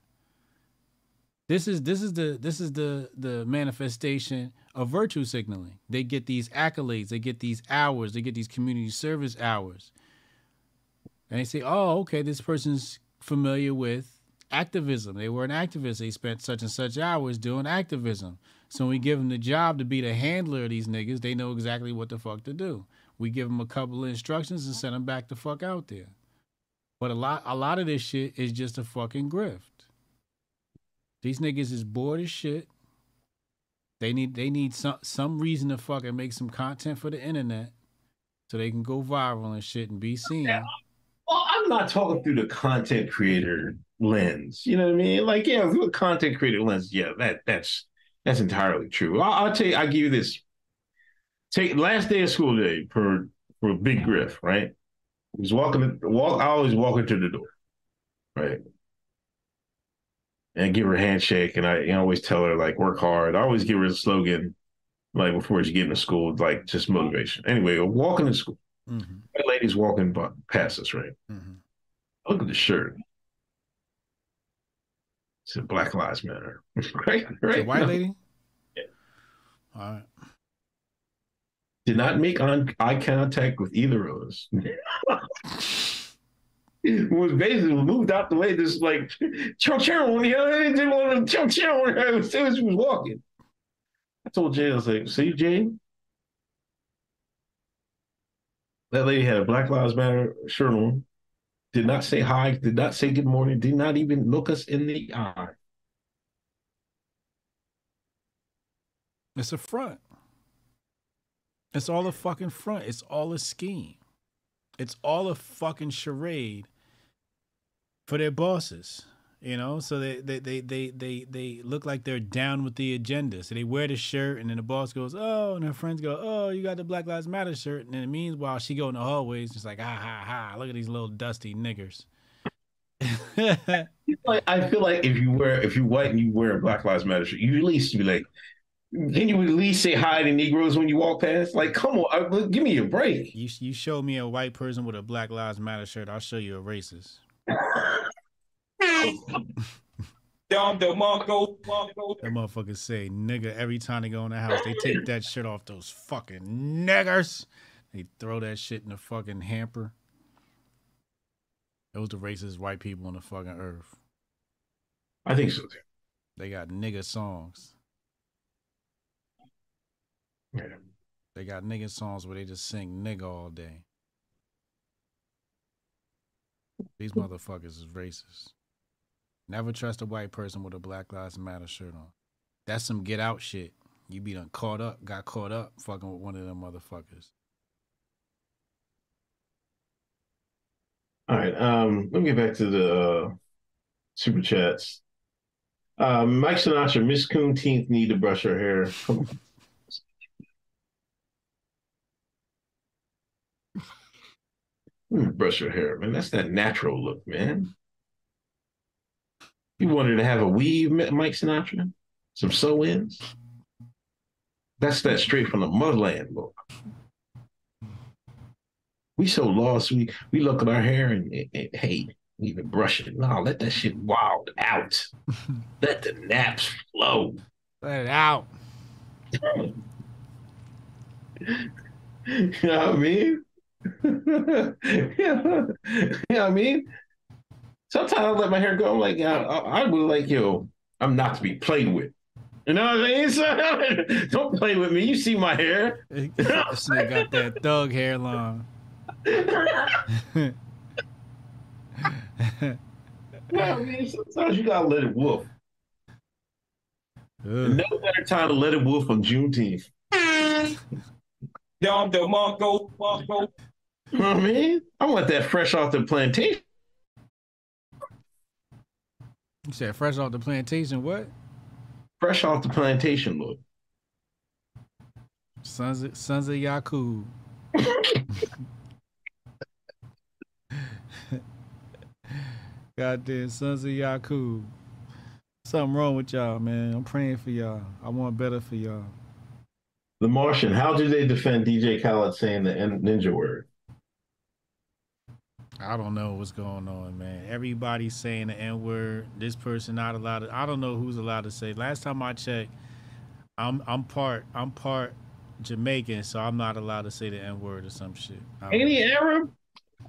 This is this is the this is the the manifestation of virtue signaling. They get these accolades, they get these hours, they get these community service hours. And they say, oh, okay, this person's familiar with activism. They were an activist. They spent such and such hours doing activism. So we give them the job to be the handler of these niggas, they know exactly what the fuck to do. We give them a couple of instructions and send them back the fuck out there. But a lot, a lot of this shit is just a fucking grift. These niggas is bored as shit. They need, they need some some reason to fucking make some content for the internet, so they can go viral and shit and be seen. Well, I'm not talking through the content creator lens. You know what I mean? Like, yeah, through a content creator lens, yeah, that that's that's entirely true. I'll, I'll tell you, I give you this. Take last day of school day for for Big Griff, right? he's walking walk. I always walk into the door, right? And I give her a handshake, and I, I always tell her like work hard. I always give her a slogan, like before she get into school, like just motivation. Anyway, walking to school, mm-hmm. that lady's walking by, past us, right? Mm-hmm. Look at the shirt. It's a Black Lives Matter, right? Right. The white lady. Yeah. All right. Did not make on, eye contact with either of us. was basically moved out the way. This like chow chow, you know, they didn't want to chow chow as soon as she was walking. I told Jay, I was like, "See, Jay, that lady had a Black Lives Matter shirt on. Did not say hi. Did not say good morning. Did not even look us in the eye. It's a front. It's all a fucking front. It's all a scheme. It's all a fucking charade for their bosses. You know, so they they, they they they they look like they're down with the agenda. So they wear the shirt, and then the boss goes, "Oh," and her friends go, "Oh, you got the Black Lives Matter shirt." And then meanwhile, she go in the hallways, just like, "Ha ha ha! Look at these little dusty niggers." like, I feel like if you wear if you white and you wear a Black Lives Matter shirt, you at least be like, can you at least say hi to Negroes when you walk past? Like, come on, uh, give me a break. You you show me a white person with a Black Lives Matter shirt, I'll show you a racist. Down the Mongo, Mongo. That motherfuckers say nigga every time they go in the house. They take that shit off those fucking niggers. They throw that shit in the fucking hamper. Those the racist white people on the fucking earth. I think so too. They got nigga songs. Yeah. They got nigga songs where they just sing nigga all day. These motherfuckers is racist. Never trust a white person with a Black Lives Matter shirt on. That's some get out shit. You be done caught up, got caught up fucking with one of them motherfuckers. All right. Um, let me get back to the uh, super chats. Uh, Mike Sinatra, Miss Coonteenth need to brush her hair. Come on. brush your hair, man. That's that natural look, man. You wanted to have a weave, Mike Sinatra? Some sew ins? That's that straight from the motherland look. We so lost. We we look at our hair and, and, and hey, we even brush it. No, let that shit wild out. let the naps flow. Let it out. you know what I mean? yeah. You know what I mean? Sometimes I let my hair go. I'm like, I, I, I would like, yo, I'm not to be played with. You know what I mean? So, don't play with me. You see my hair. this nigga got that thug hairline. yeah, I mean, sometimes you gotta let it wolf. No better time to let it wolf on Juneteenth. Down the Mongo, Mongo. You know what I mean? I want that fresh off the plantation. You said fresh off the plantation, what? Fresh off the plantation look. Sons of, sons of Yakub. Goddamn sons of Yakub. Something wrong with y'all, man. I'm praying for y'all. I want better for y'all. The Martian, how do they defend DJ Khaled saying the ninja word? I don't know what's going on, man. Everybody's saying the N word. This person not allowed to. I don't know who's allowed to say. Last time I checked, I'm I'm part I'm part Jamaican, so I'm not allowed to say the N word or some shit. I don't- Ain't he Arab?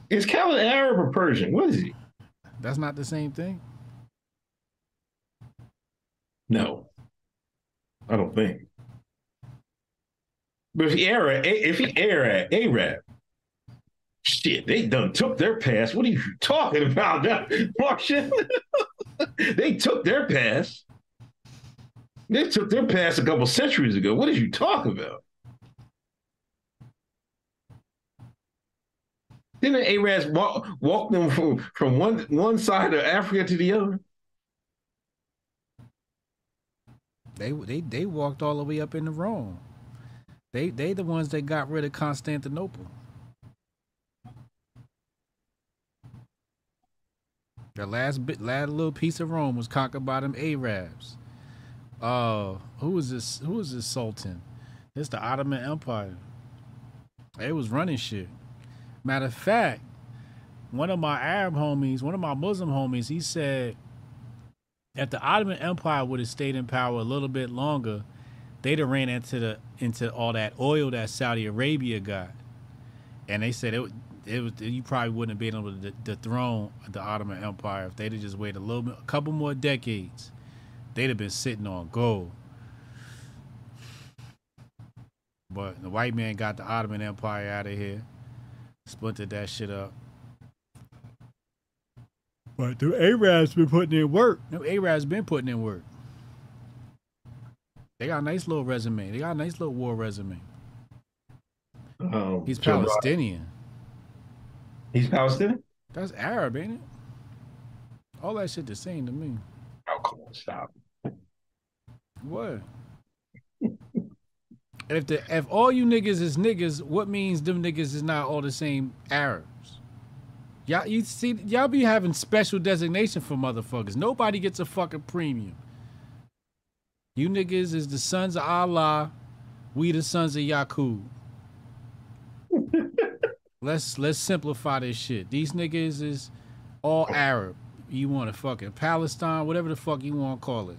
Is Khaled Arab or Persian? What is he? That's not the same thing. No, I don't think. But if he Arab, if he Arab, Arab, shit, they done took their pass. What are you talking about, Martian? they took their pass. They took their pass a couple centuries ago. What are you talking about? Didn't Arabs walk, walk them from, from one one side of Africa to the other? They they they walked all the way up into Rome. They they the ones that got rid of Constantinople. The last bit, last little piece of Rome was conquered by them Arabs. Uh, who was this? Who was this sultan? It's the Ottoman Empire. They was running shit. Matter of fact, one of my Arab homies, one of my Muslim homies, he said that the Ottoman Empire would have stayed in power a little bit longer, they'd have ran into the into all that oil that Saudi Arabia got, and they said it would- it was you probably wouldn't have been able to de- dethrone the Ottoman Empire if they'd have just waited a little bit, a couple more decades. They'd have been sitting on gold. But the white man got the Ottoman Empire out of here, splintered that shit up. But the Arabs been putting in work. The Arabs been putting in work. They got a nice little resume. They got a nice little war resume. Um, He's Joe Biden. Palestinian. He's Palestinian. That's Arab, ain't it? All that shit the same to me. Oh come on, stop. What? if the if all you niggas is niggas, what means them niggas is not all the same Arabs? Y'all you see y'all be having special designation for motherfuckers. Nobody gets a fucking premium. You niggas is the sons of Allah. We the sons of Yakub. Let's let's simplify this shit. These niggas is all Arab. You want to fucking Palestine, whatever the fuck you want to call it.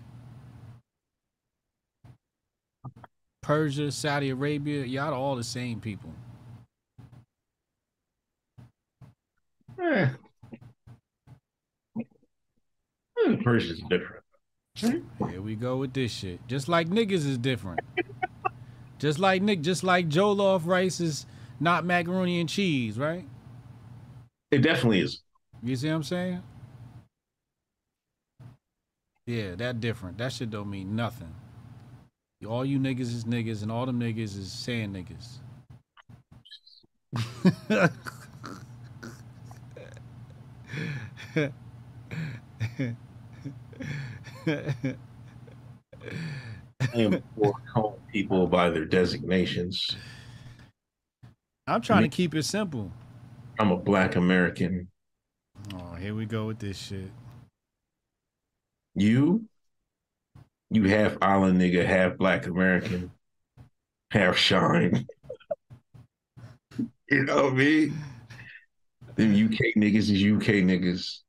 Persia, Saudi Arabia, y'all all the same people. Eh. Eh, Persia's different. Here we go with this shit. Just like niggas is different. just like Nick, just like Jollof rice is not macaroni and cheese, right? It definitely is. You see what I'm saying? Yeah, that different. That shit don't mean nothing. All you niggas is niggas, and all them niggas is saying niggas. I am calling people by their designations. I'm trying to keep it simple. I'm a black American. Oh, here we go with this shit. You, you half island nigga, half black American, half shine. you know what I mean? Them UK niggas is UK niggas.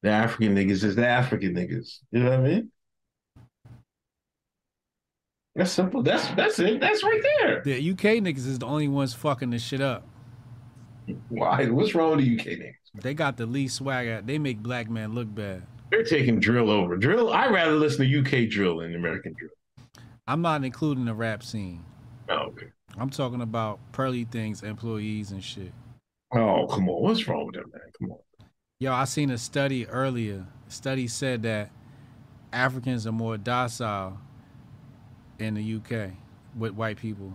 The African niggas is the African niggas. You know what I mean? That's simple. That's that's it. That's right there. The UK niggas is the only ones fucking this shit up. Why? What's wrong with the UK niggas? They got the least swagger. They make black men look bad. They're taking drill over. Drill. I'd rather listen to UK drill than American drill. I'm not including the rap scene. Oh, okay. I'm talking about pearly things, employees and shit. Oh, come on. What's wrong with that, man? Come on. Yo, I seen a study earlier. Study said that Africans are more docile in the UK with white people.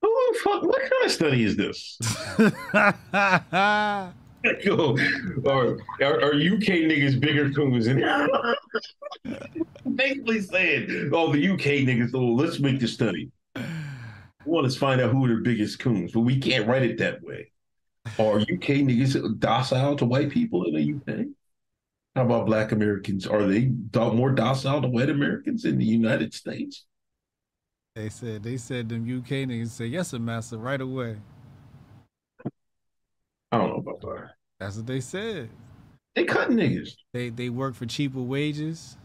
Who the fuck? What kind of study is this? Yo, are, are, are UK niggas bigger coons? And basically saying, oh, the UK niggas, oh, let's make the study. We want to find out who are the biggest coons, but we can't write it that way. Are UK niggas docile to white people in the UK? How about black Americans? Are they more docile to white Americans in the United States? They said they said them UK niggas say yes, sir, master, right away. I don't know about that. That's what they said. They cut niggas. They they work for cheaper wages.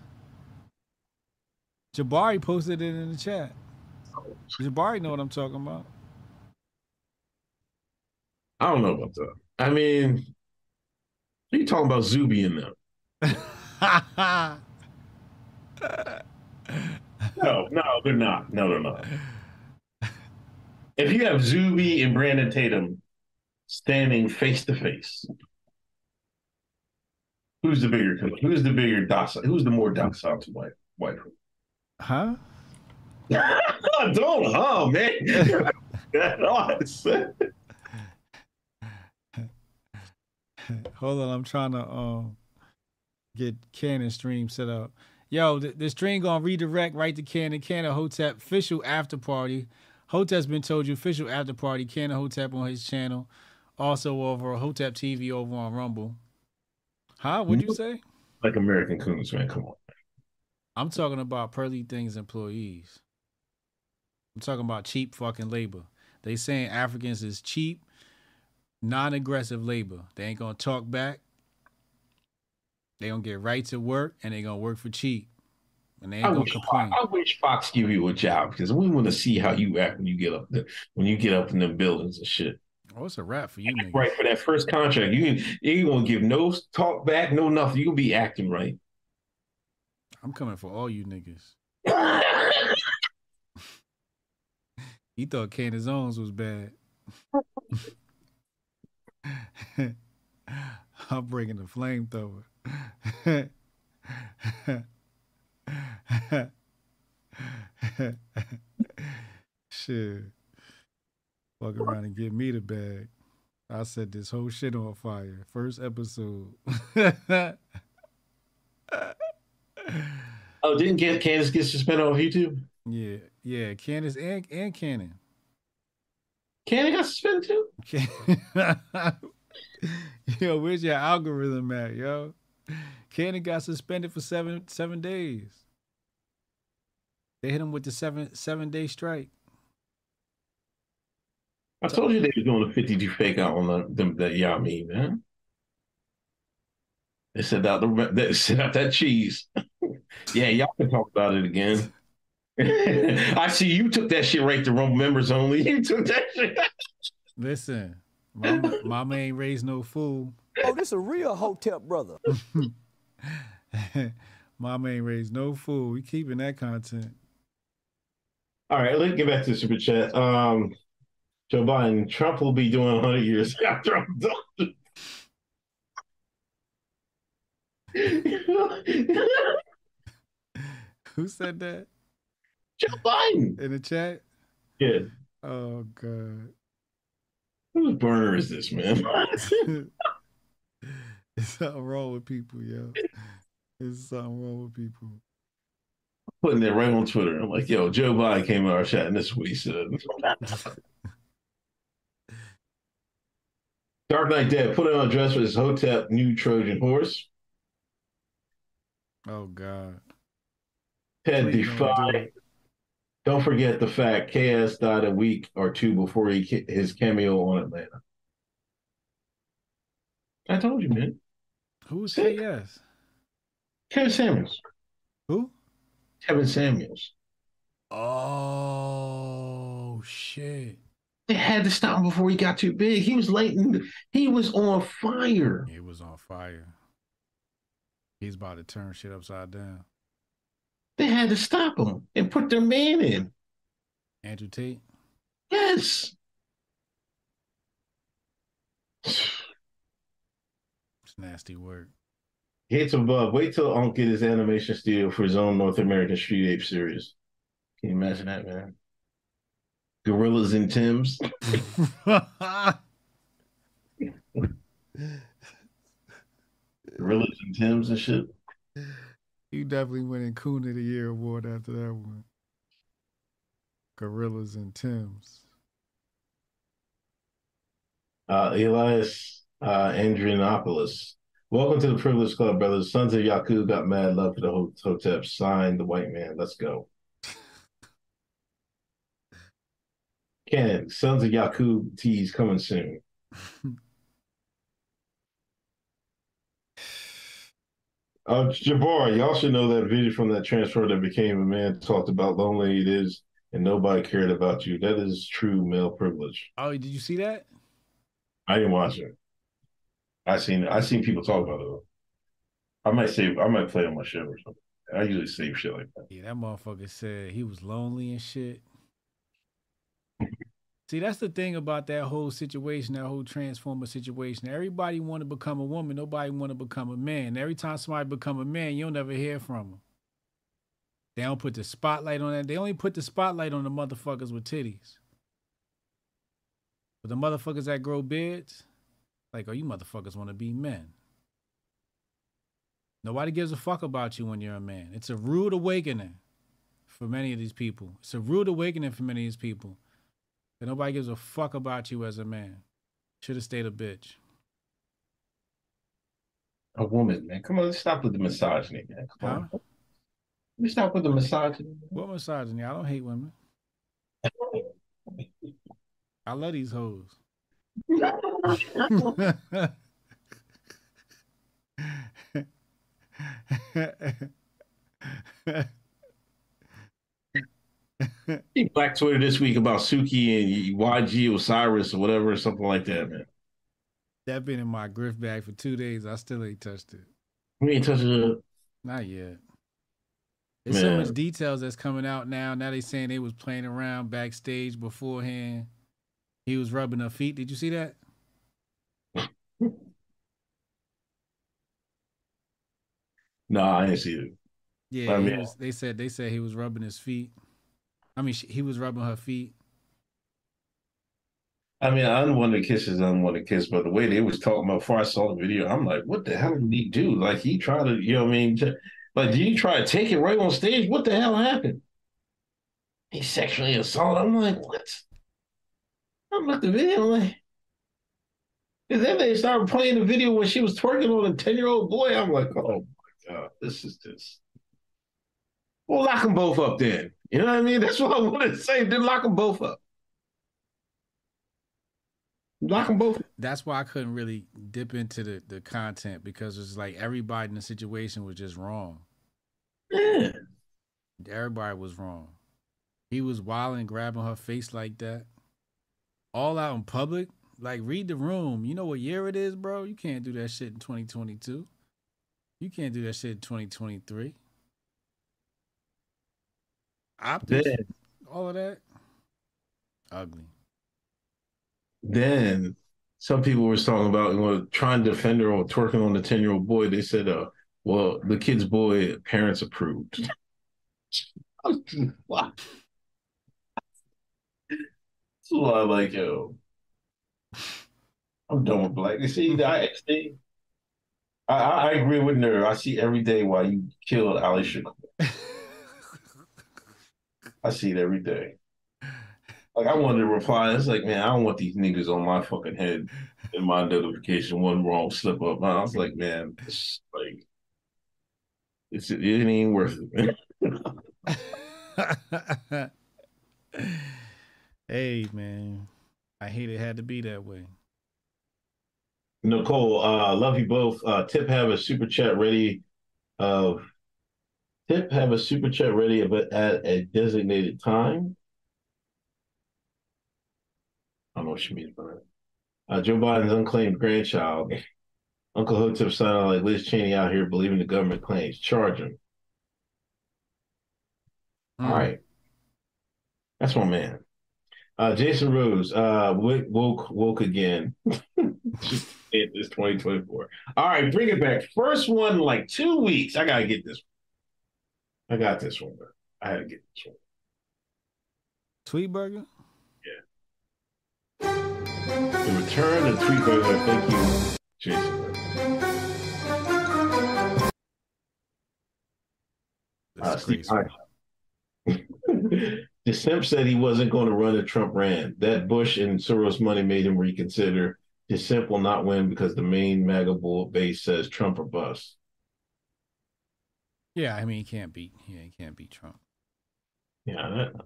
Jabari posted it in the chat. Jabari know what I'm talking about. I don't know about that. I mean, are you talking about Zuby in them? No, no, they're not. No, they're not. If you have Zuby and Brandon Tatum standing face to face, who's the bigger? Who's the bigger docile? Who's the more docile to white white? Huh? Don't, huh, man? Hold on, I'm trying to um get Canon stream set up. Yo, the, the stream gonna redirect right to Canon. Canon Hotep official after party. Hotep's been told you official after party. Canon Hotep on his channel. Also over Hotep TV over on Rumble. Huh? What'd you say? Like American Coons, man. Come on. I'm talking about Pearly Things employees. I'm talking about cheap fucking labor. They saying Africans is cheap, non-aggressive labor. They ain't gonna talk back. They gonna get right to work and they gonna work for cheap. And they ain't I gonna wish, complain. I wish Fox give you a job because we want to see how you act when you get up there, when you get up in the buildings and shit. Oh, it's a wrap for you, nigga. Right for that first contract, you you gonna give no talk back, no nothing. You gonna be acting right. I'm coming for all you niggas. he thought Candace Owens was bad. I'm bringing the flamethrower. shit. Fuck around and give me the bag. I set this whole shit on fire. First episode. Oh, didn't get Candace get suspended off YouTube? Yeah, yeah, Candace and and Cannon. Cannon got suspended too. yo, where's your algorithm at, yo? Cannon got suspended for seven seven days. They hit him with the seven seven day strike. I told you they were doing a 52 fake out on the, them that y'all mean, man. They said out the they said out that cheese. yeah, y'all can talk about it again. I see you took that shit right to Rumble members only. You took that shit. Listen, mama, mama ain't raised no fool. Oh, this a real hotep brother. mama ain't raised no fool. We keeping that content. All right, let's get back to the super chat. Um, Joe Biden, Trump will be doing 100 years after I'm done. Who said that? Joe Biden in the chat. Yeah. Oh god. Whose burner is this, man? It's something wrong with people, yo. It's something wrong with people. I'm putting that right on Twitter. I'm like, yo, Joe Biden came out our chat and this is what he said. Dark Knight Dead put on a dress for his Hotep new Trojan horse. Oh god. Ted Please don't do Defy. Don't forget the fact KS died a week or two before he his cameo on Atlanta. I told you, man. Who's yes? Kevin Samuels. Who? Kevin Samuels. Oh shit. They had to stop him before he got too big. He was late. In, he was on fire. He was on fire. He's about to turn shit upside down. They had to stop him and put their man in. Andrew Tate. Yes. Nasty work. Hates above. Wait till Unc get his animation studio for his own North American Street Ape series. Can you imagine that, man? Gorillas and Tims. Gorillas and Tims and shit. You definitely winning Coon of the Year award after that one. Gorillas and Tims. Uh, Elias uh, Andrianopoulos. Welcome to the Privilege Club, brothers. Sons of Yakub got mad love for the Hotep. Signed the white man. Let's go. Ken, Sons of Yakub teas coming soon. Uh, Jabbar, y'all should know that video from that transfer that became a man talked about lonely it is and nobody cared about you. That is true male privilege. Oh, did you see that? I didn't watch it. I seen I seen people talk about it. I might save I might play on my show or something. I usually save shit like that. Yeah, that motherfucker said he was lonely and shit. See, that's the thing about that whole situation, that whole transformer situation. Everybody want to become a woman. Nobody want to become a man. Every time somebody become a man, you'll never hear from them. They don't put the spotlight on that. They only put the spotlight on the motherfuckers with titties. But the motherfuckers that grow beards, like, oh, you motherfuckers want to be men. Nobody gives a fuck about you when you're a man. It's a rude awakening for many of these people. It's a rude awakening for many of these people. That nobody gives a fuck about you as a man. Should have stayed a bitch. A woman, man. Come on, let's stop with the misogyny, man. Come on. Let me stop with the misogyny. What misogyny? I don't hate women. I love these hoes. Black Twitter this week about Suki and YK Osiris or whatever, or something like that, man. that been in my grift bag for two days. I still ain't touched it. We ain't touching it. Not yet. There's so much details that's coming out now. Now they saying they was playing around backstage beforehand. He was rubbing her feet. Did you see that? No, I didn't see it. Yeah, I mean- was, they said they said he was rubbing his feet. I mean, she, he was rubbing her feet. I mean, I unwanted kisses, unwanted kiss, his own one to kiss, but the way they was talking about before I saw the video, I'm like, what the hell did he do? Like he tried to, you know what I mean? To, like, did he try to take it right on stage? What the hell happened? He sexually assaulted. I'm like, what? I'm at the video, like, and then they started playing the video when she was twerking on a 10 year old boy. I'm like, oh my God, this is this. Well, lock them both up then. You know what I mean? That's what I wanted to say. Then lock them both up. Lock them both. That's why I couldn't really dip into the, the content because it's like everybody in the situation was just wrong. Yeah. Everybody was wrong. He was wilding, grabbing her face like that. All out in public. Like, read the room. You know what year it is, bro? You can't do that shit in 2022. You can't do that shit in 2023. Optics, Then, all of that. Ugly. then some people were talking about you know, trying to defend her or twerking on the 10 year old boy. They said, uh, well, the kid's boy parents approved. wow. So I'm like, yo, I'm done with black. You see, I, see, I, I I agree with Nerd. I see every day why you killed Ali Shakur. I see it every day. Like I wanted to reply. It's like, man, I don't want these niggas on my fucking head in my notification. One wrong slip up. I was like, man, it's like it's it ain't worth it. Hey, man. I hate it had to be that way. Nicole, uh, love you both. Uh, Tip have a super chat ready. Uh, Tip have a super chat ready, but at a designated time. I don't know what she means by that. Uh, Joe Biden's unclaimed grandchild. Uncle Hotep sounded like Liz Cheney out here believing the government claims. Charge him. All right. That's my man. Uh, Jason Rose, uh, woke, woke, woke again. It is 2024. All right, bring it back. First one, like two weeks. I gotta get this. One. I got this one. Bro. I had to get this one. Tweetburger? Yeah. The return of Tweetburger. Thank you, Jason. Uh, Steve. the Simp said he wasn't going to run and Trump ran. That Bush and Soros money made him reconsider. His Simp will not win because the main MAGA bull base says Trump or bust. Yeah, I mean he can't beat yeah, he can't beat Trump. Yeah, that,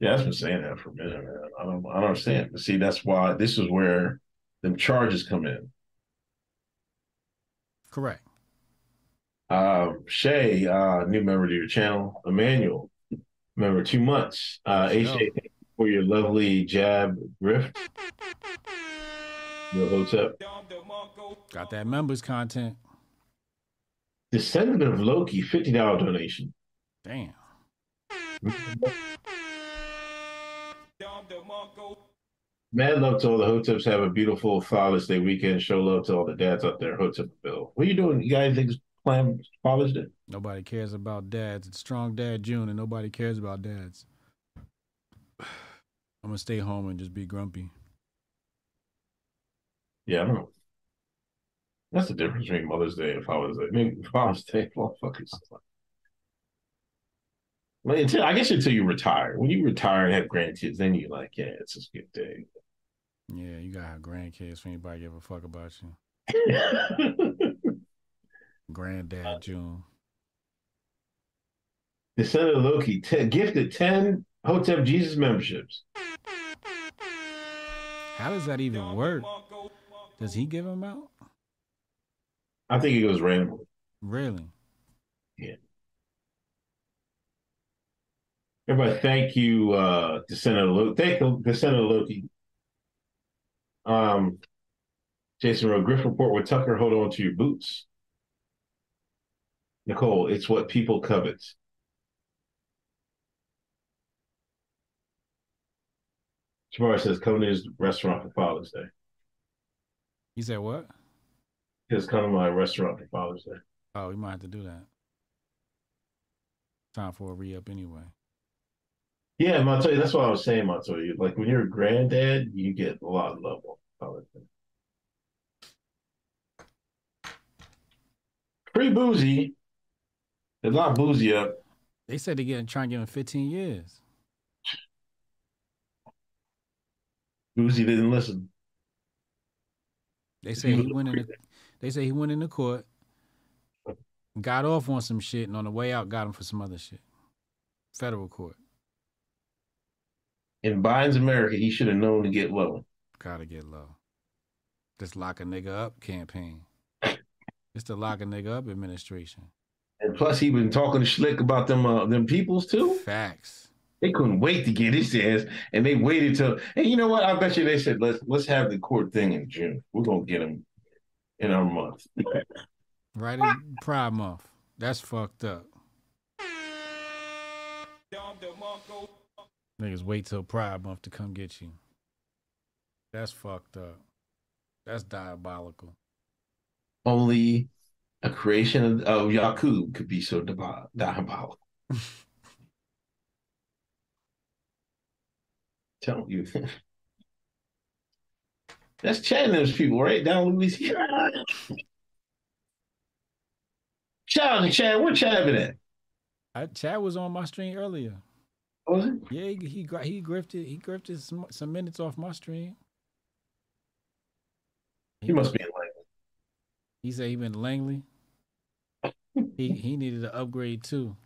yeah, I've been saying that for a minute, man. I don't, I don't understand. But see, that's why this is where them charges come in. Correct. Uh, Shay, uh, new member to your channel. Emmanuel, member two months. Uh, you for your lovely jab grift. Your hotep. Got that members content. Descendant of Loki, $50 donation. Damn. Mad love to all the hoteps. Have a beautiful Father's Day weekend. Show love to all the dads out there. Hotep Bill. What are you doing? You guys think plan Father's Day? Nobody cares about dads. It's Strong Dad June, and nobody cares about dads. I'm gonna stay home and just be grumpy. Yeah, I don't know. That's the difference between Mother's Day and Father's Day. I mean, Father's Day, motherfuckers. Well, until, I guess until you retire. When you retire and have grandkids, then you're like, yeah, it's a good day. Yeah, you gotta have grandkids for anybody give a fuck about you. Granddad June. The Senator Loki t- gifted 10 Hotep Jesus memberships. How does that even work? Does he give them out? I think it goes randomly. Really? Yeah. Everybody, thank you, uh, to Senator Loki. Thank you, to Senator Loki. Um, Jason wrote, Griff report with Tucker, hold on to your boots. Nicole, it's what people covet. Jabari says, come to his restaurant for Father's Day. He said what? He says, come to my restaurant for Father's Day. Oh, we might have to do that. Time for a re up anyway. Yeah, Montoya, that's what I was saying, Montoya. Like when you're a granddad, you get a lot of love on Father's Day. Pretty Boosie. They're not Boosie up. They said they're getting trying to give him 15 years. Boosie didn't listen. They say he went in. The, they say he went into court, got off on some shit, and on the way out, got him for some other shit. Federal court. In Biden's America, he should have known to get low. Gotta get low. This lock a nigga up campaign. It's the lock a nigga up administration. And plus, he been talking slick about them uh, them peoples too. Facts. They couldn't wait to get his ass, and they waited till. And you know what? I bet you they said let's let's have the court thing in June. We're gonna get him in our month. Right in Pride Month. That's fucked up. Niggas wait till Pride Month to come get you. That's fucked up. That's diabolical. Only a creation of, of Yakub could be so diab- diabolical. Tell you. That's Chad and those people, right? Down Louisiana. To Chad. Where Chad been at? I, Chad was on my stream earlier. Was it? Yeah, he he, he grifted he grifted some, some minutes off my stream. He must be. He said he been to Langley. he he needed an upgrade too.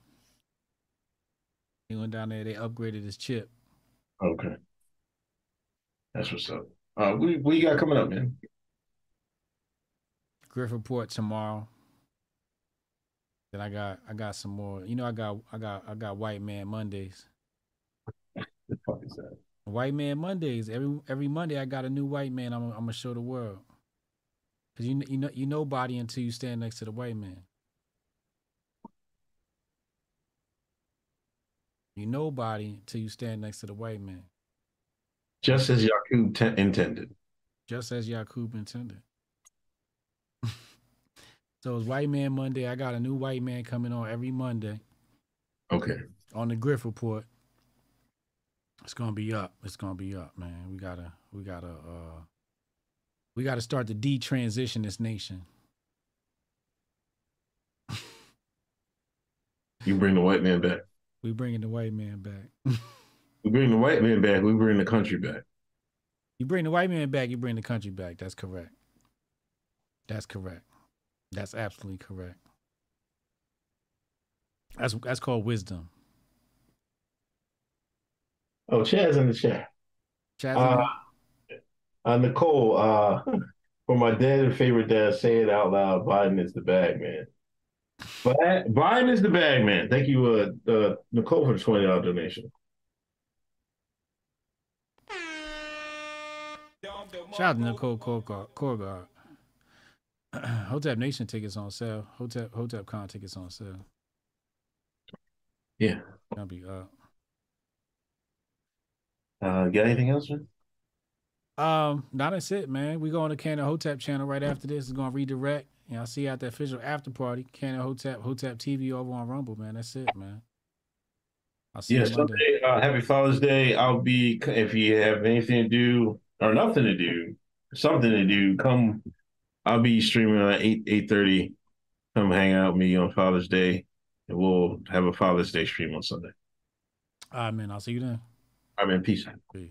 He went down there. They upgraded his chip. Okay. That's what's up. Uh, what, what you got coming up, man? Griff report tomorrow. Then I got I got some more. You know I got I got I got White Man Mondays. The fuck is that? White Man Mondays. Every every Monday I got a new white man. I'm I'm gonna show the world. Cause you you know you nobody until you stand next to the white man. You nobody until you stand next to the white man. Just as Yakub te- intended. Just as Yakub intended. so it's White Man Monday. I got a new white man coming on every Monday Okay. on the Griff Report. It's gonna be up. It's gonna be up, man. We gotta we gotta uh we gotta start to detransition this nation. You bring the white man back. We bringing the white man back. We bring the white man back. We bring the country back. You bring the white man back, you bring the country back. That's correct. That's correct. That's absolutely correct. That's that's called wisdom. Oh, Chad's in the chat. Chad's Uh, uh, Nicole, uh, for my dad and favorite dad, say it out loud. Biden is the bag man. But Biden is the bag man. Thank you, uh, uh, Nicole, for the twenty dollar donation. Shout out to Nicole Korgard. Korgard. Hotep Nation tickets on sale. Hotep Hotep Con tickets on sale. Yeah. Gonna be up. Uh, got anything else, man? Um, no, that's it, man. We go on the Canon Hotep channel right after this. It's gonna redirect. And I'll see you at the official after party. Canon Hotep, Hotep TV over on Rumble, man. That's it, man. I'll see Yeah, you. Sunday. Uh, happy Father's Day. I'll be if you have anything to do or nothing to do, something to do. Come, I'll be streaming at eight eight thirty. Come hang out with me on Father's Day, and we'll have a Father's Day stream on Sunday. All right, man. I'll see you then. I'm in peace. Peace.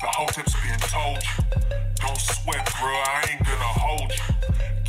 The whole tip's being told you. Don't sweat, bro, I ain't gonna hold you.